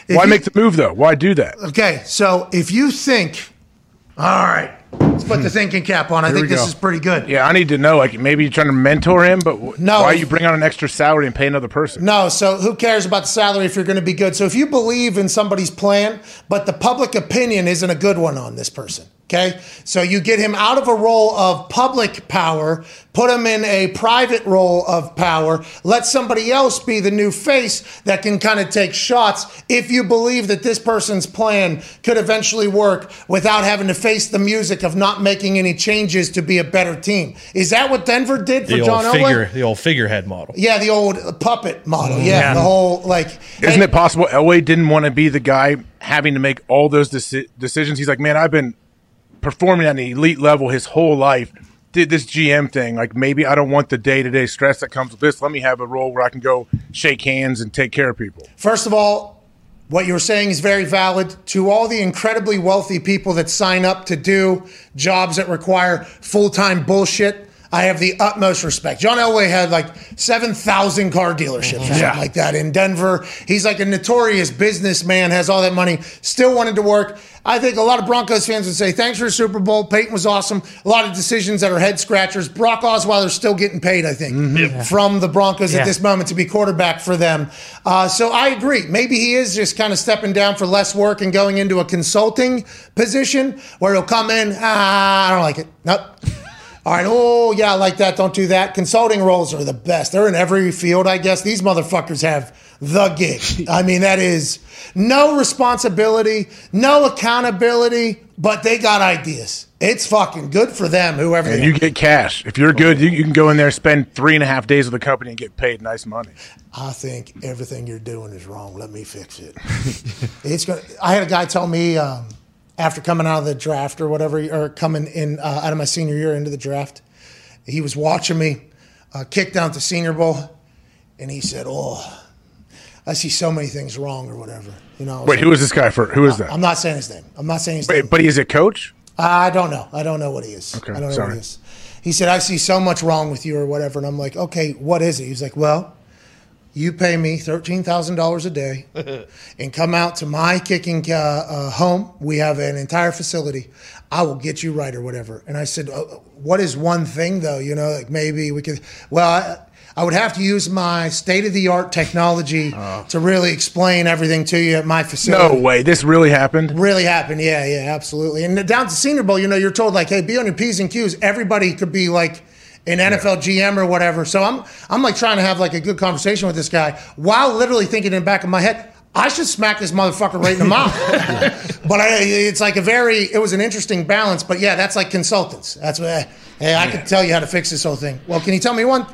If Why you- make the move though? Why do that? Okay, so if you think, all right, let's put the hmm. thinking cap on. I think this go. is pretty good. Yeah, I need to know. Like, maybe you're trying to mentor him, but wh- No. why you bring on an extra salary and pay another person? No, so who cares about the salary if you're going to be good? So if you believe in somebody's plan, but the public opinion isn't a good one on this person, okay? So you get him out of a role of public power, put him in a private role of power, let somebody else be the new face that can kind of take shots if you believe that this person's plan could eventually work without having to face the music of not making any changes to be a better team. Is that what Denver did for The old John Elway? figure, the old figurehead model. Yeah, the old puppet model. Mm-hmm. Yeah, Yeah. the whole like. Isn't it possible Elway didn't want to be the guy having to make all those deci- decisions? He's like, man, I've been performing at an elite level his whole life. Did this GM thing. Like, maybe I don't want the day to day stress that comes with this. Let me have a role where I can go shake hands and take care of people. First of all, what you're saying is very valid. To all the incredibly wealthy people that sign up to do jobs that require full time bullshit, I have the utmost respect. John Elway had like 7,000 car dealerships or something Yeah. like that in Denver. He's like a notorious businessman, has all that money, still wanted to work. I think a lot of Broncos fans would say, thanks for the Super Bowl. Peyton was awesome. A lot of decisions that are head scratchers. Brock Osweiler's still getting paid, I think, from the Broncos Yeah. at this moment to be quarterback for them. Uh, so I agree. Maybe he is just kind of stepping down for less work and going into a consulting position where he'll come in, ah, I don't like it. Nope. All right. Oh, yeah, I like that. Don't do that. Consulting roles are the best. They're in every field, I guess. These motherfuckers have the gig. I mean, that is no responsibility, no accountability, but they got ideas. It's fucking good for them, whoever And you are. get cash. If you're good, you, you can go in there, spend three and a half days with the company, and get paid nice money. I think everything you're doing is wrong. Let me fix it. it's going I had a guy tell me um, after coming out of the draft or whatever, or coming in uh, out of my senior year into the draft, he was watching me uh, kick down to Senior Bowl, and he said, "Oh, I see so many things wrong or whatever." You know. Wait, like, who is this guy for? Who is that? I'm not saying his name. I'm not saying his name. Wait, but he's a coach. I don't know. I don't know what he is. Okay, I don't know what sorry. he is. He said, I see so much wrong with you or whatever. And I'm like, okay, what is it? He's like, well, you pay me $13,000 a day and come out to my kicking uh, uh, home. We have an entire facility. I will get you right or whatever. And I said, uh, what is one thing though? You know, like maybe we could, well, I, I would have to use my state of the art technology to really explain everything to you at my facility. No way, this really happened. Really happened, yeah, yeah, absolutely. And down to Senior Bowl, you know, you're told like, hey, be on your p's and q's. Everybody could be like an NFL GM or whatever. So I'm, I'm like trying to have like a good conversation with this guy while literally thinking in the back of my head, I should smack this motherfucker right in the mouth. but I, it's like a very, it was an interesting balance. But yeah, that's like consultants. That's what, hey, I could tell you how to fix this whole thing. Well, can you tell me one?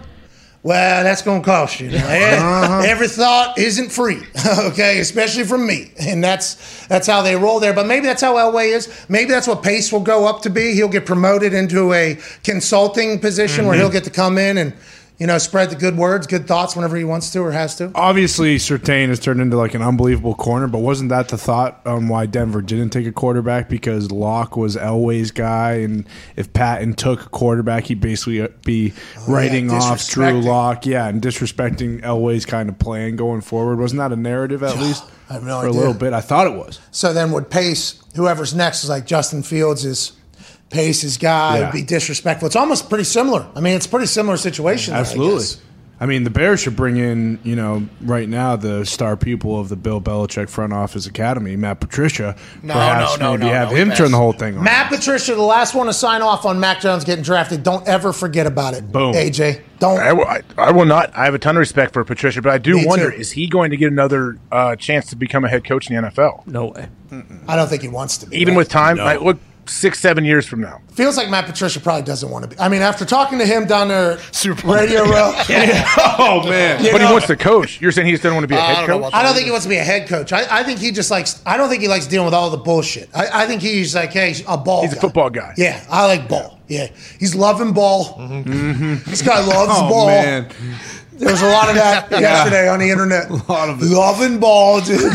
Well, that's going to cost you. Eh, uh-huh. Every thought isn't free, okay? Especially from me, and that's that's how they roll there. But maybe that's how Elway is. Maybe that's what Pace will go up to be. He'll get promoted into a consulting position where mm-hmm. he'll get to come in and you know spread the good words, good thoughts whenever he wants to or has to. Obviously, Surtain has turned into like an unbelievable corner, but wasn't that the thought on why Denver didn't take a quarterback? Because Lock was Elway's guy, and if Paton took a quarterback, he'd basically uh, be writing off Drew disrespecting. Lock, yeah, and disrespecting Elway's kind of plan going forward. Wasn't that a narrative at least? I have no For a little bit, I thought it was. So then would Pace, whoever's next is like Justin Fields is Pace's guy, Yeah. would be disrespectful. It's almost pretty similar. I mean, it's a pretty similar situation. there, I Absolutely. guess. I mean, the Bears should bring in, you know, right now the star pupil of the Bill Belichick front office academy, Matt Patricia. No, Perhaps no, no, maybe no, have no, him turn the whole thing on. Matt Patricia, the last one to sign off on Mac Jones getting drafted. Don't ever forget about it. Boom. AJ. Don't. I will, I, I will not. I have a ton of respect for Patricia, but I do Me wonder: too. is he going to get another uh, chance to become a head coach in the NFL? No way. I don't think he wants to be. Even right? with time, like, look, six, seven years from now. feels like Matt Patricia probably doesn't want to be. I mean, after talking to him down there, Super Radio Row, oh man, you But he wants to coach. You're saying he doesn't want to be a uh, head don't coach? I don't think he wants to be a head coach. I, I think he just likes. I don't think he likes dealing with all the bullshit. I, I think he's like, hey, a ball. He's a football guy. Yeah, I like ball. Yeah, he's loving ball. Mm-hmm. This guy loves oh ball. man, There was a lot of that yesterday on the internet. A lot of it. Loving ball, dude.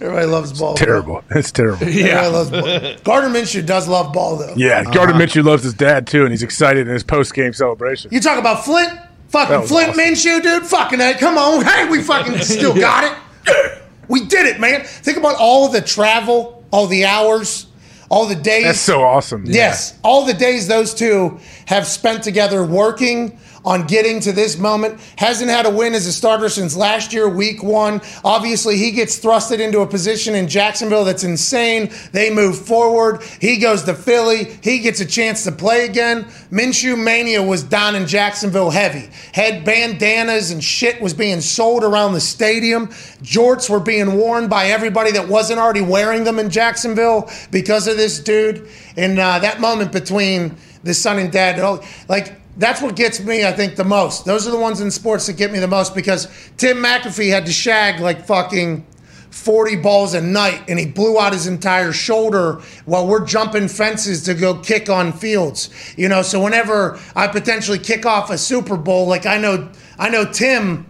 Everybody loves ball. bro. Terrible. It's terrible. Everybody loves ball. Gardner Minshew does love ball, though. Yeah, uh-huh. Gardner Minshew loves his dad too, and he's excited in his post game celebration. You talk about Flint? That Fucking was Flint awesome. Minshew, dude. Fucking that. Come on. Hey, we fucking still got it. Yeah. We did it, man. Think about all the travel, all the hours, all the days. That's so awesome. Yes, all the days those two have spent together working on getting to this moment. Hasn't had a win as a starter since last year, week one. Obviously, he gets thrusted into a position in Jacksonville that's insane. They move forward. He goes to Philly. He gets a chance to play again. Minshew Mania was down in Jacksonville heavy. Had bandanas and shit was being sold around the stadium. Jorts were being worn by everybody that wasn't already wearing them in Jacksonville because of this dude. And uh, that moment between the son and dad, oh, like that's what gets me, I think, the most. Those are the ones in sports that get me the most because Tim McAfee had to shag like fucking 40 balls a night and he blew out his entire shoulder while we're jumping fences to go kick on fields. You know, so whenever I potentially kick off a Super Bowl, like I know I know Tim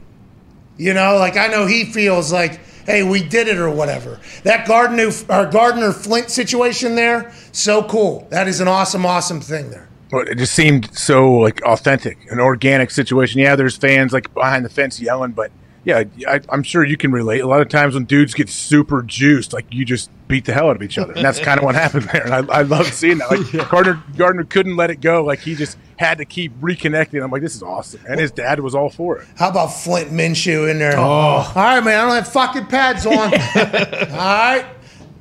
you know, like I know he feels like, hey, we did it or whatever. That Gardner or Gardner Flint situation there, so cool. That is an awesome, awesome thing there. But it just seemed so like authentic, an organic situation. Yeah, there's fans like behind the fence yelling, but yeah, I, I'm sure you can relate. A lot of times when dudes get super juiced, like you just beat the hell out of each other, and that's kind of what happened there. And I, I love seeing that. Like Gardner, Gardner couldn't let it go. Like he just had to keep reconnecting. I'm like, this is awesome, and his dad was all for it. How about Flint Minshew in there? Oh. All right, man. I don't have fucking pads on. all right.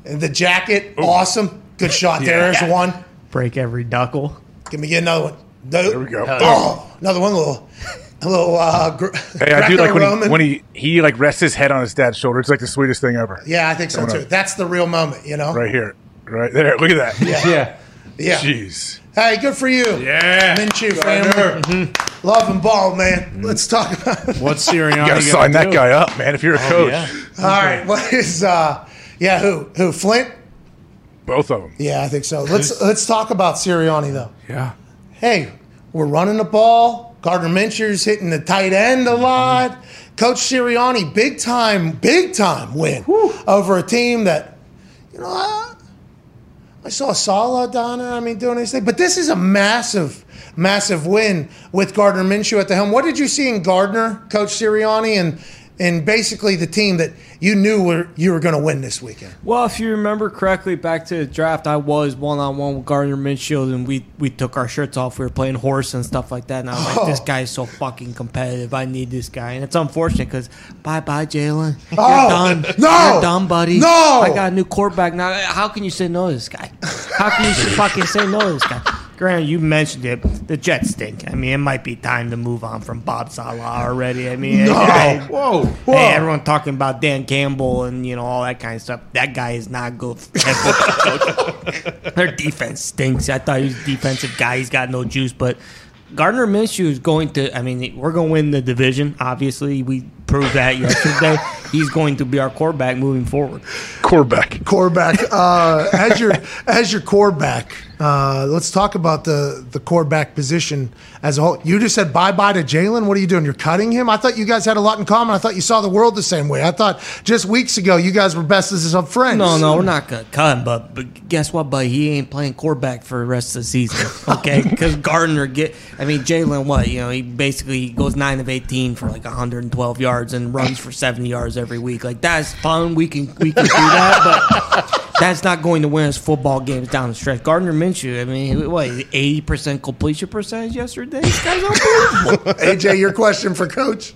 And the jacket, awesome. Good shot there. There's one. Break every duckle. Give me another one. There we go. Oh, another one. A little, a little. Uh, gr- Hey, I do like when he, when he he like rests his head on his dad's shoulder. It's like the sweetest thing ever. Yeah, I think so Coming too. up. That's the real moment, you know. Right here, right there. Look at that. Yeah. Yeah. Jeez. Hey, good for you. Yeah. Minshew family. Love and ball, man. Let's talk about. What's Sirianni? You gotta sign that do? guy up, man. If you're a coach, All right, what is? uh Yeah, who? Who? Flint? Both of them. Yeah, I think so. Let's let's talk about Sirianni though. Yeah. Hey, we're running the ball. Gardner Minshew's hitting the tight end a lot. Coach Sirianni, big time, big time win over a team that, you know, I, I saw Saleh down there. I mean, doing his thing, but this is a massive, massive win with Gardner Minshew at the helm. What did you see in Gardner, Coach Sirianni, and and basically the team that you knew were you were going to win this weekend? Well, if you remember correctly, back to the draft, I was one on one with Gardner Minshew, and we we took our shirts off. We were playing horse and stuff like that. And I was like, "This oh. guy is so fucking competitive. I need this guy." And it's unfortunate because bye bye Jalen, you're Oh, done. no! you're done, buddy. No! I got a new quarterback now. How can you say no to this guy? How can you fucking say no to this guy? Grant, you mentioned it. The Jets stink. I mean, it might be time to move on from Bob Saleh already. I mean, No. hey, Whoa. Hey, everyone talking about Dan Campbell and you know all that kind of stuff. That guy is not good. for head football coach. Their defense stinks. I thought he was a defensive guy. He's got no juice. But Gardner Minshew is going to. I mean, we're going to win the division. Obviously, we proved that yesterday. He's going to be our quarterback moving forward. Quarterback. quarterback. Uh, as your as your quarterback, uh, let's talk about the the quarterback position as a whole. You just said bye bye to Jalen. What are you doing? You're cutting him. I thought you guys had a lot in common. I thought you saw the world the same way. I thought just weeks ago you guys were best as of friends. No, no, we're not gonna cut him. But, but guess what, buddy? He ain't playing quarterback for the rest of the season. Okay, because Gardner get. I mean, Jalen, what you know? He basically goes nine of eighteen for like 112 yards and runs for 70 yards every week. Like that's fun. We can we can do that, but that's not going to win us football games down the stretch. Gardner Minshew. I mean, what 80 percent completion percentage yesterday? This guy's unbelievable. AJ, your question for Coach.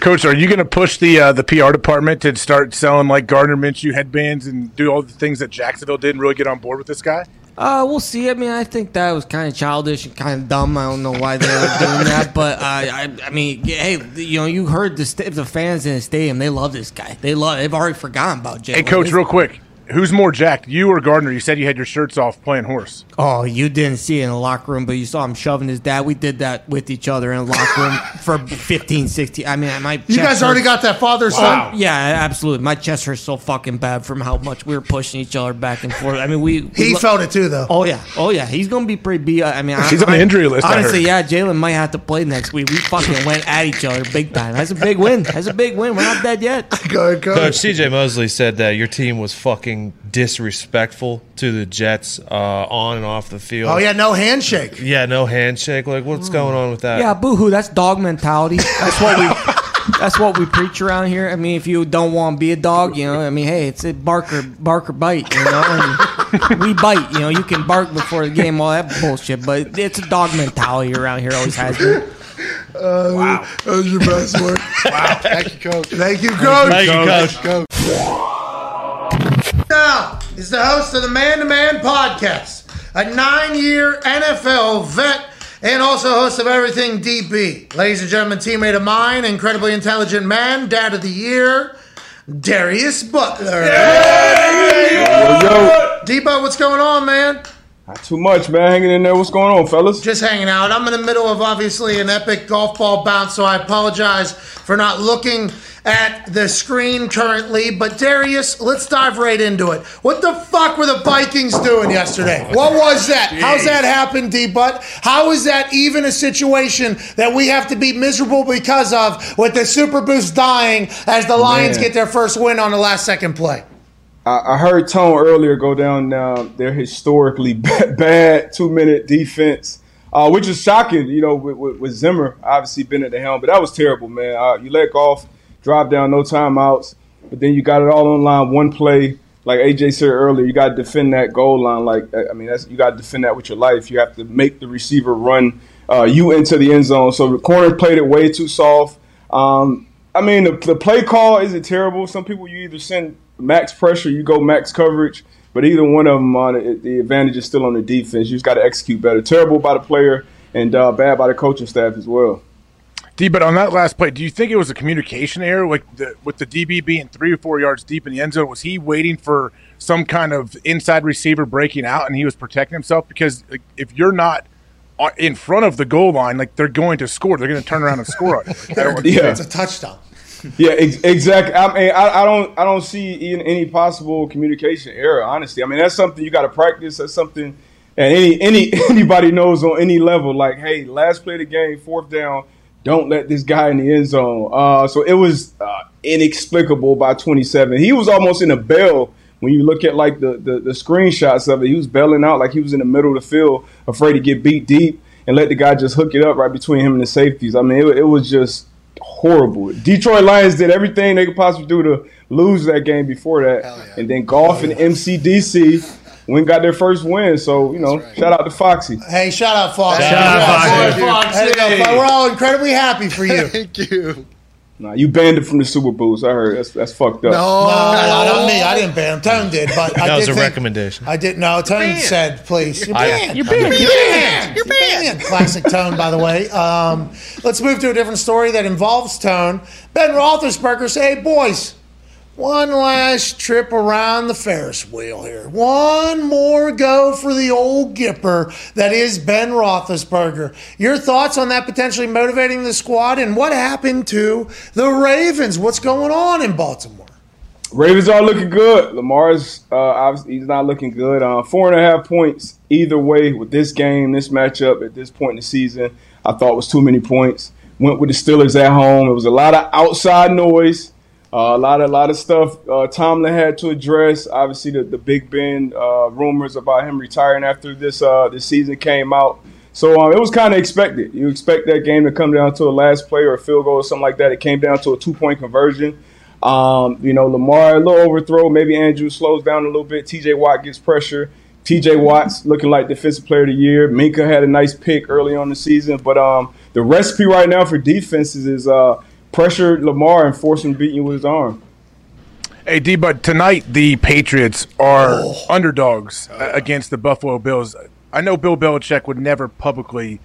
Coach, are you going to push the uh, the PR department to start selling like Gardner Minshew headbands and do all the things that Jacksonville did and really get on board with this guy? Uh, we'll see. I mean, I think that was kind of childish and kind of dumb. I don't know why they were doing that, but uh, I, I mean, hey, you know, you heard the st- the fans in the stadium. They love this guy. They love. They've already forgotten about Jalen. Hey, Coach, real quick, who's more jacked, you or Gardner? You said you had your shirts off playing horse. Oh, you didn't see it in the locker room, but you saw him shoving his dad. We did that with each other in the locker room for 15, 16. I mean, my You chest guys already hurts. got that father son. Yeah, absolutely. My chest hurts so fucking bad from how much we were pushing each other back and forth. I mean, we. He lo- felt it too, though. Oh yeah, oh yeah. He's gonna be pretty beat. I mean, He's on the injury list, Honestly, yeah, Jalen might have to play next week. We fucking went at each other big time. That's a big win. That's a big win. We're not dead yet. Go ahead, Coach. Coach CJ Mosley said that your team was fucking disrespectful to the Jets uh, on and off the field. Oh yeah, no handshake. Yeah, no handshake. Like, what's going on with that? Yeah, boohoo. That's dog mentality. That's what we. That's what we preach around here. I mean, if you don't want to be a dog, you know, I mean, hey, it's a bark or bark or bite, you know. And we bite, you know. You can bark before the game, all that bullshit, but it's a dog mentality around here. Always has been. wow, that was your best work. Wow. Thank you, Coach. Thank you, Coach. Thank you, Coach. Coach. now is the host of the Man to Man podcast, a nine year NFL vet, and also host of Everything DB. Ladies and gentlemen, teammate of mine, incredibly intelligent man, dad of the year, Darius Butler. Yo, Debo, what's going on, man? not too much, man. Hanging in there. What's going on, fellas? Just hanging out. I'm in the middle of obviously an epic golf ball bounce, so I apologize for not looking at the screen currently. But Darius, let's dive right into it. What the fuck were the Vikings doing yesterday? What was that? How's that happen, D Butt? How is that even a situation that we have to be miserable because of with the Super Boost dying as the Lions Man. get their first win on the last second play? I, I heard Tone earlier go down uh, their historically bad two minute defense. uh, which is shocking. You know, with, with, with Zimmer obviously been at the helm, but that was terrible, man. Uh, you let Goff drive down, no timeouts, but then you got it all on line, one play. Like AJ said earlier, you got to defend that goal line. Like I mean, that's you got to defend that with your life. You have to make the receiver run uh, you into the end zone. So the corner played it way too soft. Um, I mean, the, the play call isn't terrible. Some people you either send max pressure, you go max coverage, but either one of them on it, the advantage is still on the defense. You just got to execute better. Terrible by the player and uh, bad by the coaching staff as well. D, but on that last play, do you think it was a communication error, like the, with the DB being three or four yards deep in the end zone? Was he waiting for some kind of inside receiver breaking out, and he was protecting himself? Because like, if you're not uh, in front of the goal line, like they're going to score, they're going to turn around and score on it. Like, I don't- Yeah. It's a touchdown. Yeah, ex- exactly. I mean, I, I don't, I don't see in any possible communication error. Honestly, I mean that's something you got to practice. That's something, and any, any, anybody knows on any level. Like, hey, last play of the game, fourth down. Don't let this guy in the end zone. Uh, so it was uh, inexplicable by 27. He was almost in a bell when you look at like the, the the screenshots of it. He was bailing out like he was in the middle of the field, afraid to get beat deep and let the guy just hook it up right between him and the safeties. I mean, it, it was just horrible. Detroit Lions did everything they could possibly do to lose that game before that, and then Goff and MCDC went got their first win. So you know, shout out to Foxy. Hey, shout out Foxy. Shout out Foxy. There you go, Fo- We're all incredibly happy for you. Thank you. Nah, you banned it from the Super Bowls. I heard that's that's fucked up. No, no, not me. I didn't ban him. Tone did, but I That was a think- recommendation. I didn't. No, Tone said, "Please, you're I- banned. You're banned. You're banned. You're banned." Classic Tone, by the way. Um, let's move to a different story that involves Tone. Ben Roethlisberger say, "Hey, boys." One last trip around the Ferris wheel here. One more go for the old Gipper that is Ben Roethlisberger. Your thoughts on that potentially motivating the squad and what happened to the Ravens? What's going on in Baltimore? Ravens are looking good. Lamar's uh, obviously he's not looking good. Uh, four and a half points either way with this game, this matchup at this point in the season. I thought was too many points. Went with the Steelers at home. It was a lot of outside noise. Uh, a lot of lot of stuff uh, Tomlin had to address. Obviously, the, the Big Ben uh, rumors about him retiring after this uh, this season came out. So um, it was kind of expected. You expect that game to come down to a last play or a field goal or something like that. It came down to a two point conversion. Um, you know, Lamar a little overthrow. Maybe Andrew slows down a little bit. T.J. Watt gets pressure. T.J. Watt's looking like defensive player of the year. Minkah had a nice pick early on the season, but um, the recipe right now for defenses is pressure Lamar and force him to beat you with his arm. Hey, D, but tonight the Patriots are underdogs uh, against the Buffalo Bills. I know Bill Belichick would never publicly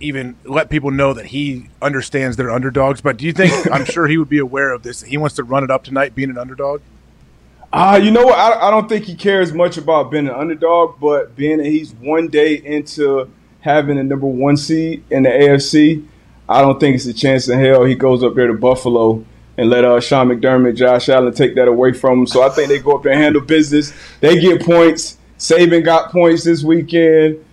even let people know that he understands they're underdogs, but do you think, I'm sure he would be aware of this, he wants to run it up tonight being an underdog? Uh, you know what? I, I don't think he cares much about being an underdog, but being that he's one day into having a number one seed in the AFC, I don't think it's a chance in hell he goes up there to Buffalo and let uh, Sean McDermott, Josh Allen take that away from him. So I think they go up there and handle business. They get points. Saban got points this weekend.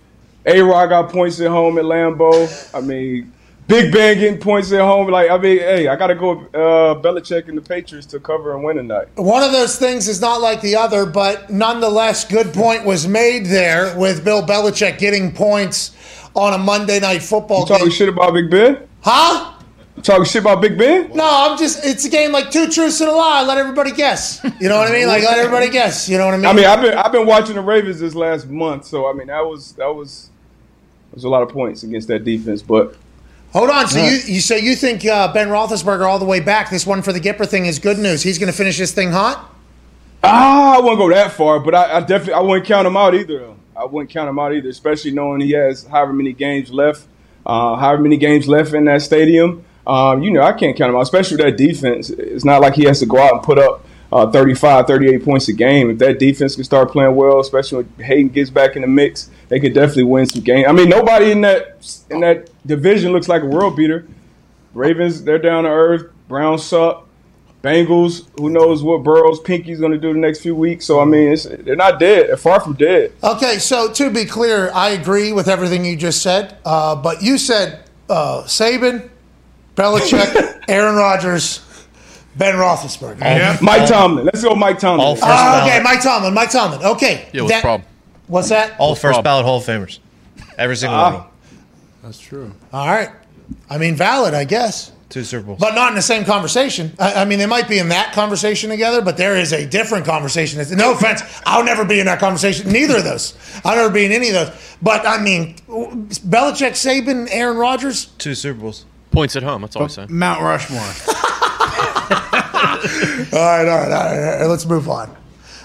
A Rod got points at home at Lambeau. I mean, Big Ben getting points at home. Like, I mean, hey, I got to go with uh, Belichick and the Patriots to cover and win tonight. One of those things is not like the other, but nonetheless, good point was made there with Bill Belichick getting points on a Monday night football You talking game. shit about Big Ben? Huh? Talking shit about Big Ben? No, I'm just, it's a game like two truths and a lie. Let everybody guess. You know what I mean? Like, let everybody guess. You know what I mean? I mean, I've been I've been watching the Ravens this last month, so I mean that was that was was a lot of points against that defense. But Hold on. So Yeah. you, you say you think uh, Ben Roethlisberger all the way back? This one for the Gipper thing is good news. He's going to finish this thing hot. ah, I won't go that far. But I, I definitely I wouldn't count him out either. I wouldn't count him out either, especially knowing he has however many games left, uh, however many games left in that stadium. Um, you know, I can't count them out, especially with that defense. It's not like he has to go out and put up uh, 35, 38 points a game. If that defense can start playing well, especially when Haden gets back in the mix, they could definitely win some games. I mean, nobody in that in that division looks like a world beater. Ravens, they're down to earth. Browns suck. Bengals, who knows what Burrow's Pinky's going to do the next few weeks. So, I mean, it's, they're not dead. They're far from dead. Okay, so to be clear, I agree with everything you just said. Uh, but you said uh, Saban, Belichick, Aaron Rodgers, Ben Roethlisberger. Mike Tomlin. Let's go Mike Tomlin. All first ballot. okay, Mike Tomlin. Mike Tomlin. Okay. Yeah, what's the That- problem? What's that? All first ballot Hall of Famers. Every single one of them. That's true. All right. I mean, valid, I guess. Two Super Bowls. But not in the same conversation. I, I mean, they might be in that conversation together, but there is a different conversation. It's- No offense, I'll never be in that conversation. Neither of those. I'll never be in any of those. But I mean, Belichick, Saban, Aaron Rodgers. Two Super Bowls. Points at home. That's all I'm saying. Mount Rushmore. All right, all right, all right, all right. Let's move on.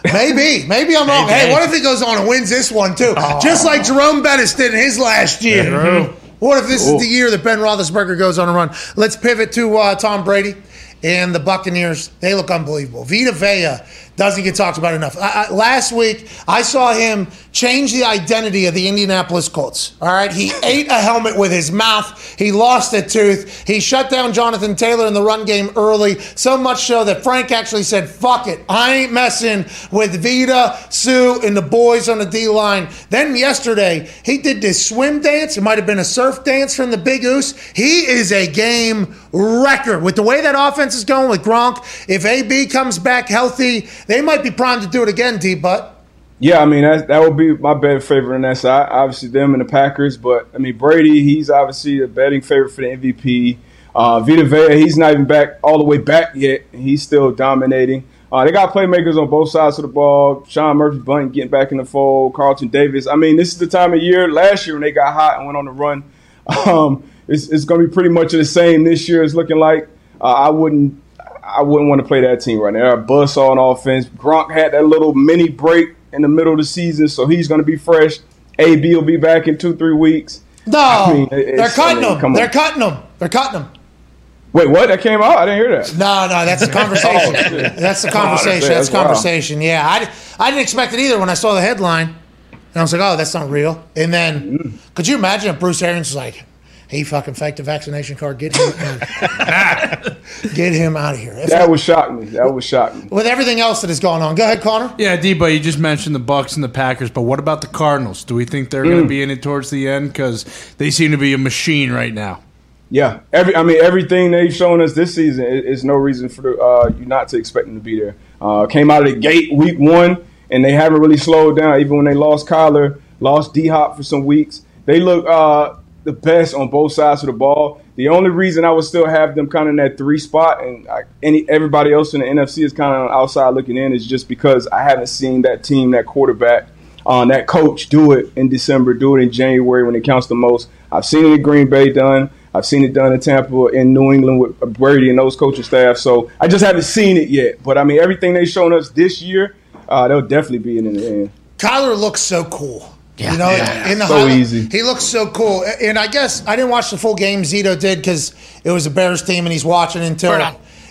Maybe, maybe I'm wrong. Hey, what if he goes on and wins this one too? Oh. Just like Jerome Bettis did in his last year. What if this is the year that Ben Roethlisberger goes on a run? Let's pivot to uh, Tom Brady and the Buccaneers. They look unbelievable. Vita Vea doesn't get talked about enough. I, I, last week, I saw him change the identity of the Indianapolis Colts. All right, he ate a helmet with his mouth. He lost a tooth. He shut down Jonathan Taylor in the run game early, so much so that Frank actually said, "Fuck it, I ain't messing with Vita, Suh, and the boys on the D line." Then yesterday, he did this swim dance. It might have been a surf dance from the Big Oos. He is a game wrecker with the way that offense is going with Gronk. If AB comes back healthy, they might be primed to do it again, D. But Yeah, I mean that that would be my bet favorite on that side. Obviously, them and the Packers, but I mean Brady, he's obviously a betting favorite for the MVP. Uh, Vita Vea, he's not even back all the way back yet. He's still dominating. Uh, they got playmakers on both sides of the ball. Sean Murphy Bunting getting back in the fold. Carlton Davis. I mean, this is the time of year. Last year when they got hot and went on the run, um, it's, it's going to be pretty much the same this year. It's looking like uh, I wouldn't I wouldn't want to play that team right now. They're a buzz on offense. Gronk had that little mini break in the middle of the season, so he's going to be fresh. AB will be back in two, three weeks. no, I mean, they're cutting I mean, them. They're on. cutting them. They're cutting them. Wait, what? That came out? I didn't hear that. No, no, that's a conversation. Oh, that's the Oh, conversation. that's conversation. Yeah, I, I didn't expect it either when I saw the headline, and I was like, oh, that's not real. And then, Mm. could you imagine if Bruce Arians was like, he fucking faked a vaccination card, get him, out. get him out of here. If- That would shock me. That would shock me. with everything else that is going on, go ahead, Connor. Yeah, D, but you just mentioned the Bucs and the Packers, but what about the Cardinals? Do we think they're going to be in it towards the end? Because they seem to be a machine right now. Yeah, every I mean everything they've shown us this season is, is no reason for uh, you not to expect them to be there. Uh, came out of the gate week one, and they haven't really slowed down. Even when they lost Kyler, lost D Hop for some weeks, they look uh, the best on both sides of the ball. The only reason I would still have them kind of in that three spot, and I, any everybody else in the NFC is kind of outside looking in, is just because I haven't seen that team, that quarterback, uh, that coach do it in December, do it in January when it counts the most. I've seen it in Green Bay done. I've seen it done in Tampa, in New England with Brady and those coaching staff. So I just haven't seen it yet. But I mean, everything they've shown us this year, uh, they'll definitely be in the end. Kyler looks so cool. You know, in the So highlight- easy. He looks so cool. And I guess I didn't watch the full game. Zito did because it was a Bears team, and he's watching until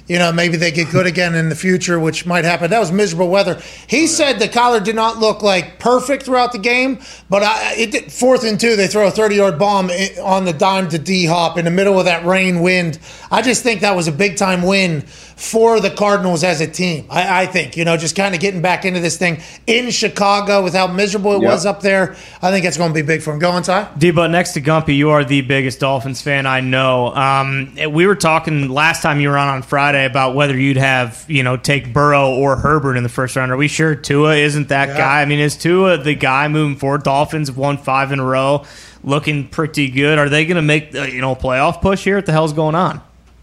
you know maybe they get good again in the future, which might happen. That was miserable weather. He said the collar did not look like perfect throughout the game, but I, it did, fourth and two, they throw a thirty yard bomb eh, on the dime to D Hop in the middle of that rain wind. I just think that was a big time win for the Cardinals as a team. I, I think you know just kind of getting back into this thing in Chicago with how miserable it Yep. was up there. I think it's going to be big for him. Go on, Ty. D, but next to Gumpy, you are the biggest Dolphins fan I know. Um, we were talking last time you were on on Friday about whether you'd have, you know, take Burrow or Herbert in the first round. Are we sure Tua isn't that Yeah. guy? I mean, is Tua the guy moving forward? Dolphins have won five in a row, looking pretty good. Are they going to make, uh, you know, a playoff push here? What the hell's going on?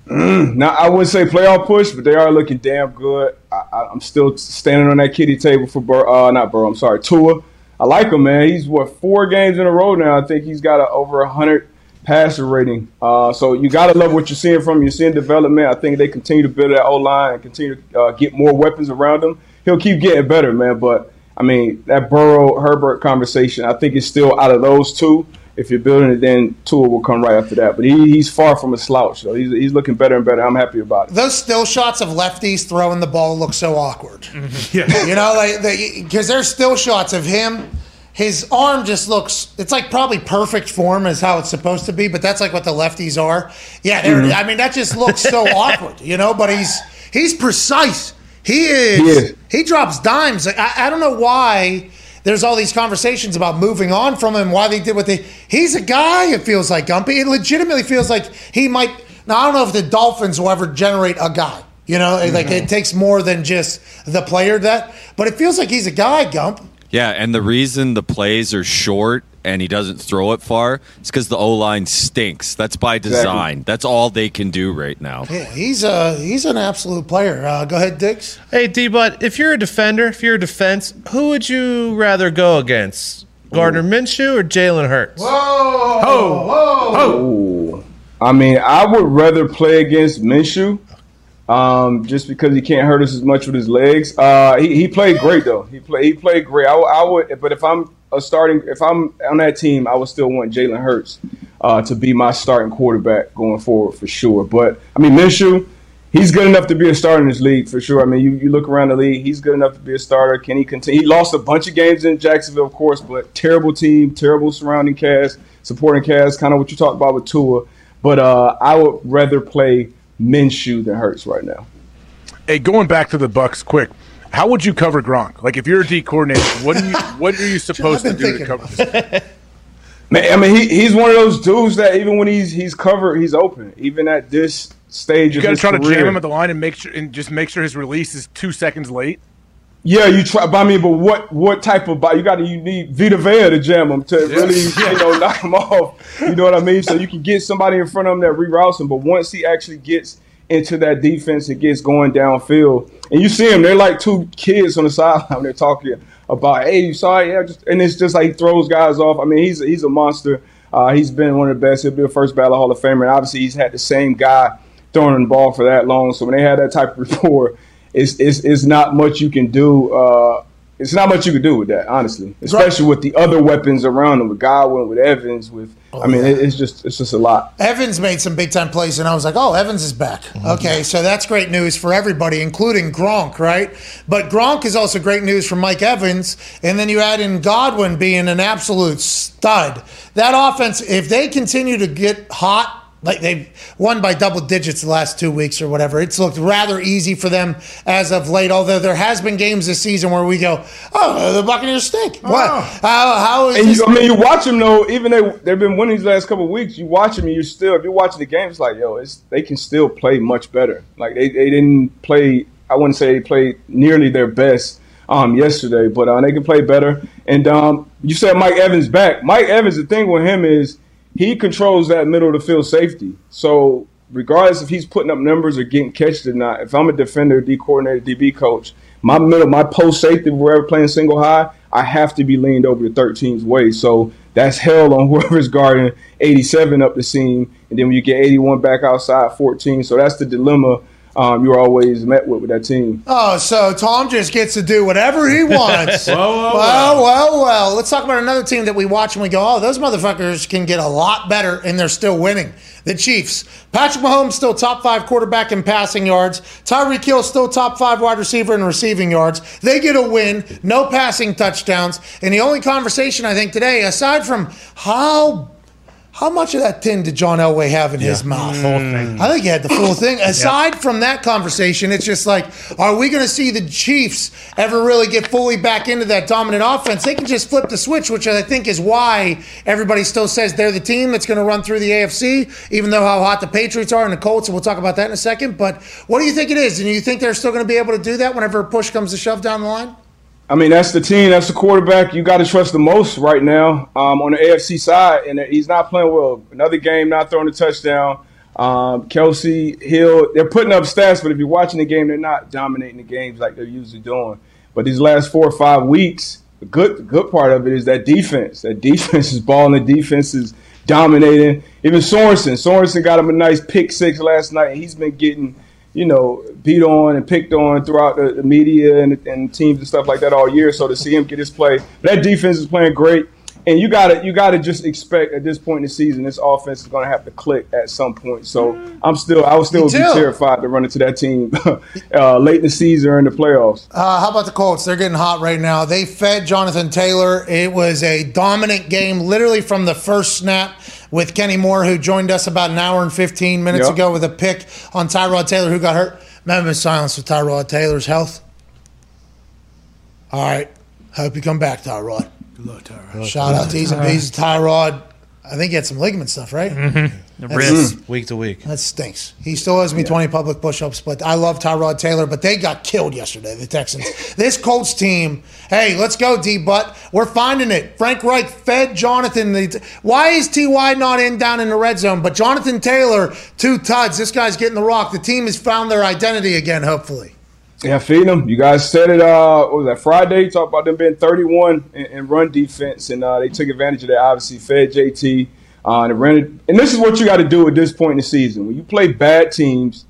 Now I wouldn't say playoff push, but they are looking damn good. I, I'm still standing on that kitty table for Bur- uh, not Burrow. I'm sorry, Tua. I like him, man. He's what four games in a row now. I think he's got a, over hundred passer rating. Uh, so you gotta love what you're seeing from him. You're seeing development. I think they continue to build that O line and continue to uh, get more weapons around him. He'll keep getting better, man. But I mean that Burrow Herbert conversation. I think it's still out of those two. If you're building it, then Tua will come right after that. But he, he's far from a slouch. So he's, he's looking better and better. I'm happy about it. Those still shots of lefties throwing the ball look so awkward. Yeah. You know, like because there's still shots of him. His arm just looks. It's like probably perfect form is how it's supposed to be, but that's like what the lefties are. Yeah, they're, mm-hmm. I mean that just looks so awkward, you know. But he's he's precise. He is. He is. He drops dimes. I, I don't know why. There's all these conversations about moving on from him. Why they did what they. He's a guy. It feels like Gumpy. It legitimately feels like he might. Now I don't know if the Dolphins will ever generate a guy. You know, like it mm-hmm. takes more than just the player that. But it feels like he's a guy, Gump. Yeah, and the reason the plays are short and he doesn't throw it far is because the O line stinks. That's by design. That's all they can do right now. Yeah, he's a he's an absolute player. Uh, go ahead, Diggs. Hey, D, but if you're a defender, if you're a defense, who would you rather go against? Gardner Minshew or Jalen Hurts? Ooh. I mean, I would rather play against Minshew, um, just because he can't hurt us as much with his legs. Uh, he, he played great though. He played he played great. I, I would, but if I'm a starting, if I'm on that team, I would still want Jalen Hurts uh, to be my starting quarterback going forward for sure. But I mean, Minshew, he's good enough to be a starter in this league for sure. I mean, you, you look around the league, he's good enough to be a starter. Can he continue? He lost a bunch of games in Jacksonville, of course, but terrible team, terrible surrounding cast, supporting cast, kind of what you talked about with Tua. But uh, I would rather play Minshew than Hurts right now. Hey, going back to the Bucs, quick. How would you cover Gronk? Like, if you're a D coordinator, what are you what are you supposed to do been to cover this? Man, I mean, he, he's one of those dudes that even when he's he's covered, he's open. Even at this stage You of got to his try to career. jam him at the line and make sure and just make sure his release is two seconds late. Yeah, you try. But I mean, but what what type of body? You got to you need Vita Vea to jam him to really you know knock him off. You know what I mean? So you can get somebody in front of him that reroutes him. But once he actually gets into that defense, it gets going downfield, and you see him. They're like two kids on the sideline. They're talking about, "Hey, you saw it? Yeah." Just, and it's just like he throws guys off. I mean, he's he's a monster. Uh, he's been one of the best. He'll be a first ballot Hall of Famer. And obviously, he's had the same guy throwing the ball for that long. So when they had that type of rapport, it's it's, it's not much you can do. Uh, it's not much you can do with that, honestly. Especially with the other weapons around him, with Godwin, with Evans, with I mean, it, it's just it's just a lot. Evans made some big time plays, and I was like, oh, Evans is back. Okay, so that's great news for everybody, including Gronk, right? But Gronk is also great news for Mike Evans. And then you add in Godwin being an absolute stud. That offense, if they continue to get hot, like they've won by double digits the last two weeks or whatever. It's looked rather easy for them as of late. Although there has been games this season where we go, "Oh, the Buccaneers stink." What? How? How is And this? you, I mean, you watch them though. Even they they've been winning these last couple of weeks. You watch them, and you still if you're watching the game, it's like yo, it's they can still play much better. Like they, they didn't play. I wouldn't say they played nearly their best um, yesterday, but uh, they can play better. And um, you said Mike Evans back. Mike Evans. The thing with him is he controls that middle of the field safety. So regardless if he's putting up numbers or getting catches or not, if I'm a defender, D coordinator, DB coach, my middle, my post safety, if playing single high, I have to be leaned over the 13's way. So that's hell on whoever's guarding 87 up the seam, and then when you get 81 back outside 14. So that's the dilemma um, you're always met with with that team. Oh, so Tom just gets to do whatever he wants. Whoa, whoa, well, well, well. Let's talk about another team that we watch and we go, oh, those motherfuckers can get a lot better and they're still winning. The Chiefs. Patrick Mahomes still top five quarterback in passing yards. Tyreek Hill still top five wide receiver in receiving yards. They get a win, no passing touchdowns. And the only conversation I think today, aside from how how much of that tin did John Elway have in his mouth? Mm. I think he had the full thing. Aside from that conversation, it's just like, are we going to see the Chiefs ever really get fully back into that dominant offense? They can just flip the switch, which I think is why everybody still says they're the team that's going to run through the AFC, even though how hot the Patriots are and the Colts, and we'll talk about that in a second. But what do you think it is? And you think they're still going to be able to do that whenever a push comes to shove down the line? I mean, that's the team, that's the quarterback you got to trust the most right now um, on the AFC side, and he's not playing well. Another game, not throwing a touchdown. Um, Kelce Hill, they're putting up stats, but if you're watching the game, they're not dominating the games like they're usually doing. But these last four or five weeks, the good the good part of it is that defense. That defense is balling. The defense is dominating. Even Sorensen, Sorensen got him a nice pick six last night, and he's been getting you know, beat on and picked on throughout the, the media and, and teams and stuff like that all year. So to see him get his play, that defense is playing great. And you got to you got to just expect at this point in the season, this offense is going to have to click at some point. So I'm still I would still be terrified to run into that team uh, late in the season or in the playoffs. Uh, how about the Colts? They're getting hot right now. They fed Jonathan Taylor. It was a dominant game, literally from the first snap. With Kenny Moore, who joined us about an hour and 15 minutes Yep. ago with a pick on Tyrod Taylor, who got hurt. Moment of silence for Tyrod Taylor's health. All right. Hope you come back, Tyrod. Good luck, Tyrod. Shout out to Easy Bees, Tyrod. I think he had some ligament stuff, right? Wrist. week to week. That stinks. He still owes me 20 public push-ups, but I love Tyrod Taylor, but they got killed yesterday, the Texans. this Colts team, hey, let's go, D-Butt. We're finding it. Frank Reich fed Jonathan. The, why is T.Y. not in down in the red zone? But Jonathan Taylor, two tuds. This guy's getting the rock. The team has found their identity again, hopefully. Yeah, feed them. You guys said it. Uh, what was that Friday? Talk about them being 31 in, in run defense, and uh, they took advantage of that. Obviously, fed JT. Uh, and, it. and this is what you got to do at this point in the season. When you play bad teams,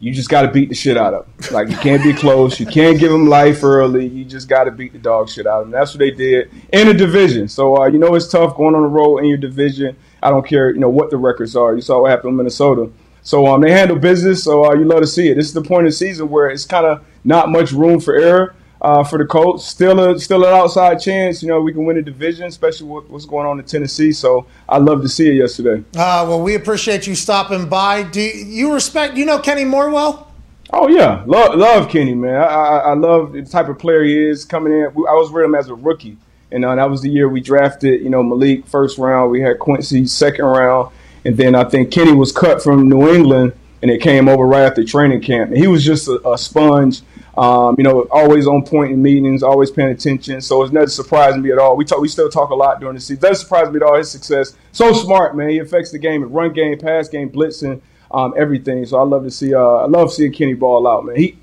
you just got to beat the shit out of them. Like you can't be close. You can't give them life early. You just got to beat the dog shit out of them. That's what they did in the division. So uh, you know it's tough going on the road in your division. I don't care, you know what the records are. You saw what happened in Minnesota. So um, they handle business. So uh, you love to see it. This is the point of the season where it's kind of not much room for error uh, for the Colts. Still a still an outside chance. You know we can win the division, especially with what's going on in Tennessee. So I love to see it yesterday. Uh, well, we appreciate you stopping by. Do you, you respect, you know Kenny Moore well? Oh yeah, love love Kenny man. I, I, I love the type of player he is coming in. I was with him as a rookie, and uh, that was the year we drafted. You know Malik first round. We had Quincy second round, and then I think Kenny was cut from New England, and it came over right after training camp. And he was just a, a sponge. Um, you know, always on point in meetings, always paying attention. So it's never surprising me at all. We talk, we still talk a lot during the season. Doesn't surprise me at all. His success, so smart, man. He affects the game, run game, pass game, blitzing, um, everything. So I love to see. Uh, I love seeing Kenny ball out, man. He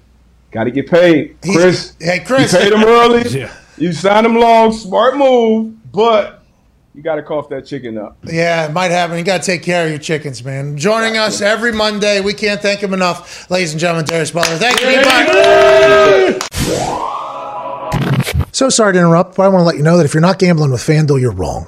got to get paid, Chris. hey, Chris. You paid him early. yeah. You signed him long, smart move, but you got to cough that chicken up. Yeah, it might happen. You got to take care of your chickens, man. Joining us every Monday. We can't thank him enough. Ladies and gentlemen, Darius Butler. Thank you, D-Butt. So sorry to interrupt, but I want to let you know that if you're not gambling with FanDuel, you're wrong.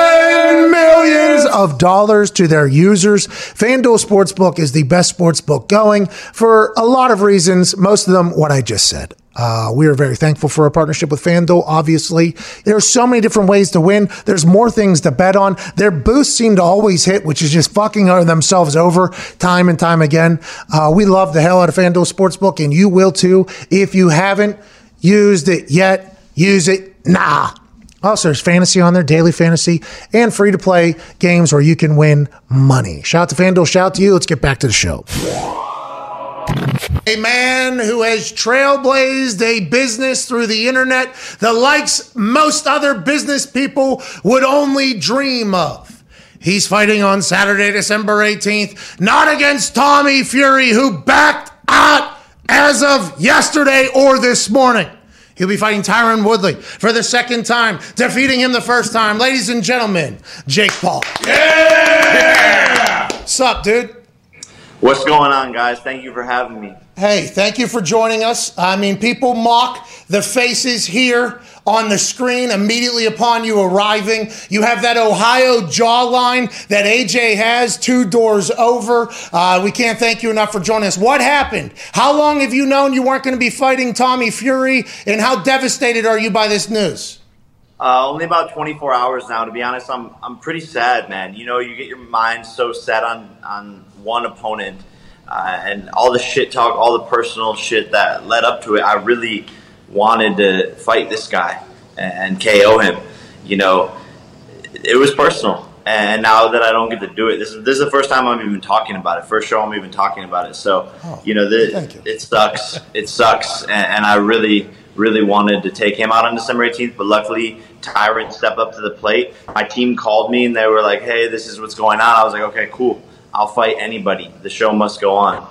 of dollars to their users. FanDuel Sportsbook is the best sportsbook going for a lot of reasons, most of them what I just said. Uh, we are very thankful for our partnership with FanDuel. Obviously, there's so many different ways to win. There's more things to bet on. Their boosts seem to always hit, which is just fucking themselves over time and time again. Uh, we love the hell out of FanDuel Sportsbook, and you will too. If you haven't used it yet, use it now. Oh, also, there's fantasy on there, daily fantasy, and free to play games where you can win money. Shout out to FanDuel, shout out to you. Let's get back to the show. A man who has trailblazed a business through the internet the likes most other business people would only dream of. He's fighting on Saturday, December 18th, not against Tommy Fury, who backed out as of yesterday or this morning. He'll be fighting Tyron Woodley for the second time, defeating him the first time. Ladies and gentlemen, Jake Paul. Yeah! Sup, dude? What's going on, guys? Thank you for having me. Hey, thank you for joining us. I mean, people mock the faces here on the screen immediately upon you arriving. You have that Ohio jawline that AJ has two doors over. Uh, we can't thank you enough for joining us. What happened? How long have you known you weren't going to be fighting Tommy Fury? And how devastated are you by this news? Uh, only about 24 hours now. To be honest, I'm I'm pretty sad, man. You know, you get your mind so set on on one opponent, uh, and all the shit talk, all the personal shit that led up to it. I really wanted to fight this guy and, and KO him. You know, it was personal. And now that I don't get to do it, this is this is the first time I'm even talking about it. First show I'm even talking about it. So you know, the, it sucks. It sucks, and, and I really, really wanted to take him out on December 18th, but luckily Tyron stepped up to the plate. My team called me and they were like, "Hey, this is what's going on." I was like, "Okay, cool. I'll fight anybody. The show must go on."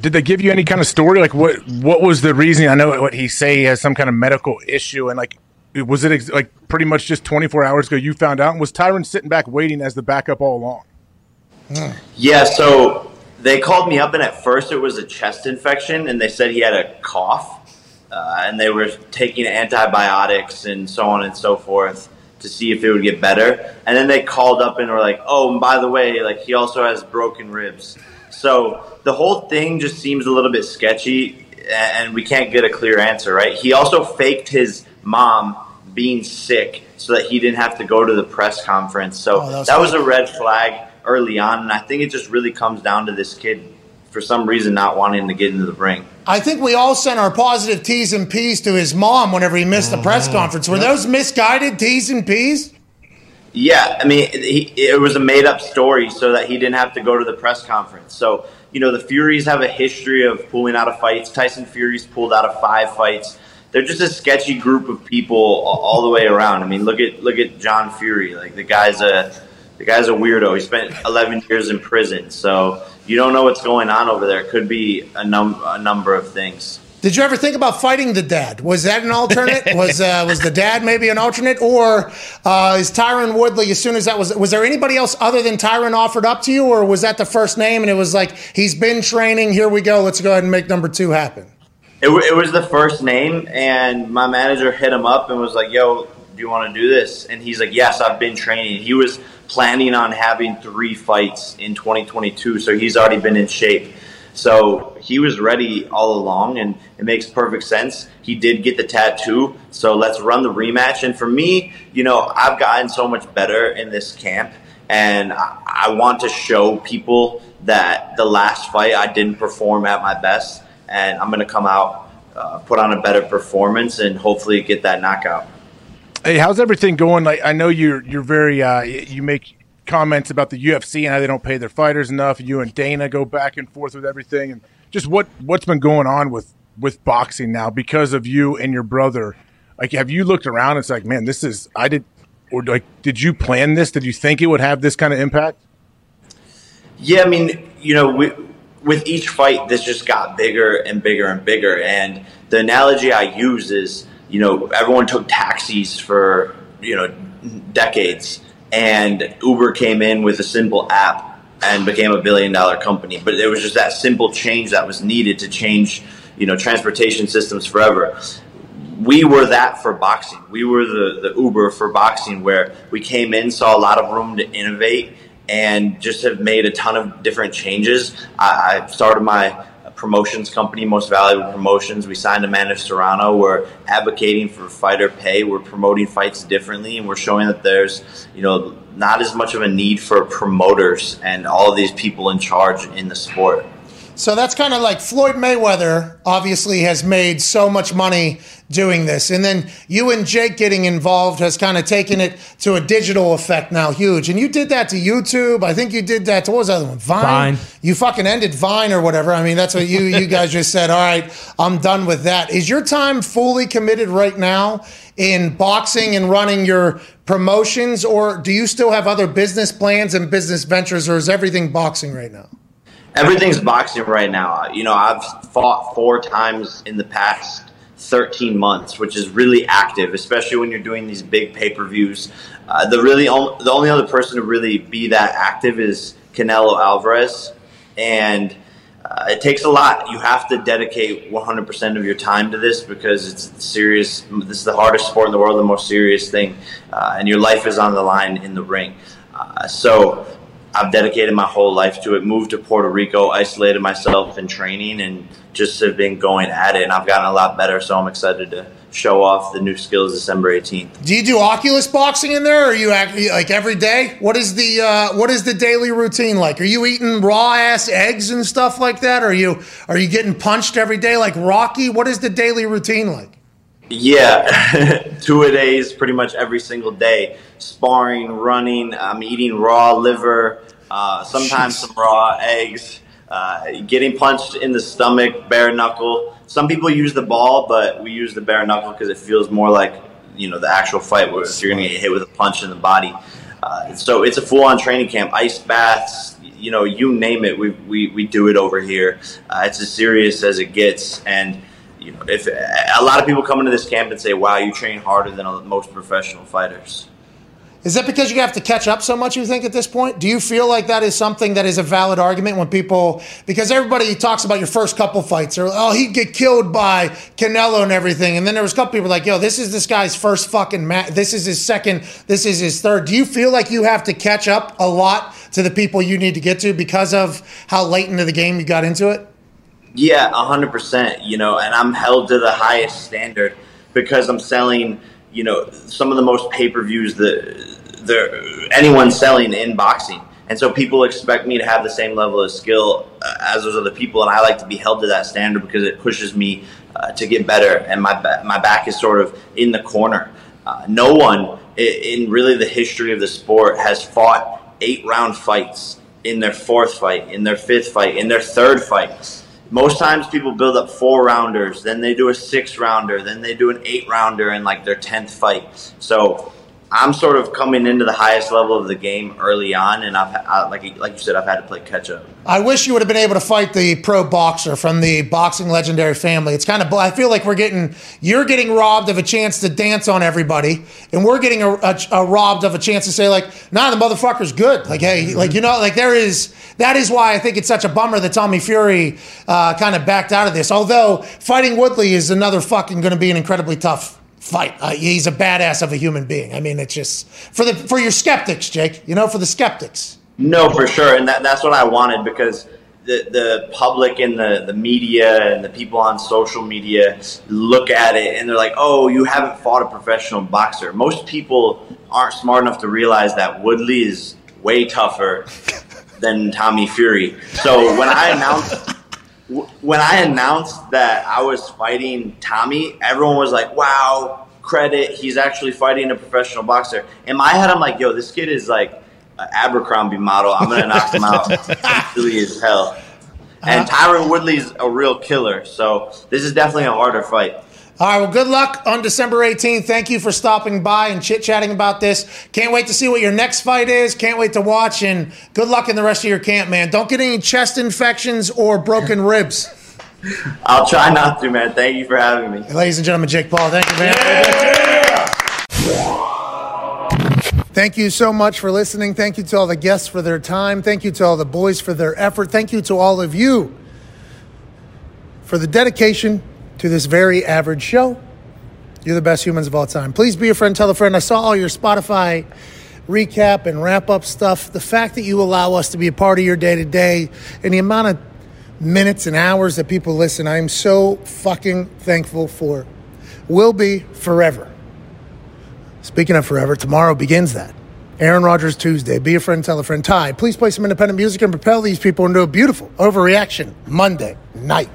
Did they give you any kind of story? Like what? What was the reason? I know what he say he has some kind of medical issue, and like, was it ex- like pretty much just 24 hours ago you found out? And was Tyron sitting back waiting as the backup all along? Yeah, so they called me up, and at first it was a chest infection, and they said he had a cough, uh, and they were taking antibiotics and so on and so forth to see if it would get better. And then they called up and were like, "Oh, and by the way, like he also has broken ribs." So the whole thing just seems a little bit sketchy, and we can't get a clear answer, right? He also faked his mom being sick so that he didn't have to go to the press conference. So Oh, that was that was a red flag early on, and I think it just really comes down to this kid for some reason not wanting to get into the ring. I think we all sent our positive T's and P's to his mom whenever he missed the press mm-hmm. conference. Were those misguided T's and P's? Yeah, I mean, he, it was a made up story so that he didn't have to go to the press conference. So, you know, the Furies have a history of pulling out of fights. Tyson Fury's pulled out of five fights. They're just a sketchy group of people all, all the way around. I mean, look at look at John Fury. Like the guy's a the guy's a weirdo. He spent 11 years in prison. So, you don't know what's going on over there. It could be a, num- a number of things. Did you ever think about fighting the dad? Was that an alternate? was uh, was the dad maybe an alternate, or uh, is Tyron Woodley? As soon as that was, was there anybody else other than Tyron offered up to you, or was that the first name and it was like he's been training? Here we go. Let's go ahead and make number two happen. It, it was the first name, and my manager hit him up and was like, "Yo, do you want to do this?" And he's like, "Yes, I've been training." He was planning on having three fights in 2022, so he's already been in shape. So he was ready all along, and it makes perfect sense. He did get the tattoo, so let's run the rematch. And for me, you know, I've gotten so much better in this camp, and I, want to show people that the last fight I didn't perform at my best, and I'm going to come out, uh, put on a better performance, and hopefully get that knockout. Hey, how's everything going? Like, I know you're you're very uh, you make comments about the UFC and how they don't pay their fighters enough. You and Dana go back and forth with everything, and just what what's been going on with with boxing now because of you and your brother. Like, have you looked around? It's like, man, this is I did, or like, did you plan this? Did you think it would have this kind of impact? Yeah, I mean, you know, we, with each fight, this just got bigger and bigger and bigger. And the analogy I use is, you know, everyone took taxis for, you know, decades, and Uber came in with a simple app and became a billion dollar company. But it was just that simple change that was needed to change, you know, transportation systems forever we were that for boxing. We were the, the Uber for boxing, where we came in, saw a lot of room to innovate, and just have made a ton of different changes. I, I started my promotions company, Most Valuable Promotions. We signed Amanda Serrano. We're advocating for fighter pay. We're promoting fights differently, and we're showing that there's, you know, not as much of a need for promoters and all of these people in charge in the sport. So that's kind of like Floyd Mayweather obviously has made so much money doing this. And then you and Jake getting involved has kind of taken it to a digital effect now, huge. And you did that to YouTube. I think you did that to what was the other one? Vine. Vine. You fucking ended Vine or whatever. I mean, that's what you you guys just said. All right, I'm done with that. Is your time fully committed right now in boxing and running your promotions, or do you still have other business plans and business ventures, or is everything boxing right now? Everything's boxing right now. You know, I've fought four times in the past 13 months, which is really active, especially when you're doing these big pay per views. Uh, the really the only other person to really be that active is Canelo Alvarez, and uh, it takes a lot. You have to dedicate 100% of your time to this because it's serious. This is the hardest sport in the world, the most serious thing, uh, and your life is on the line in the ring. Uh, so I've dedicated my whole life to it. Moved to Puerto Rico, isolated myself in training, and just have been going at it. And I've gotten a lot better, so I'm excited to show off the new skills December 18th. Do you do Oculus boxing in there, or are you act, like every day? What is the uh, what is the daily routine like? Are you eating raw ass eggs and stuff like that? Are you are you getting punched every day like Rocky? What is the daily routine like? Yeah, two a days pretty much every single day. Sparring, running, I'm eating raw liver, uh, sometimes some raw eggs, uh, getting punched in the stomach, bare knuckle. Some people use the ball, but we use the bare knuckle because it feels more like you know the actual fight where you're going to get hit with a punch in the body. Uh, so it's a full-on training camp, ice baths, you know, you name it, we, we, we do it over here. Uh, it's as serious as it gets, and you know, if a lot of people come into this camp and say, "Wow, you train harder than most professional fighters." Is that because you have to catch up so much, you think, at this point? Do you feel like that is something that is a valid argument when people, because everybody talks about your first couple fights, or, oh, he'd get killed by Canelo and everything. And then there was a couple people like, yo, this is this guy's first fucking match. This is his second, this is his third. Do you feel like you have to catch up a lot to the people you need to get to because of how late into the game you got into it? Yeah, hundred percent. You know, and I'm held to the highest standard because I'm selling. You know, some of the most pay per views that there anyone selling in boxing, and so people expect me to have the same level of skill uh, as those other people, and I like to be held to that standard because it pushes me uh, to get better, and my my back is sort of in the corner. Uh, no one i- in really the history of the sport has fought eight round fights in their fourth fight, in their fifth fight, in their third fight. Most times people build up four rounders, then they do a six rounder, then they do an eight rounder in like their 10th fight. So I'm sort of coming into the highest level of the game early on, and I've, I, like, like you said, I've had to play catch up. I wish you would have been able to fight the pro boxer from the boxing legendary family. It's kind of, I feel like we're getting, you're getting robbed of a chance to dance on everybody, and we're getting a, a, a robbed of a chance to say like, nah, the motherfucker's good. Like, hey, like you know, like there is. That is why I think it's such a bummer that Tommy Fury uh, kind of backed out of this. Although fighting Woodley is another fucking going to be an incredibly tough fight. Uh, he's a badass of a human being. I mean, it's just for the for your skeptics, Jake. You know, for the skeptics. No, for sure, and that, that's what I wanted because the the public and the the media and the people on social media look at it and they're like, "Oh, you haven't fought a professional boxer." Most people aren't smart enough to realize that Woodley is way tougher than Tommy Fury. So when I announced when I announced that I was fighting Tommy, everyone was like, "Wow, credit! He's actually fighting a professional boxer." In my head, I'm like, "Yo, this kid is like an Abercrombie model. I'm gonna knock him out silly as hell." And uh-huh. Tyron Woodley's a real killer, so this is definitely a harder fight. All right, well, good luck on December 18th. Thank you for stopping by and chit chatting about this. Can't wait to see what your next fight is. Can't wait to watch, and good luck in the rest of your camp, man. Don't get any chest infections or broken ribs. I'll try not to, man. Thank you for having me. Ladies and gentlemen, Jake Paul, thank you, man. Thank you so much for listening. Thank you to all the guests for their time. Thank you to all the boys for their effort. Thank you to all of you for the dedication to this very average show. You're the best humans of all time. Please be a friend, tell a friend. I saw all your Spotify recap and wrap up stuff. The fact that you allow us to be a part of your day to day and the amount of minutes and hours that people listen, I am so fucking thankful for. Will be forever. Speaking of forever, tomorrow begins that. Aaron Rodgers Tuesday. Be a friend, tell a friend. Ty, please play some independent music and propel these people into a beautiful overreaction Monday night.